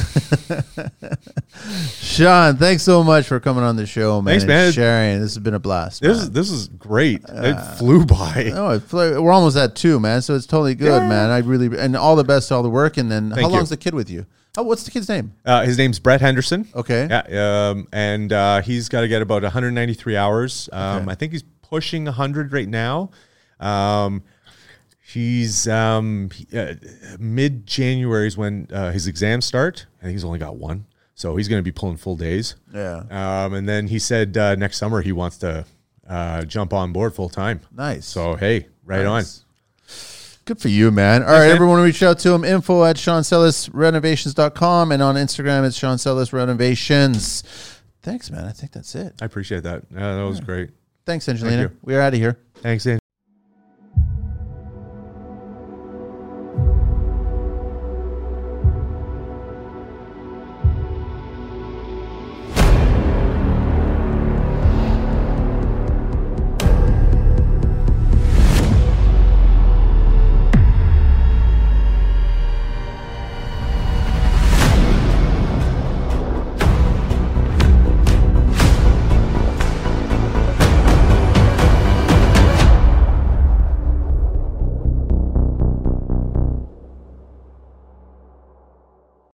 Sean, thanks so much for coming on the show, man. Thanks, man. Sharing. This has been a blast. This man. is this is great. it flew by. Oh, it flew- we're almost at two, man. So it's totally good, Yeah. man. I really and all the best to all the work. And then, Thank how you. long's the kid with you? Oh, what's the kid's name? Uh, his name's Brett Henderson. Okay. Yeah, um, and uh, he's got to get about 193 hours. Um, Okay. I think he's pushing 100 right now. Um, he's um, he- uh, mid January is when uh, his exams start. I think he's only got one, so he's going to be pulling full days. Yeah. Um, and then he said uh, next summer he wants to uh, jump on board full time. Nice. So hey, right Nice. Good for you, man. All right, man. everyone, reach out to him. Info at SeanCillisRenovations.com and on Instagram, it's Sean Renovations. Thanks, man. I think that's it. I appreciate that. That was great. Thanks, Angelina. you. We're out of here. Thanks, Andy.